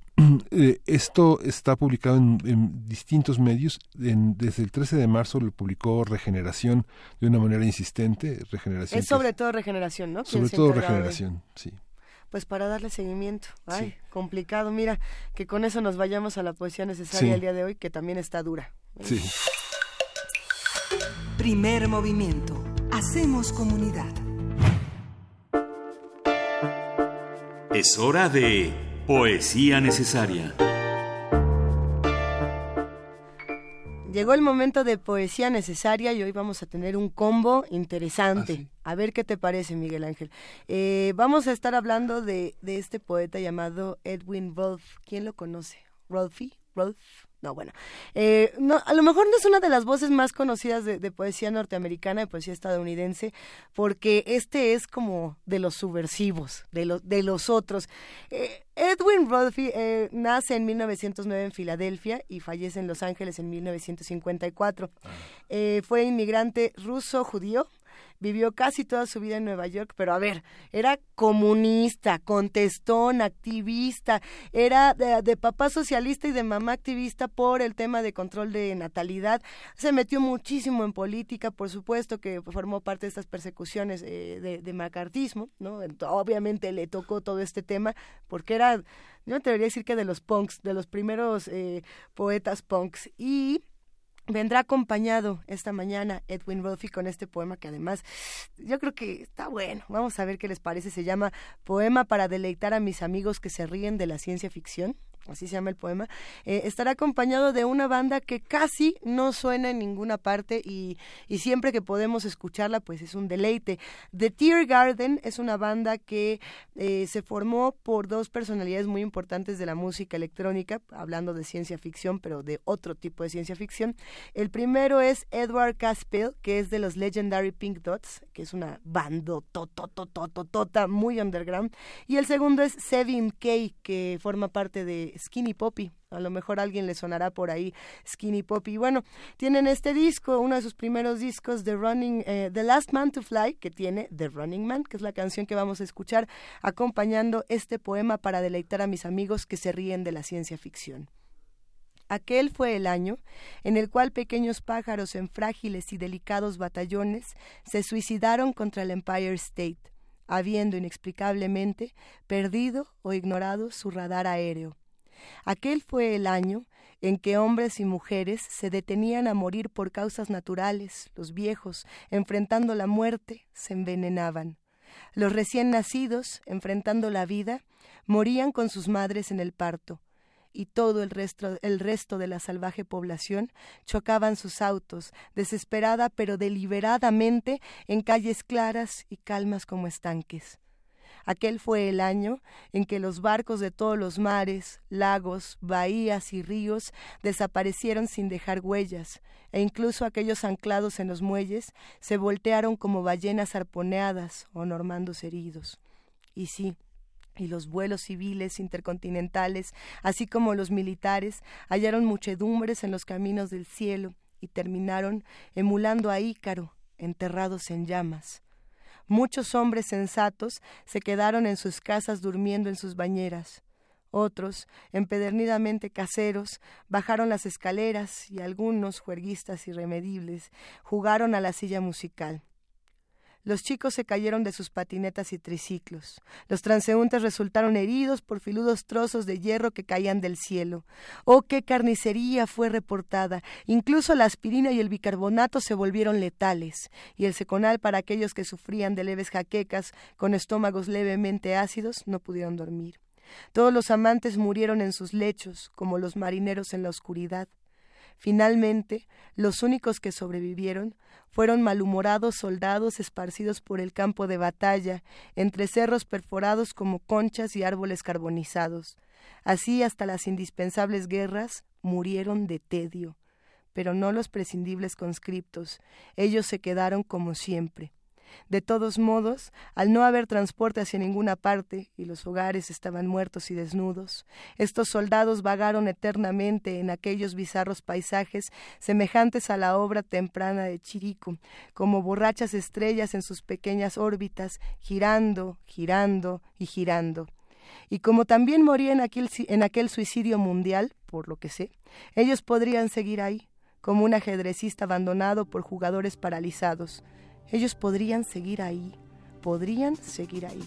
esto está publicado en, distintos medios. desde el 13 de marzo lo publicó Regeneración de una manera insistente. Regeneración es sobre todo Regeneración, ¿no? Sobre todo Regeneración, sí. Pues para darle seguimiento. Ay, complicado. Mira, que con eso nos vayamos a la poesía necesaria el día de hoy, que también está dura. Sí. Primer movimiento. Hacemos comunidad. Es hora de Poesía Necesaria. Llegó el momento de poesía necesaria y hoy vamos a tener un combo interesante. Ah, a ver qué te parece, Miguel Ángel. Eh, vamos a estar hablando de, de, este poeta llamado Edwin Rolf. ¿Quién lo conoce? ¿Rolfie? ¿Rolf? No, bueno. Eh, no, a lo mejor no es una de las voces más conocidas de, poesía norteamericana, de poesía estadounidense, porque este es como de los subversivos, de, los de los otros. Eh, Edwin Rodfi eh, nace en 1909 en Filadelfia y fallece en Los Ángeles en 1954. Ah. fue inmigrante ruso-judío vivió casi toda su vida en Nueva York, pero a ver, era comunista, contestón, activista, era de, papá socialista y de mamá activista por el tema de control de natalidad, se metió muchísimo en política, por supuesto que formó parte de estas persecuciones eh, de, de macartismo, ¿no? Obviamente le tocó todo este tema, porque era, yo me atrevería a decir que de los punks, de los primeros eh, poetas punks, y Vendrá acompañado esta mañana Edwin Rolfe con este poema que además yo creo que está bueno. Vamos a ver qué les parece. Se llama Poema para deleitar a mis amigos que se ríen de la ciencia ficción. Así se llama el poema, eh, estará acompañado de una banda que casi no suena en ninguna parte y, y, siempre que podemos escucharla pues es un deleite. The Tear Garden es una banda que eh, se formó por dos personalidades muy importantes de la música electrónica, hablando de ciencia ficción, pero de otro tipo de ciencia ficción. El primero es Edward Caspel, que es de los Legendary Pink Dots, que es una banda tota muy underground. Y el segundo es Sevin Kay, que forma parte de Skinny Poppy. A lo mejor alguien le sonará por ahí Skinny Poppy. Bueno, tienen este disco, uno de sus primeros discos, The Running, eh, The Last Man to Fly, que tiene The Running Man, que es la canción que vamos a escuchar, acompañando este poema para deleitar a mis amigos que se ríen de la ciencia ficción. Aquel fue el año en el cual pequeños pájaros en frágiles y delicados batallones se suicidaron contra el Empire State, habiendo inexplicablemente perdido o ignorado su radar aéreo. Aquel fue el año en que hombres y mujeres se detenían a morir por causas naturales, los viejos, enfrentando la muerte, se envenenaban. Los recién nacidos, enfrentando la vida, morían con sus madres en el parto y todo el resto, el resto de la salvaje población chocaban sus autos, desesperada pero deliberadamente, en calles claras y calmas como estanques. Aquel fue el año en que los barcos de todos los mares, lagos, bahías y ríos desaparecieron sin dejar huellas, e incluso aquellos anclados en los muelles se voltearon como ballenas arponeadas o normandos heridos. Y sí, y los vuelos civiles intercontinentales, así como los militares, hallaron muchedumbres en los caminos del cielo y terminaron emulando a Ícaro, enterrados en llamas. Muchos hombres sensatos se quedaron en sus casas durmiendo en sus bañeras. Otros, empedernidamente caseros, bajaron las escaleras y algunos, juerguistas irremedibles, jugaron a la silla musical. Los chicos se cayeron de sus patinetas y triciclos. Los transeúntes resultaron heridos por filudos trozos de hierro que caían del cielo. Oh, qué carnicería fue reportada. Incluso la aspirina y el bicarbonato se volvieron letales, y el seconal para aquellos que sufrían de leves jaquecas con estómagos levemente ácidos no pudieron dormir. Todos los amantes murieron en sus lechos, como los marineros en la oscuridad. Finalmente, los únicos que sobrevivieron fueron malhumorados soldados esparcidos por el campo de batalla, entre cerros perforados como conchas y árboles carbonizados. Así hasta las indispensables guerras murieron de tedio, pero no los prescindibles conscriptos, ellos se quedaron como siempre, de todos modos, al no haber transporte hacia ninguna parte y los hogares estaban muertos y desnudos, estos soldados vagaron eternamente en aquellos bizarros paisajes semejantes a la obra temprana de Chirico, como borrachas estrellas en sus pequeñas órbitas, girando, girando y girando. Y como también moría en aquel, en aquel suicidio mundial, por lo que sé, ellos podrían seguir ahí, como un ajedrecista abandonado por jugadores paralizados, ellos podrían seguir ahí, podrían seguir ahí.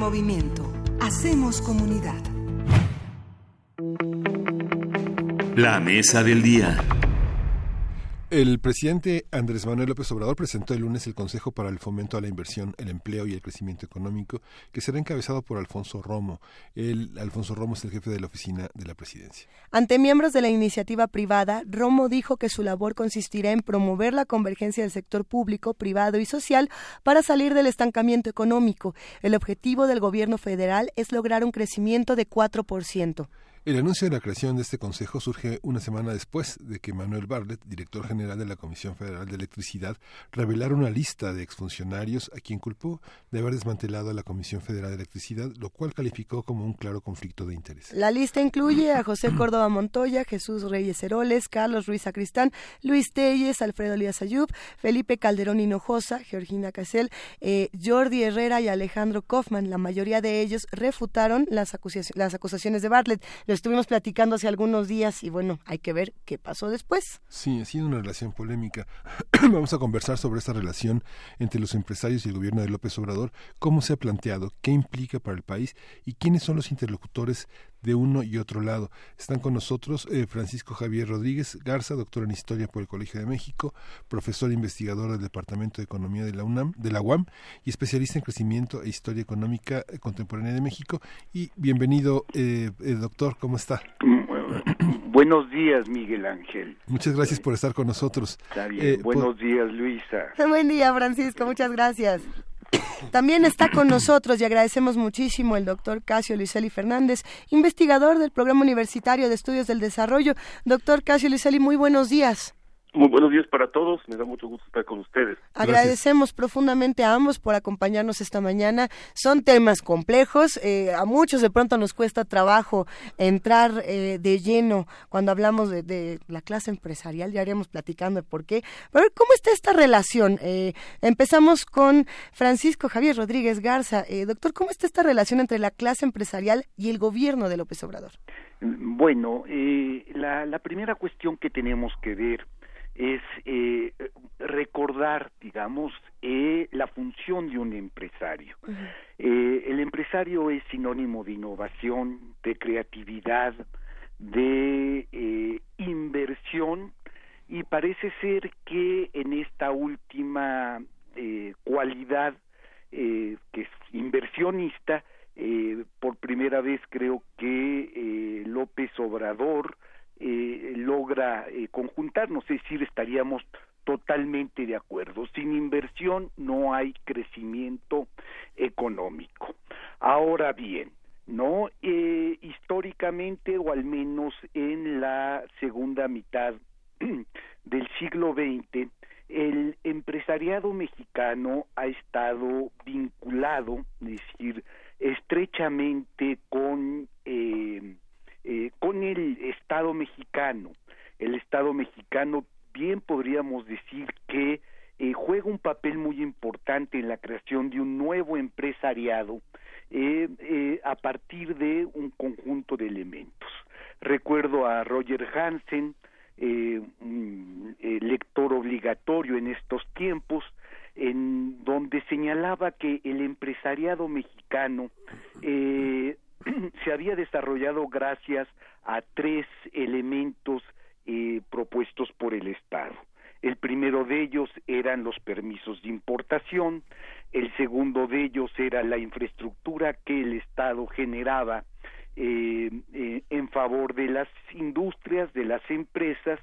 Movimiento. Hacemos comunidad. La mesa del día. El presidente Andrés Manuel López Obrador presentó el lunes el Consejo para el Fomento a la Inversión, el Empleo y el Crecimiento Económico, que será encabezado por Alfonso Romo. El, Alfonso Romo es el jefe de la oficina de la presidencia. Ante miembros de la iniciativa privada, Romo dijo que su labor consistirá en promover la convergencia del sector público, privado y social para salir del estancamiento económico. El objetivo del gobierno federal es lograr un crecimiento de 4%. El anuncio de la creación de este consejo surge una semana después de que Manuel Bartlett, director general de la Comisión Federal de Electricidad, revelara una lista de exfuncionarios a quien culpó de haber desmantelado a la Comisión Federal de Electricidad, lo cual calificó como un claro conflicto de interés. La lista incluye a José Córdoba Montoya, Jesús Reyes Heroles, Carlos Ruiz Acristán, Luis Telles, Alfredo Elías Ayub, Felipe Calderón Hinojosa, Georgina Casel, eh, Jordi Herrera y Alejandro Kaufman. La mayoría de ellos refutaron las, acusaciones, las acusaciones de Bartlett lo estuvimos platicando hace algunos días y bueno, hay que ver qué pasó después. Sí, ha sido una relación polémica. Vamos a conversar sobre esta relación entre los empresarios y el gobierno de López Obrador, cómo se ha planteado, qué implica para el país y quiénes son los interlocutores de uno y otro lado. Están con nosotros eh, Francisco Javier Rodríguez Garza, doctor en Historia por el Colegio de México, profesor e investigador del Departamento de Economía de la UNAM, de la UAM y especialista en crecimiento e historia económica contemporánea de México. Y bienvenido, eh, eh, doctor, ¿cómo está? Buenos días, Miguel Ángel. Muchas gracias por estar con nosotros. Está bien. Buenos días, Luisa. Buen día, Francisco. Muchas gracias. También está con nosotros y agradecemos muchísimo el doctor Casio Luiseli Fernández, investigador del Programa Universitario de Estudios del Desarrollo. Doctor Casio Luiseli, muy buenos días. Muy buenos días para todos, me da mucho gusto estar con ustedes. Agradecemos profundamente a ambos por acompañarnos esta mañana. Son temas complejos, eh, a muchos de pronto nos cuesta trabajo entrar eh, de lleno cuando hablamos de, la clase empresarial, ya haríamos platicando de por qué. Pero ¿cómo está esta relación? Eh, empezamos con Francisco Javier Rodríguez Garza. doctor, ¿cómo está esta relación entre la clase empresarial y el gobierno de López Obrador? Bueno, la primera cuestión que tenemos que ver es eh, recordar, digamos, eh, la función de un empresario. Eh, el empresario es sinónimo de innovación, de creatividad, de inversión y parece ser que en esta última cualidad que es inversionista, por primera vez creo que López Obrador eh, logra eh, conjuntarnos, es decir, estaríamos totalmente de acuerdo. Sin inversión no hay crecimiento económico. Ahora bien, no eh, históricamente o al menos en la segunda mitad del siglo XX el empresariado mexicano ha estado vinculado, es decir, estrechamente con eh, eh, con el Estado mexicano. El Estado mexicano bien podríamos decir que eh, juega un papel muy importante en la creación de un nuevo empresariado eh, a partir de un conjunto de elementos. Recuerdo a Roger Hansen, un lector obligatorio en estos tiempos, en donde señalaba que el empresariado mexicano eh, se había desarrollado gracias a tres elementos eh, propuestos por el Estado. El primero de ellos eran los permisos de importación, el segundo de ellos era la infraestructura que el Estado generaba eh, eh, en favor de las industrias, de las empresas,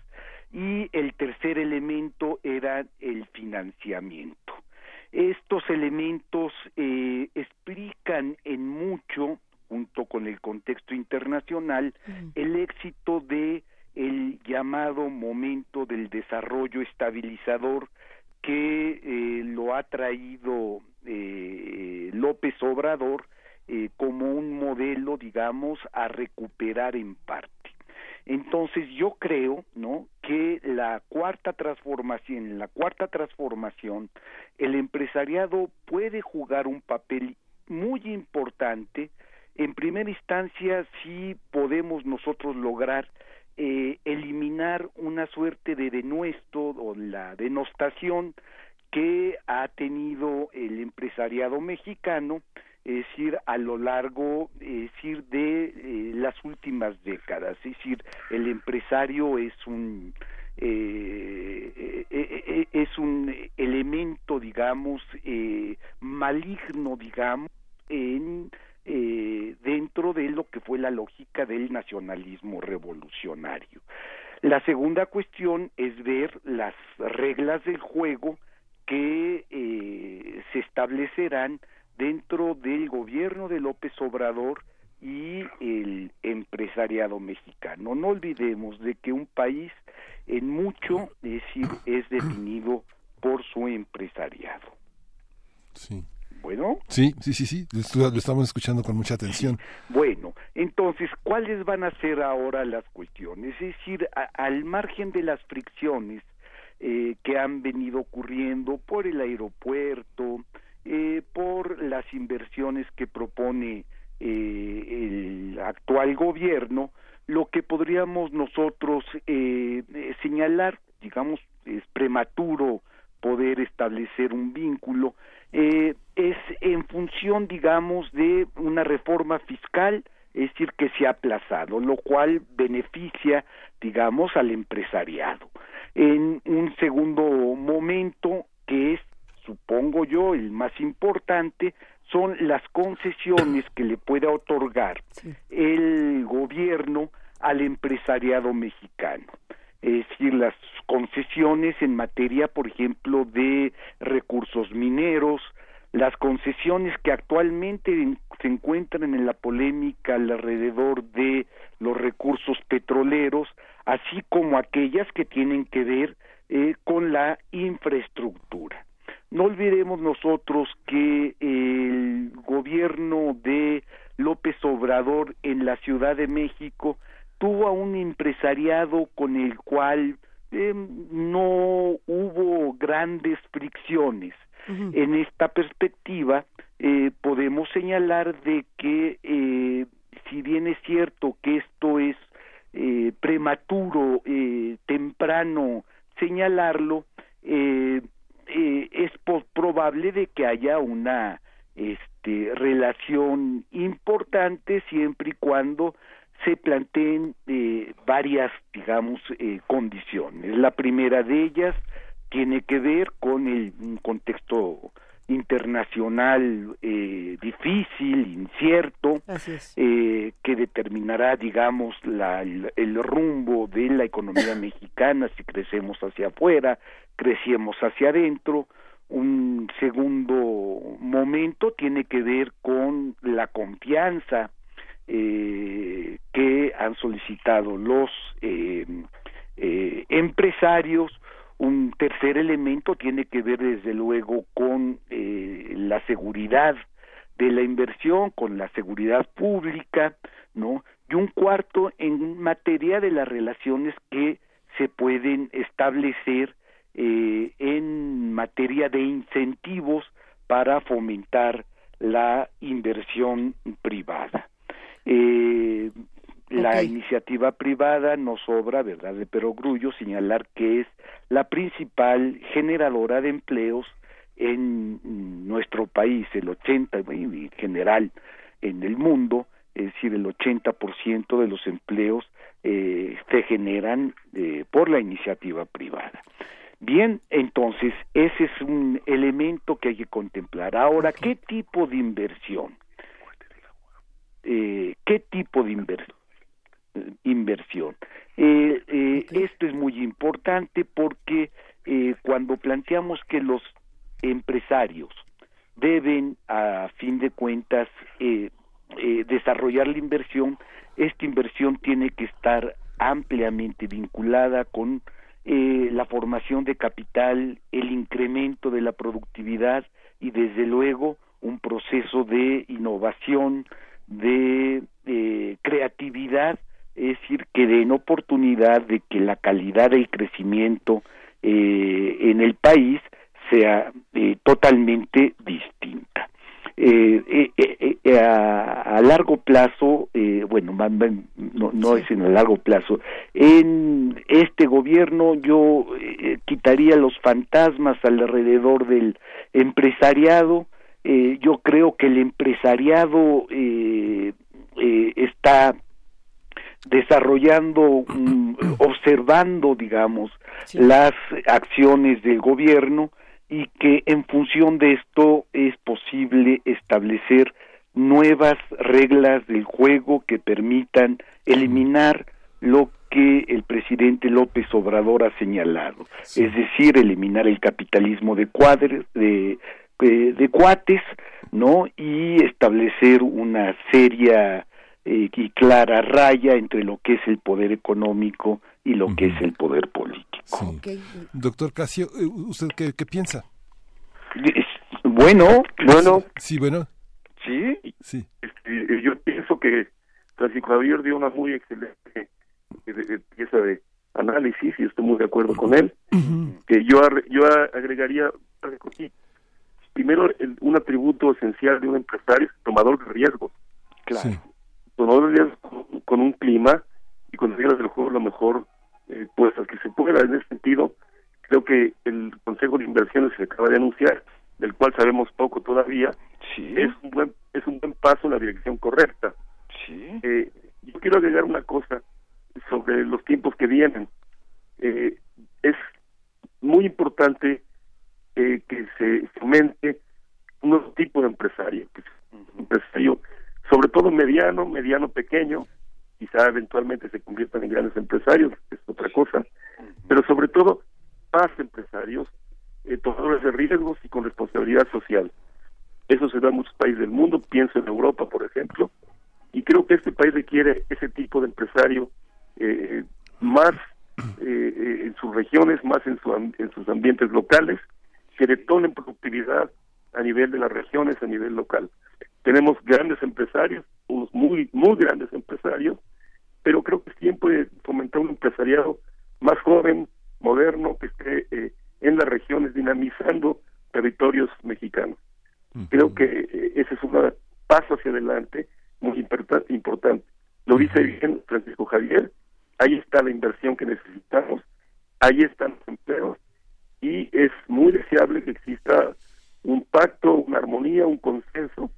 y el tercer elemento era el financiamiento. Estos elementos explican en mucho junto con el contexto internacional, el éxito de el llamado momento del desarrollo estabilizador que eh, lo ha traído eh, López Obrador eh, como un modelo, digamos, a recuperar en parte. Entonces yo creo, ¿no? Que la cuarta transformación, en la cuarta transformación, el empresariado puede jugar un papel muy importante en primera instancia sí podemos nosotros lograr eh, eliminar una suerte de denuesto o la denostación que ha tenido el empresariado mexicano, es decir, a lo largo es decir, de eh, las últimas décadas. Es decir, el empresario es un eh, es un elemento, digamos, maligno, digamos, en eh, dentro de lo que fue la lógica del nacionalismo revolucionario. La segunda cuestión es ver las reglas del juego que eh, se establecerán dentro del gobierno de López Obrador y el empresariado mexicano. No olvidemos de que un país en mucho es, es definido por su empresariado. Sí. Bueno. Sí, sí, sí, sí, lo estamos escuchando con mucha atención. Bueno, entonces, ¿cuáles van a ser ahora las cuestiones? Es decir, al margen de las fricciones eh, que han venido ocurriendo por el aeropuerto, eh, por las inversiones que propone eh, el actual gobierno, lo que podríamos nosotros señalar, digamos, es prematuro poder establecer un vínculo, eh, es en función, digamos, de una reforma fiscal, es decir, que se ha aplazado, lo cual beneficia, digamos, al empresariado. En un segundo momento, que es, supongo yo, el más importante, son las concesiones que le pueda otorgar el gobierno al empresariado mexicano es decir, las concesiones en materia, por ejemplo, de recursos mineros, las concesiones que actualmente se encuentran en la polémica alrededor de los recursos petroleros, así como aquellas que tienen que ver eh, con la infraestructura. No olvidemos nosotros que el gobierno de López Obrador en la Ciudad de México tuvo a un empresariado con el cual eh, no hubo grandes fricciones. En esta perspectiva eh, podemos señalar de que eh, si bien es cierto que esto es prematuro, temprano señalarlo, eh, eh, es probable de que haya una este, relación importante siempre y cuando se planteen eh, varias, digamos, eh, condiciones. La primera de ellas tiene que ver con el contexto internacional eh, difícil, incierto, eh, que determinará, digamos, la, el, el, rumbo de la economía mexicana si crecemos hacia afuera, crecemos hacia adentro. Un segundo momento tiene que ver con la confianza eh, que han solicitado los eh, eh, empresarios. Un tercer elemento tiene que ver desde luego con eh, la seguridad de la inversión, con la seguridad pública, ¿no? Y un cuarto en materia de las relaciones que se pueden establecer eh, en materia de incentivos para fomentar la inversión privada. Eh, la iniciativa privada nos sobra, ¿verdad?, de perogrullo señalar que es la principal generadora de empleos en nuestro país, el 80 en general en el mundo, es decir, el 80% de los empleos eh, se generan eh, por la iniciativa privada. Bien, entonces ese es un elemento que hay que contemplar. Ahora, ¿qué tipo de inversión? Eh, ¿Qué tipo de inversión? Inversión. Eh, eh, esto es muy importante porque eh, cuando planteamos que los empresarios deben, a fin de cuentas, desarrollar la inversión, esta inversión tiene que estar ampliamente vinculada con la formación de capital, el incremento de la productividad y desde luego un proceso de innovación, de creatividad es decir, que den oportunidad de que la calidad del crecimiento eh, en el país sea eh, totalmente distinta. Eh, eh a, a, largo plazo, bueno, no, no es en el largo plazo, en este gobierno yo quitaría los fantasmas alrededor del empresariado, yo creo que el empresariado está desarrollando, um, observando, digamos, sí. las acciones del gobierno y que en función de esto es posible establecer nuevas reglas del juego que permitan eliminar lo que el presidente López Obrador ha señalado, sí. es decir, eliminar el capitalismo de cuadres, de, de, de cuates, ¿no? Y establecer una seria eh, y clara raya entre lo que es el poder económico y lo uh -huh. que es el poder político. Sí. Okay. Doctor Casio, eh, ¿usted qué, qué piensa? Bueno, bueno. Sí, bueno. Sí, sí. Este, yo pienso que Francisco Javier dio una muy excelente pieza de análisis y estoy muy de acuerdo con él. Uh -huh. Que yo yo agregaría primero el, un atributo esencial de un empresario es tomador de riesgos. Claro. Sí todos días con, un clima y con las reglas del juego lo mejor eh, puestas que se pueda. En ese sentido, creo que el Consejo de Inversiones se acaba de anunciar, del cual sabemos poco todavía, sí. es un buen es un buen paso en la dirección correcta. Sí. Eh, yo quiero agregar una cosa sobre los tiempos que vienen. Eh, es muy importante eh, que se fomente un nuevo tipo de empresario, que un empresario sobre todo mediano, mediano pequeño, quizá eventualmente se conviertan en grandes empresarios, es otra cosa, pero sobre todo más empresarios, eh, tomadores de riesgos y con responsabilidad social. Eso se da en muchos países del mundo, pienso en Europa, por ejemplo, y creo que este país requiere ese tipo de empresario eh, más eh, en sus regiones, más en, su, en sus ambientes locales, que detonen productividad a nivel de las regiones, a nivel local tenemos grandes empresarios, unos muy, muy grandes empresarios, pero creo que es tiempo de fomentar un empresariado más joven, moderno, que esté eh, en las regiones dinamizando territorios mexicanos. Uh -huh. Creo que eh, ese es un paso hacia adelante muy importante. importante. Lo dice bien Francisco Javier, ahí está la inversión que necesitamos, ahí están los empleos deseable que exista un pacto, una armonía, un consenso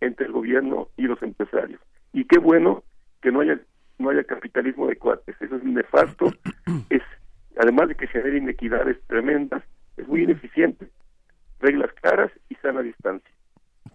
entre el gobierno y los empresarios. Y qué bueno que no haya no haya capitalismo de cuates, eso es nefasto, es además de que genera inequidades tremendas, es muy ineficiente. Reglas claras y sana distancia.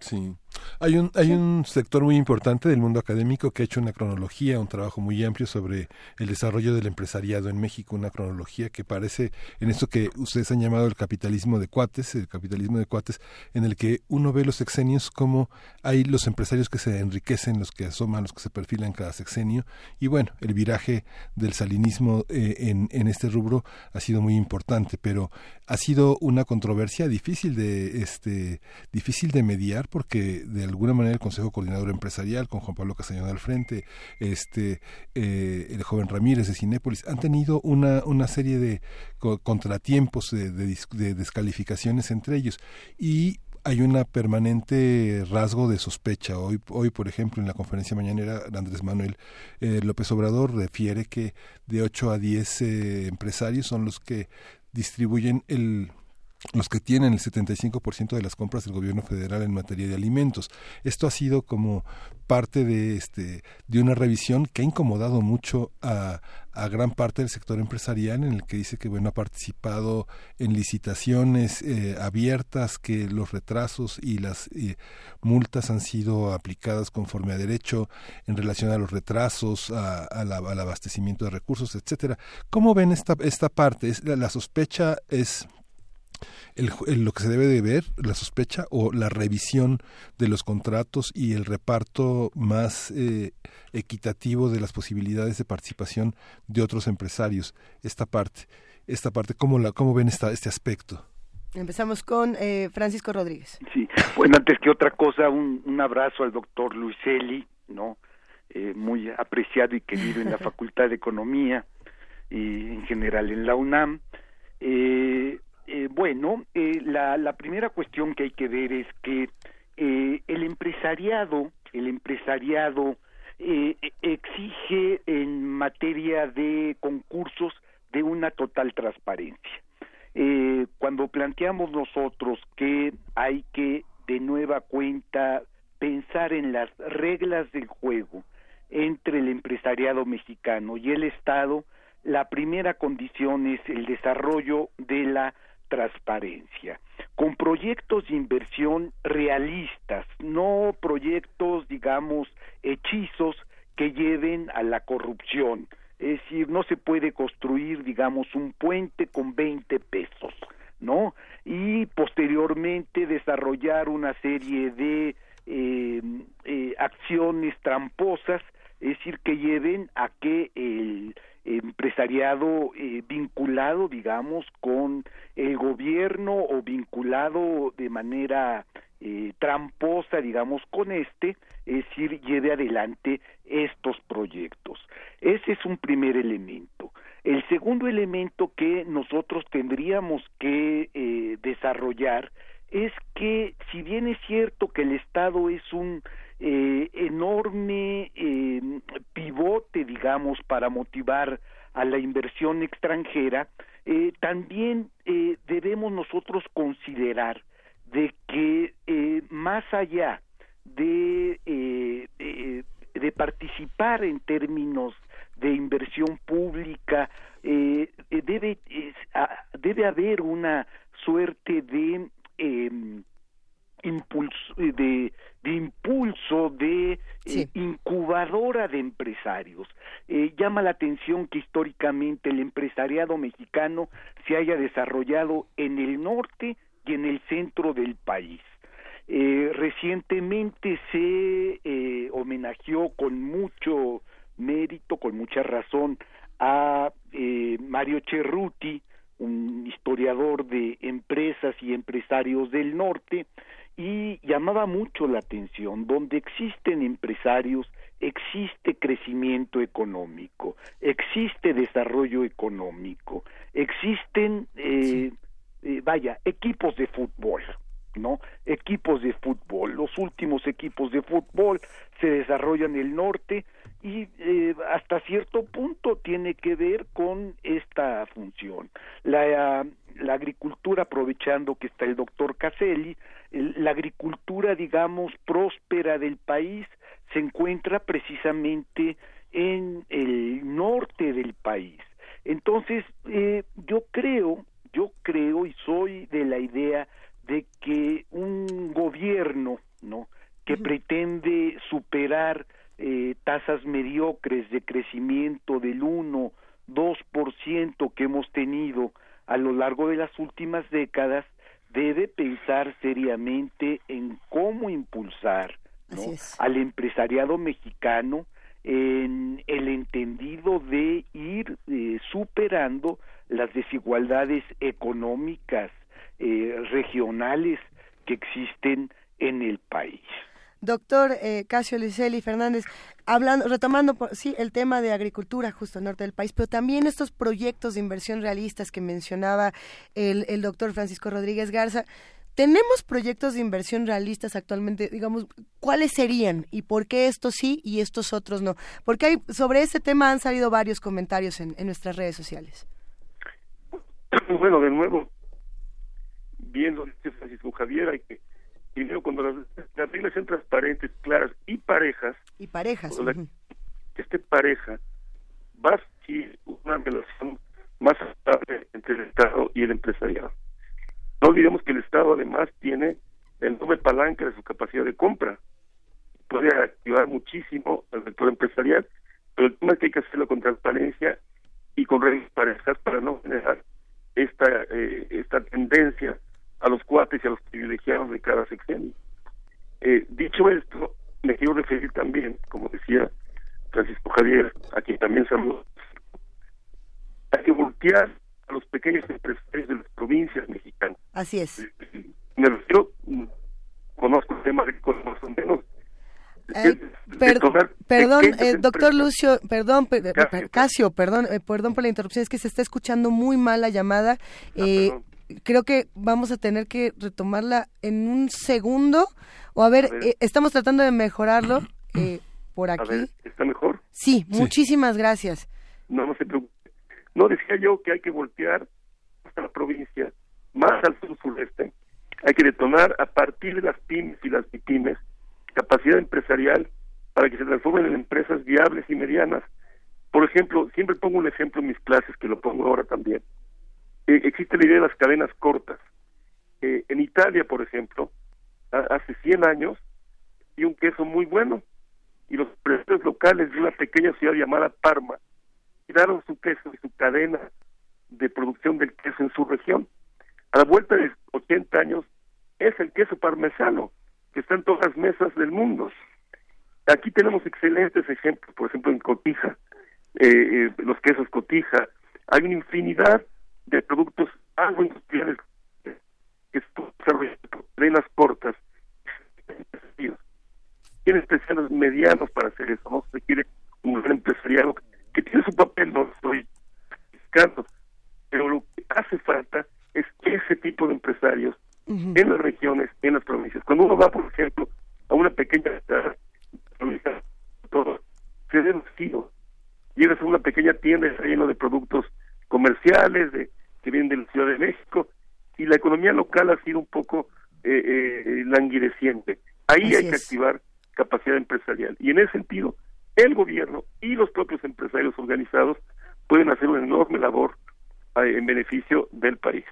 Sí. Hay un, hay un sector muy importante del mundo académico que ha hecho una cronología, un trabajo muy amplio sobre el desarrollo del empresariado en México, una cronología que parece en esto que ustedes han llamado el capitalismo de cuates, el capitalismo de cuates, en el que uno ve los sexenios como hay los empresarios que se enriquecen, los que asoman, los que se perfilan cada sexenio, y bueno, el viraje del salinismo eh, en, en este rubro ha sido muy importante, pero ha sido una controversia difícil de este difícil de mediar porque de alguna manera el Consejo Coordinador Empresarial con Juan Pablo Castañón al frente, este eh, el joven Ramírez de Cinépolis han tenido una una serie de contratiempos de, de, descalificaciones entre ellos y hay una permanente rasgo de sospecha. Hoy, hoy por ejemplo, en la conferencia mañanera, Andrés Manuel eh, López Obrador refiere que de 8 a 10 eh, empresarios son los que distribuyen el los que tienen el 75% de las compras del gobierno federal en materia de alimentos. Esto ha sido como parte de este de una revisión que ha incomodado mucho a, a gran parte del sector empresarial en el que dice que bueno ha participado en licitaciones eh, abiertas que los retrasos y las eh, multas han sido aplicadas conforme a derecho en relación a los retrasos a, al abastecimiento de recursos etcétera cómo ven esta esta parte la, la sospecha es el, lo que se debe de ver, la sospecha o la revisión de los contratos y el reparto más eh, equitativo de las posibilidades de participación de otros empresarios. Esta parte, esta parte, ¿cómo, la, cómo ven esta, este aspecto? Empezamos con eh, Francisco Rodríguez. Sí, bueno, antes que otra cosa, un, un abrazo al doctor Luiselli, ¿no? Eh, muy apreciado y querido en la Facultad de Economía y en general en la UNAM. Eh, eh, bueno, eh, la, la, primera cuestión que hay que ver es que eh, el empresariado, el empresariado eh, exige en materia de concursos de una total transparencia. Eh, cuando planteamos nosotros que hay que de nueva cuenta pensar en las reglas del juego entre el empresariado mexicano y el Estado, la primera condición es el desarrollo de la transparencia, con proyectos de inversión realistas, no proyectos, digamos, hechizos que lleven a la corrupción. Es decir, no se puede construir, digamos, un puente con 20 pesos, ¿no? Y posteriormente desarrollar una serie de eh, eh, acciones tramposas, es decir, que lleven a que el empresariado eh, vinculado, digamos, con el gobierno o vinculado de manera eh, tramposa, digamos, con este, es decir, lleve adelante estos proyectos. Ese es un primer elemento. El segundo elemento que nosotros tendríamos que eh, desarrollar es que si bien es cierto que el Estado es un eh, enorme eh, pivote, digamos, para motivar a la inversión extranjera, eh, también eh, debemos nosotros considerar de que eh, más allá de, eh, de participar en términos de inversión pública, debe, debe haber una suerte de eh, impulso, de, de impulso de Sí. eh, incubadora de empresarios. Eh, llama la atención que históricamente el empresariado mexicano se haya desarrollado en el norte y en el centro del país. Eh, recientemente se eh, homenajeó con mucho mérito, con mucha razón, a eh, Mario Cerruti, un historiador de empresas y empresarios del norte, y llamaba mucho la atención, donde existen empresarios, existe crecimiento económico, existe desarrollo económico, existen, eh, eh, vaya, equipos de fútbol, ¿no? Equipos de fútbol. Los últimos equipos de fútbol se desarrollan en el norte y eh, hasta cierto punto tiene que ver con esta función. La, la agricultura, aprovechando que está el doctor Caselli, la agricultura, digamos, próspera del país se encuentra precisamente en el norte del país. Entonces, eh, yo creo, yo creo y soy de la idea de que un gobierno, ¿no? que pretende superar eh, tasas mediocres de crecimiento del 1, 2% que hemos tenido a lo largo de las últimas décadas, debe pensar seriamente en cómo impulsar al empresariado mexicano en el entendido de ir eh, superando las desigualdades económicas eh, regionales que existen en el país. Doctor eh, Casio Liceli Fernández, hablando, retomando sí el tema de agricultura justo al norte del país, pero también estos proyectos de inversión realistas que mencionaba el, el doctor Francisco Rodríguez Garza, tenemos proyectos de inversión realistas actualmente, digamos, ¿cuáles serían y por qué estos sí y estos otros no? Porque hay, sobre ese tema han salido varios comentarios en, nuestras redes sociales. Bueno, de nuevo, viendo Francisco Javier, hay que primero cuando las, reglas sean transparentes, claras y parejas, y parejas, que esté pareja, va a ser una relación más estable entre el Estado y el empresariado. No olvidemos que el Estado además tiene el doble palanca de su capacidad de compra. Puede activar muchísimo al sector empresarial, pero el tema es que hay que hacerlo con transparencia y con reglas parejas para no generar esta, eh, esta tendencia a los cuates y a los privilegiados de cada sexenio. Eh, dicho esto, me quiero referir también, como decía Francisco Javier, a quien también saludo, hay que voltear a los pequeños empresarios de las provincias mexicanas. Así es. Me refiero, conozco el tema agrícola más o menos. Eh, perdón, eh, doctor Lucio, perdón, Casio, perdón, eh, perdón por la interrupción, es que se está escuchando muy mal la llamada. Ah, creo que vamos a tener que retomarla en un segundo. O a ver, estamos tratando de mejorarlo por aquí. ¿Está mejor? Sí, muchísimas gracias. No, no se preocupe. No decía yo que hay que voltear hasta la provincia, más al sur sureste. Hay que detonar a partir de las pymes y las pymes capacidad empresarial para que se transformen en empresas viables y medianas. Por ejemplo, siempre pongo un ejemplo en mis clases, que lo pongo ahora también. Eh, existe la idea de las cadenas cortas. Eh, en Italia, por ejemplo, hace 100 años, y un queso muy bueno, y los empresarios locales de una pequeña ciudad llamada Parma tiraron su queso y su cadena de producción del queso en su región. A la vuelta de 80 años es el queso parmesano que está en todas las mesas del mundo. Aquí tenemos excelentes ejemplos, por ejemplo en Cotija, eh, eh, los quesos Cotija. Hay una infinidad de productos agroindustriales que cadenas cortas. Tienen especiales medianos para hacer eso, no se quiere un gran empresariado que tiene su papel, no estoy buscando, pero lo que hace falta es ese tipo de empresarios en las regiones, en las provincias. Cuando uno va, por ejemplo, a una pequeña provincia, todo, se ve vacío. Llegas a una pequeña tienda está lleno de productos comerciales de, que vienen de la Ciudad de México y la economía local ha sido un poco eh, eh, languideciente. Ahí hay que activar capacidad empresarial. Y en ese sentido, el gobierno y los propios empresarios organizados pueden hacer una enorme labor eh, en beneficio del país.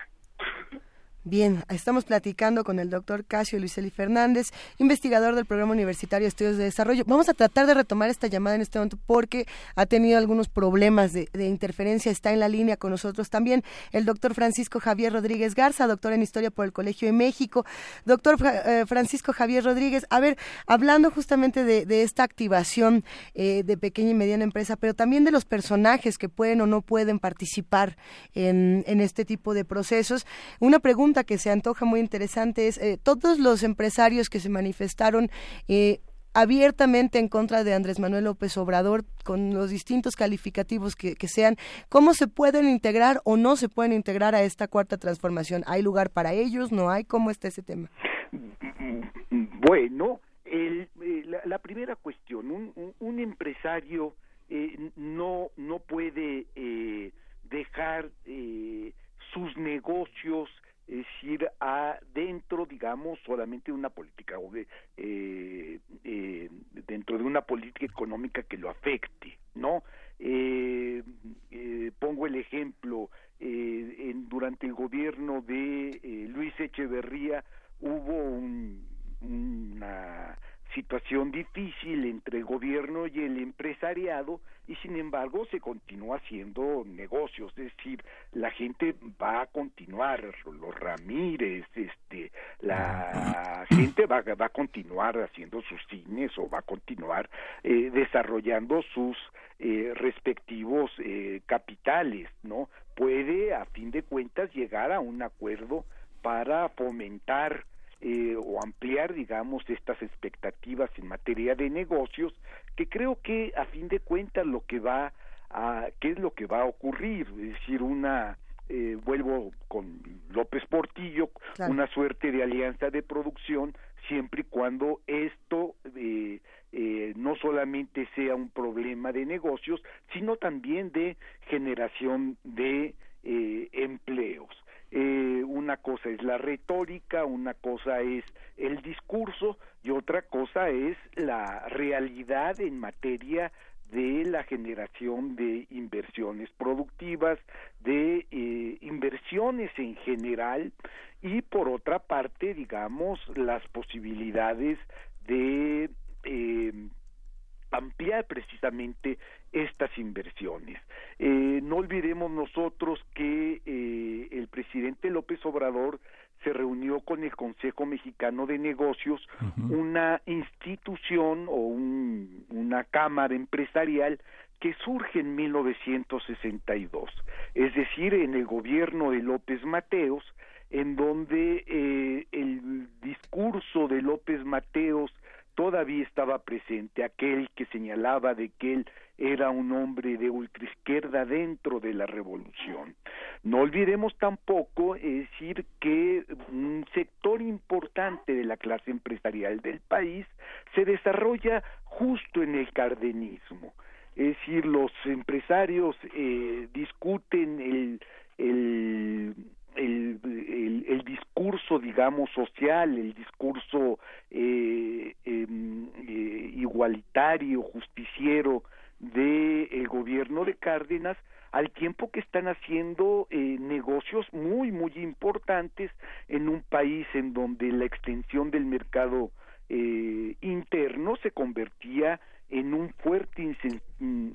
Bien, estamos platicando con el doctor Casio Luiseli Fernández, investigador del Programa Universitario de Estudios de Desarrollo. Vamos a tratar de retomar esta llamada en este momento porque ha tenido algunos problemas de, interferencia. Está en la línea con nosotros también el doctor Francisco Javier Rodríguez Garza, doctor en Historia por el Colegio de México. Doctor eh, Francisco Javier Rodríguez, a ver, hablando justamente de, esta activación eh, de pequeña y mediana empresa, pero también de los personajes que pueden o no pueden participar en, en este tipo de procesos, una pregunta que se antoja muy interesante es eh, todos los empresarios que se manifestaron eh, abiertamente en contra de Andrés Manuel López Obrador, con los distintos calificativos que, sean, ¿cómo se pueden integrar o no se pueden integrar a esta cuarta transformación? ¿Hay lugar para ellos? ¿No hay? ¿Cómo está ese tema? Bueno, el, eh, la, primera cuestión, un, un, empresario no, no puede dejar sus negocios es decir, adentro, digamos, solamente de una política, o de, eh, eh, dentro de una política económica que lo afecte, ¿no? Eh, eh, pongo el ejemplo, en, durante el gobierno de Luis Echeverría hubo un, una situación difícil entre el gobierno y el empresariado y sin embargo se continúa haciendo negocios, es decir, la gente va a continuar, los Ramírez, este, la gente va, va a continuar haciendo sus cines o va a continuar eh, desarrollando sus eh, respectivos eh, capitales, ¿no? Puede a fin de cuentas llegar a un acuerdo para fomentar eh, o ampliar, digamos, estas expectativas en materia de negocios, que creo que a fin de cuentas lo que va a, qué es lo que va a ocurrir, es decir, una eh, vuelvo con López Portillo, una suerte de alianza de producción, siempre y cuando esto eh, eh, no solamente sea un problema de negocios, sino también de generación de eh, empleos. Eh, una cosa es la retórica, una cosa es el discurso y otra cosa es la realidad en materia de la generación de inversiones productivas, de eh, inversiones en general y por otra parte, digamos, las posibilidades de eh, ampliar precisamente estas inversiones. Eh, no olvidemos nosotros que eh, el presidente López Obrador se reunió con el Consejo Mexicano de Negocios, una institución o un, una cámara empresarial que surge en 1962, es decir, en el gobierno de López Mateos, en donde eh, el discurso de López Mateos todavía estaba presente aquel que señalaba de que él era un hombre de ultraizquierda dentro de la revolución. No olvidemos tampoco decir que un sector importante de la clase empresarial del país se desarrolla justo en el cardenismo. Es decir, los empresarios eh, discuten el, el el, discurso, digamos, social, el discurso eh, em, eh, igualitario, justiciero del el gobierno de Cárdenas, al tiempo que están haciendo eh, negocios muy, muy importantes en un país en donde la extensión del mercado eh, interno se convertía un fuerte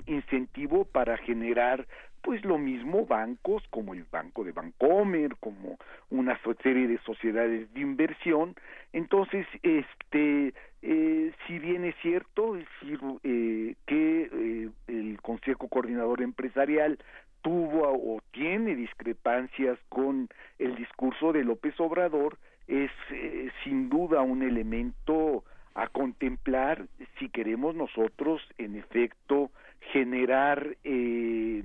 incentivo para generar pues lo mismo bancos como el Banco de Bancomer, como una serie de sociedades de inversión. Entonces, este, eh, si bien es cierto decir, eh, que eh, el Consejo Coordinador Empresarial tuvo o tiene discrepancias con el discurso de López Obrador, es eh, sin duda un elemento a contemplar si queremos nosotros, en efecto, generar eh,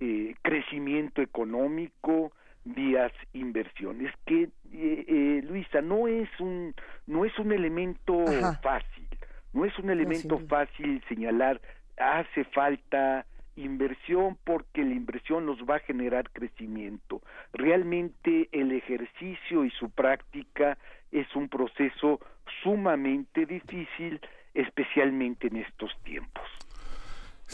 eh, crecimiento económico, vías inversiones que eh, eh, Luisa no es un no es un elemento fácil no es un elemento fácil señalar hace falta inversión porque la inversión nos va a generar crecimiento. Realmente el ejercicio y su práctica es un proceso sumamente difícil especialmente en estos tiempos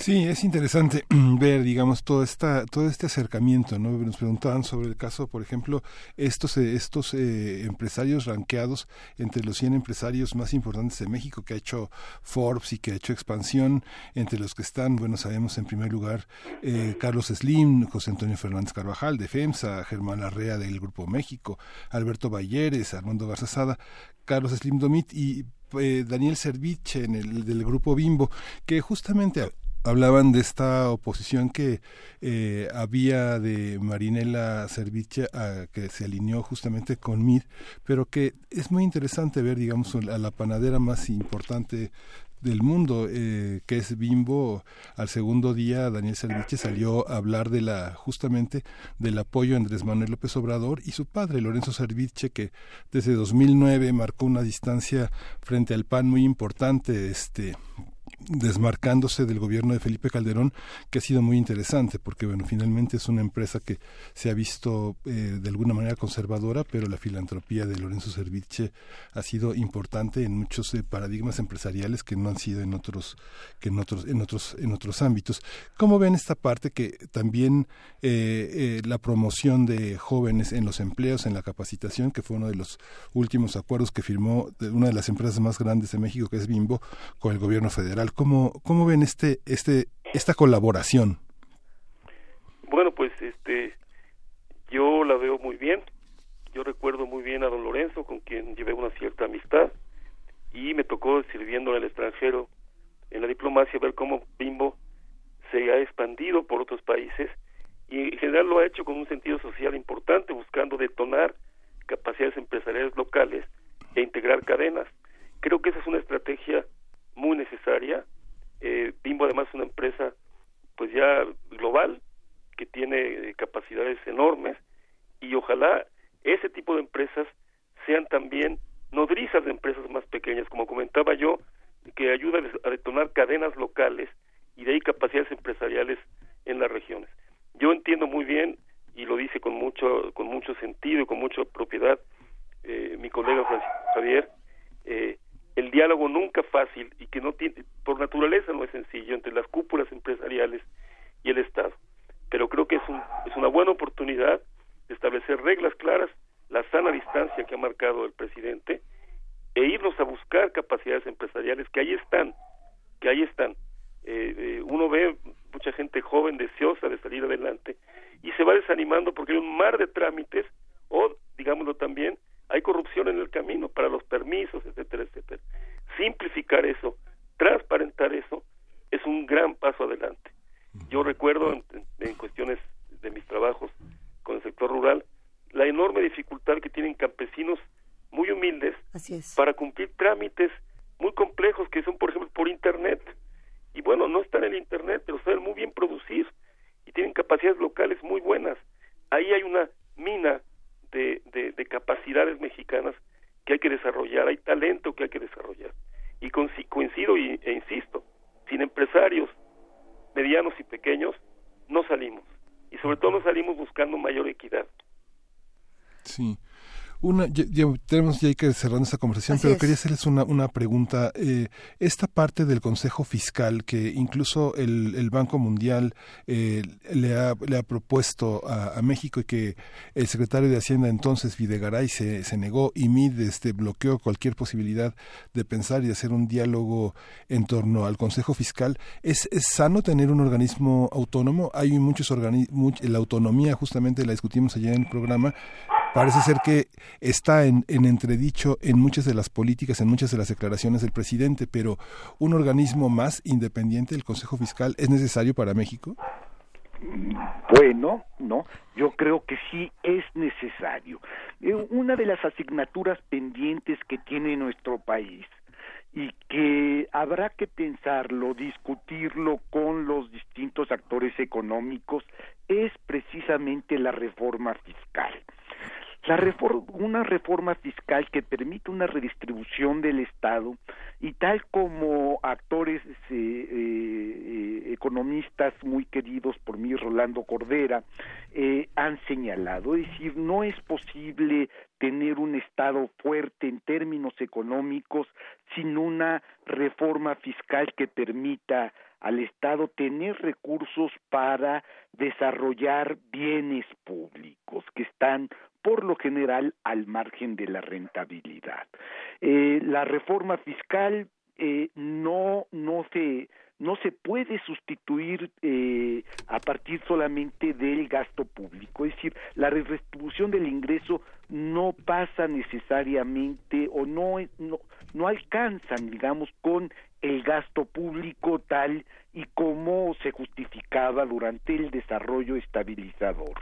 Sí, es interesante ver, digamos, todo esta, todo este acercamiento, ¿no? Nos preguntaban sobre el caso, por ejemplo, estos, eh, estos eh, empresarios ranqueados entre los 100 empresarios más importantes de México que ha hecho Forbes y que ha hecho expansión, entre los que están, bueno, sabemos en primer lugar eh, Carlos Slim, José Antonio Fernández Carvajal de FEMSA, Germán Arrea del Grupo México, Alberto Balleres, Armando Garzazada, Carlos Slim Domit y Daniel Serviche en el del Grupo Bimbo, que justamente hablaban de esta oposición que eh, había de Marinela Serviche a, que se alineó justamente con MIR, pero que es muy interesante ver, digamos, a la panadera más importante del mundo, eh, que es Bimbo. Al segundo día, Daniel Serviche salió a hablar de la, justamente, del apoyo a Andrés Manuel López Obrador y su padre, Lorenzo Serviche, que desde 2009 marcó una distancia frente al PAN muy importante, este, desmarcándose del gobierno de Felipe Calderón, que ha sido muy interesante, porque bueno, finalmente es una empresa que se ha visto eh, de alguna manera conservadora, pero la filantropía de Lorenzo Serviche ha sido importante en muchos eh, paradigmas empresariales que no han sido en otros, que en otros, en otros, en otros ámbitos. ¿Cómo ven esta parte que también eh, la promoción de jóvenes en los empleos, en la capacitación, que fue uno de los últimos acuerdos que firmó una de las empresas más grandes de México, que es Bimbo, con el gobierno federal? ¿Cómo, cómo ven este, este, esta colaboración? Bueno, pues este, yo la veo muy bien. Yo recuerdo muy bien a don Lorenzo, con quien llevé una cierta amistad, y me tocó sirviendo en el extranjero, en la diplomacia, ver cómo Bimbo se ha expandido por otros países y en general lo ha hecho con un sentido social importante, buscando detonar capacidades empresariales locales e integrar cadenas. Creo que esa es una estrategia muy necesaria. Eh, Bimbo además es una empresa pues ya global que tiene eh, capacidades enormes y ojalá ese tipo de empresas sean también nodrizas de empresas más pequeñas, como comentaba yo, que ayuda a detonar cadenas locales y de ahí capacidades empresariales en las regiones. Yo entiendo muy bien y lo dice con mucho con mucho sentido y con mucha propiedad eh, mi colega Francisco Javier eh, el diálogo nunca fácil y que no tiene, por naturaleza no es sencillo entre las cúpulas empresariales y el Estado. Pero creo que es, un, es una buena oportunidad de establecer reglas claras, la sana distancia que ha marcado el presidente e irnos a buscar capacidades empresariales que ahí están, que ahí están. Eh, eh, uno ve mucha gente joven deseosa de salir adelante y se va desanimando porque hay un mar de trámites o, digámoslo también, hay corrupción en el camino para los permisos, etcétera, etcétera. Simplificar eso, transparentar eso, es un gran paso adelante. Yo recuerdo en, cuestiones de mis trabajos con el sector rural la enorme dificultad que tienen campesinos muy humildes para cumplir trámites muy complejos que son, por ejemplo, por Internet. Y bueno, no están en Internet, pero saben muy bien producir y tienen capacidades locales muy buenas. Ahí hay una mina de, de, capacidades mexicanas que hay que desarrollar, hay talento que hay que desarrollar. Y coincido y, e insisto, sin empresarios medianos y pequeños no salimos. Y sobre todo no salimos buscando mayor equidad. Sí. Una, ya, tenemos ya que cerrar esta conversación, pero quería hacerles una, una pregunta. Eh, esta parte del Consejo Fiscal, que incluso el, el Banco Mundial eh, le, ha, le ha propuesto a, México y que el secretario de Hacienda entonces, Videgaray, se, se negó y MID este, bloqueó cualquier posibilidad de pensar y de hacer un diálogo en torno al Consejo Fiscal. ¿Es, es sano tener un organismo autónomo? Hay muchos organismos, la autonomía justamente la discutimos ayer en el programa, parece ser que está en, entredicho en muchas de las políticas, en muchas de las declaraciones del presidente, pero un organismo más independiente del Consejo Fiscal es necesario para México. Bueno, no, yo creo que sí es necesario. Eh, una de las asignaturas pendientes que tiene nuestro país y que habrá que pensarlo, discutirlo con los distintos actores económicos es precisamente la reforma fiscal una reforma fiscal que permite una redistribución del Estado y tal como actores eh, eh, economistas muy queridos por mí, Rolando Cordera, eh, han señalado, es decir, no es posible tener un Estado fuerte en términos económicos sin una reforma fiscal que permita al Estado tener recursos para desarrollar bienes públicos que están por lo general al margen de la rentabilidad. Eh, la reforma fiscal eh, no, no se no se puede sustituir eh, a partir solamente del gasto público, es decir, la redistribución del ingreso no pasa necesariamente o no, no, no alcanzan, digamos, con el gasto público tal y como se justificaba durante el desarrollo estabilizador.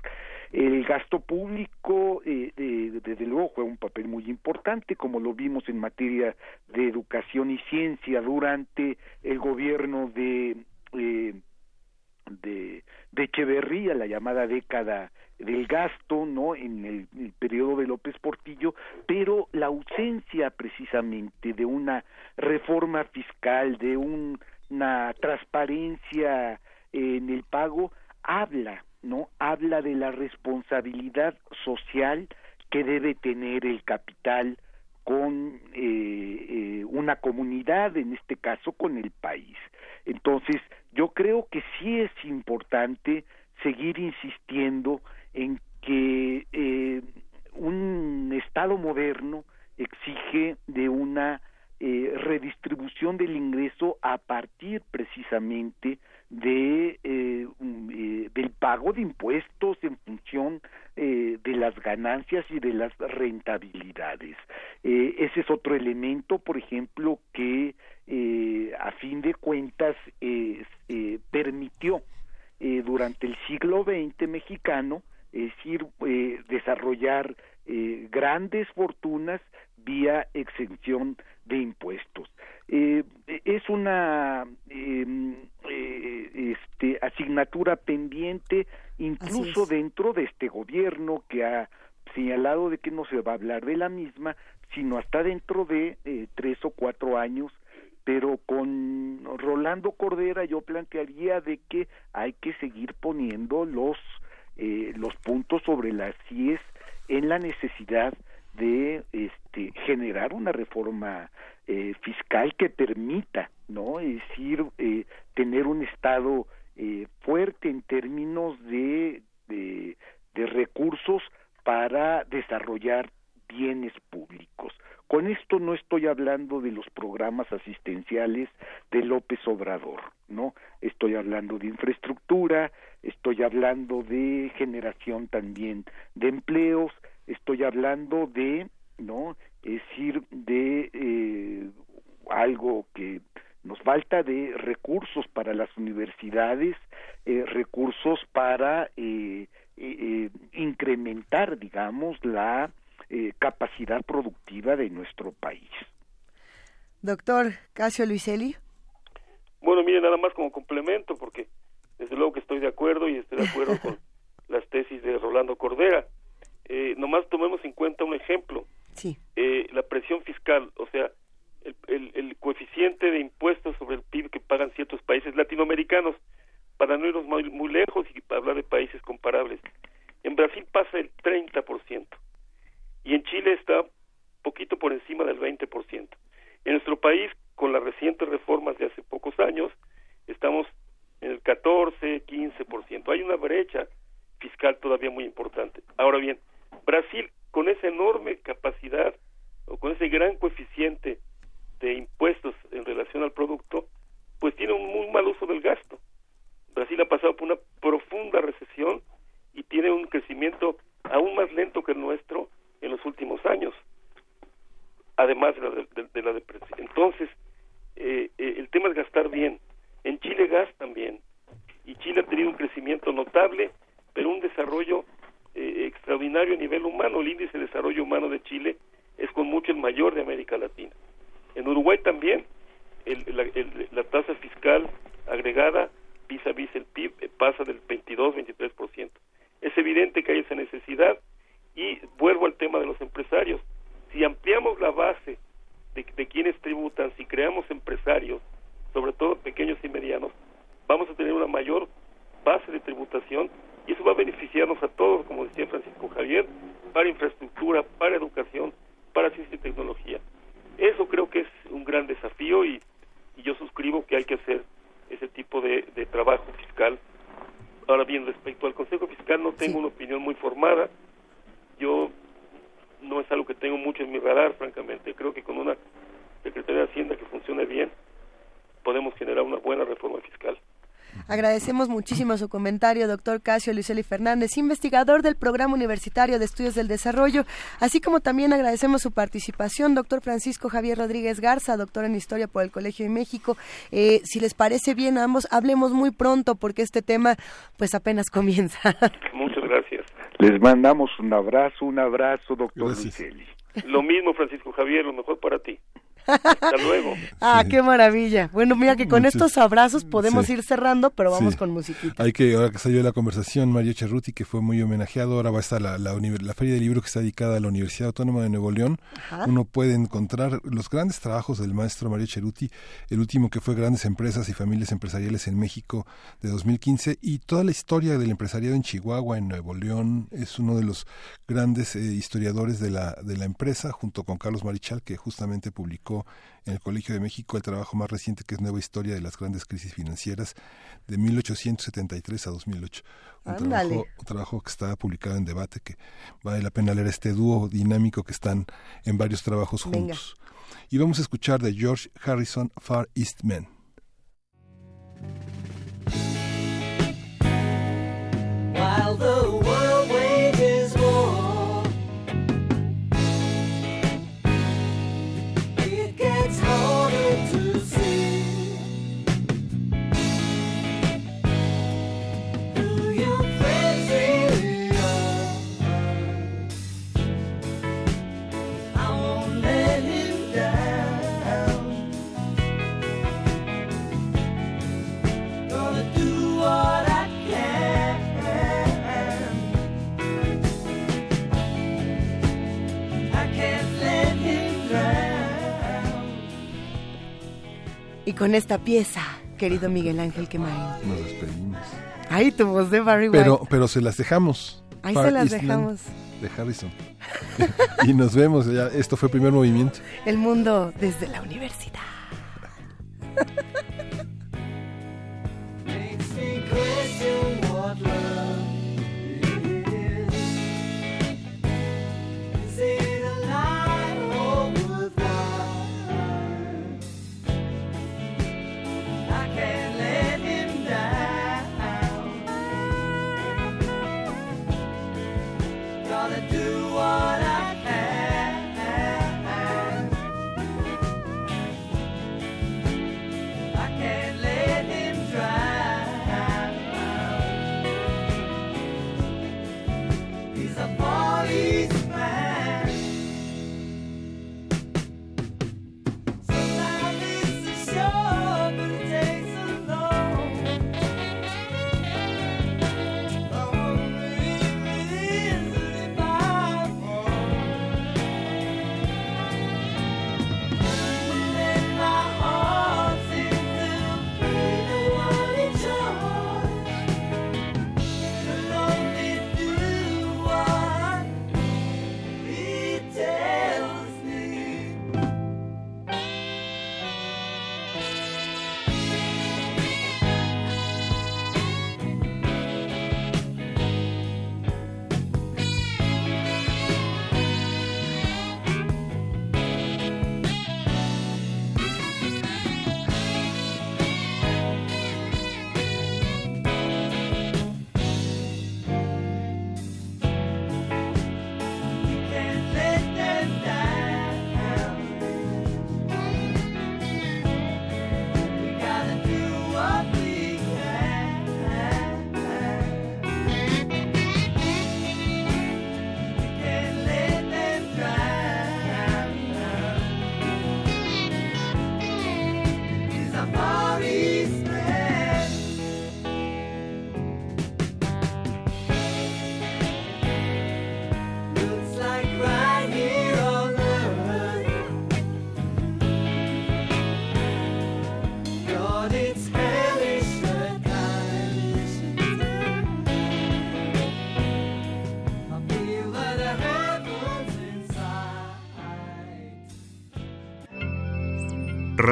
El gasto público, eh, desde luego, juega un papel muy importante, como lo vimos en materia de educación y ciencia durante el gobierno de, eh, de, de Echeverría, la llamada década del gasto, ¿no? En el, el, periodo de López Portillo, pero la ausencia precisamente de una reforma fiscal, de un una transparencia en el pago habla, ¿no? Habla de la responsabilidad social que debe tener el capital con eh, eh, una comunidad, en este caso con el país. Entonces, yo creo que sí es importante seguir insistiendo en que eh, un Estado moderno exige de una eh, redistribución del ingreso a partir precisamente de eh, eh, del pago de impuestos en función de las ganancias y de las rentabilidades. ese es otro elemento, por ejemplo, que a fin de cuentas permitió durante el siglo XX mexicano es decir, desarrollar grandes fortunas vía exención de impuestos. Eh, es una em, eh, este, asignatura pendiente incluso dentro de este gobierno que ha señalado de que no se va a hablar de la misma, sino hasta dentro de eh, tres o cuatro años pero con Rolando Cordera yo plantearía de que hay que seguir poniendo los los puntos sobre las CIES en la necesidad de este, generar una reforma eh, fiscal que permita, ¿no? Es decir, eh, tener un Estado eh, fuerte en términos de, de, de recursos para desarrollar bienes públicos. Con esto no estoy hablando de los programas asistenciales de López Obrador, ¿no? Estoy hablando de infraestructura, estoy hablando de generación también de empleos, estoy hablando de, ¿no? Es decir, de eh, algo que nos falta de recursos para las universidades, eh, recursos para eh, incrementar, digamos, la capacidad productiva de nuestro país. Doctor Casio Luiselli. Bueno, mire, nada más como complemento, porque desde luego que estoy de acuerdo y estoy de acuerdo con las tesis de Rolando Cordera. Eh, nomás tomemos en cuenta un ejemplo. Sí. Eh, la presión fiscal, o sea, el, el, coeficiente de impuestos sobre el PIB que pagan ciertos países latinoamericanos, para no irnos muy, muy lejos y para hablar de países comparables. En Brasil pasa el 30% y en Chile está poquito por encima del 20%. En nuestro país, con las recientes reformas de hace pocos años, estamos en el 14, 15%. Hay una brecha fiscal todavía muy importante. Ahora bien, Brasil, con esa enorme capacidad o con ese gran coeficiente de impuestos en relación al producto, pues tiene un muy mal uso del gasto. Brasil ha pasado por una profunda recesión y tiene un crecimiento aún más lento que el nuestro en los últimos años, además de la, de, la depresión. Entonces, eh, eh, el tema es gastar bien. En Chile gastan bien y Chile ha tenido un crecimiento notable, pero un desarrollo eh, extraordinario a nivel humano. El índice de desarrollo humano de Chile es con mucho el mayor de América Latina. En Uruguay también la, tasa fiscal agregada vis a vis el PIB pasa del 22-23%. Es evidente que hay esa necesidad y vuelvo al tema de los empresarios. Si ampliamos la base de quienes tributan, si creamos empresarios, sobre todo pequeños y medianos, vamos a tener una mayor base de tributación y eso va a beneficiarnos a todos, como decía Francisco Javier, para infraestructura, para educación, para ciencia y tecnología. Eso creo que es un gran desafío y, yo suscribo que hay que hacer ese tipo de, trabajo fiscal. Ahora bien, respecto al Consejo Fiscal no tengo una opinión muy formada. Yo no es algo que tengo mucho en mi radar, francamente. Creo que con una Secretaría de Hacienda que funcione bien podemos generar una buena reforma fiscal. Agradecemos muchísimo su comentario, doctor Casio Luceli Fernández, investigador del Programa Universitario de Estudios del Desarrollo, así como también agradecemos su participación, doctor Francisco Javier Rodríguez Garza, doctor en Historia por el Colegio de México. Eh, si les parece bien, ambos hablemos muy pronto porque este tema pues apenas comienza. Muchas gracias. Les mandamos un abrazo, un abrazo, doctor Luceli. Lo mismo, Francisco Javier, lo mejor para ti. Hasta luego. Ah, qué maravilla. Bueno, mira que con Muchas- estos abrazos podemos Sí. ir cerrando, pero vamos Sí. con musiquita. Hay que, ahora que salió la conversación, Mario Cerruti, que fue muy homenajeado, ahora va a estar la, la, Feria de Libro que está dedicada a la Universidad Autónoma de Nuevo León. Ajá. Uno puede encontrar los grandes trabajos del maestro Mario Cerruti, el último que fue Grandes Empresas y Familias Empresariales en México de 2015, y toda la historia del empresariado en Chihuahua, en Nuevo León. Es uno de los grandes eh, historiadores de la, de la empresa, junto con Carlos Marichal, que justamente publicó en el Colegio de México el trabajo más reciente que es Nueva Historia de las Grandes Crisis Financieras de 1873 a 2008. Un trabajo, un trabajo que está publicado en debate, que vale la pena leer este dúo dinámico que están en varios trabajos Venga. juntos. Y vamos a escuchar de George Harrison Far East Men. While the con esta pieza, querido Miguel Ángel Quemain. Nos despedimos. Ay, tu voz de Barry Pero, White. pero se las dejamos. Ahí Far se las dejamos. De Harrison. y nos vemos. Ya, esto fue primer movimiento. El mundo desde la universidad.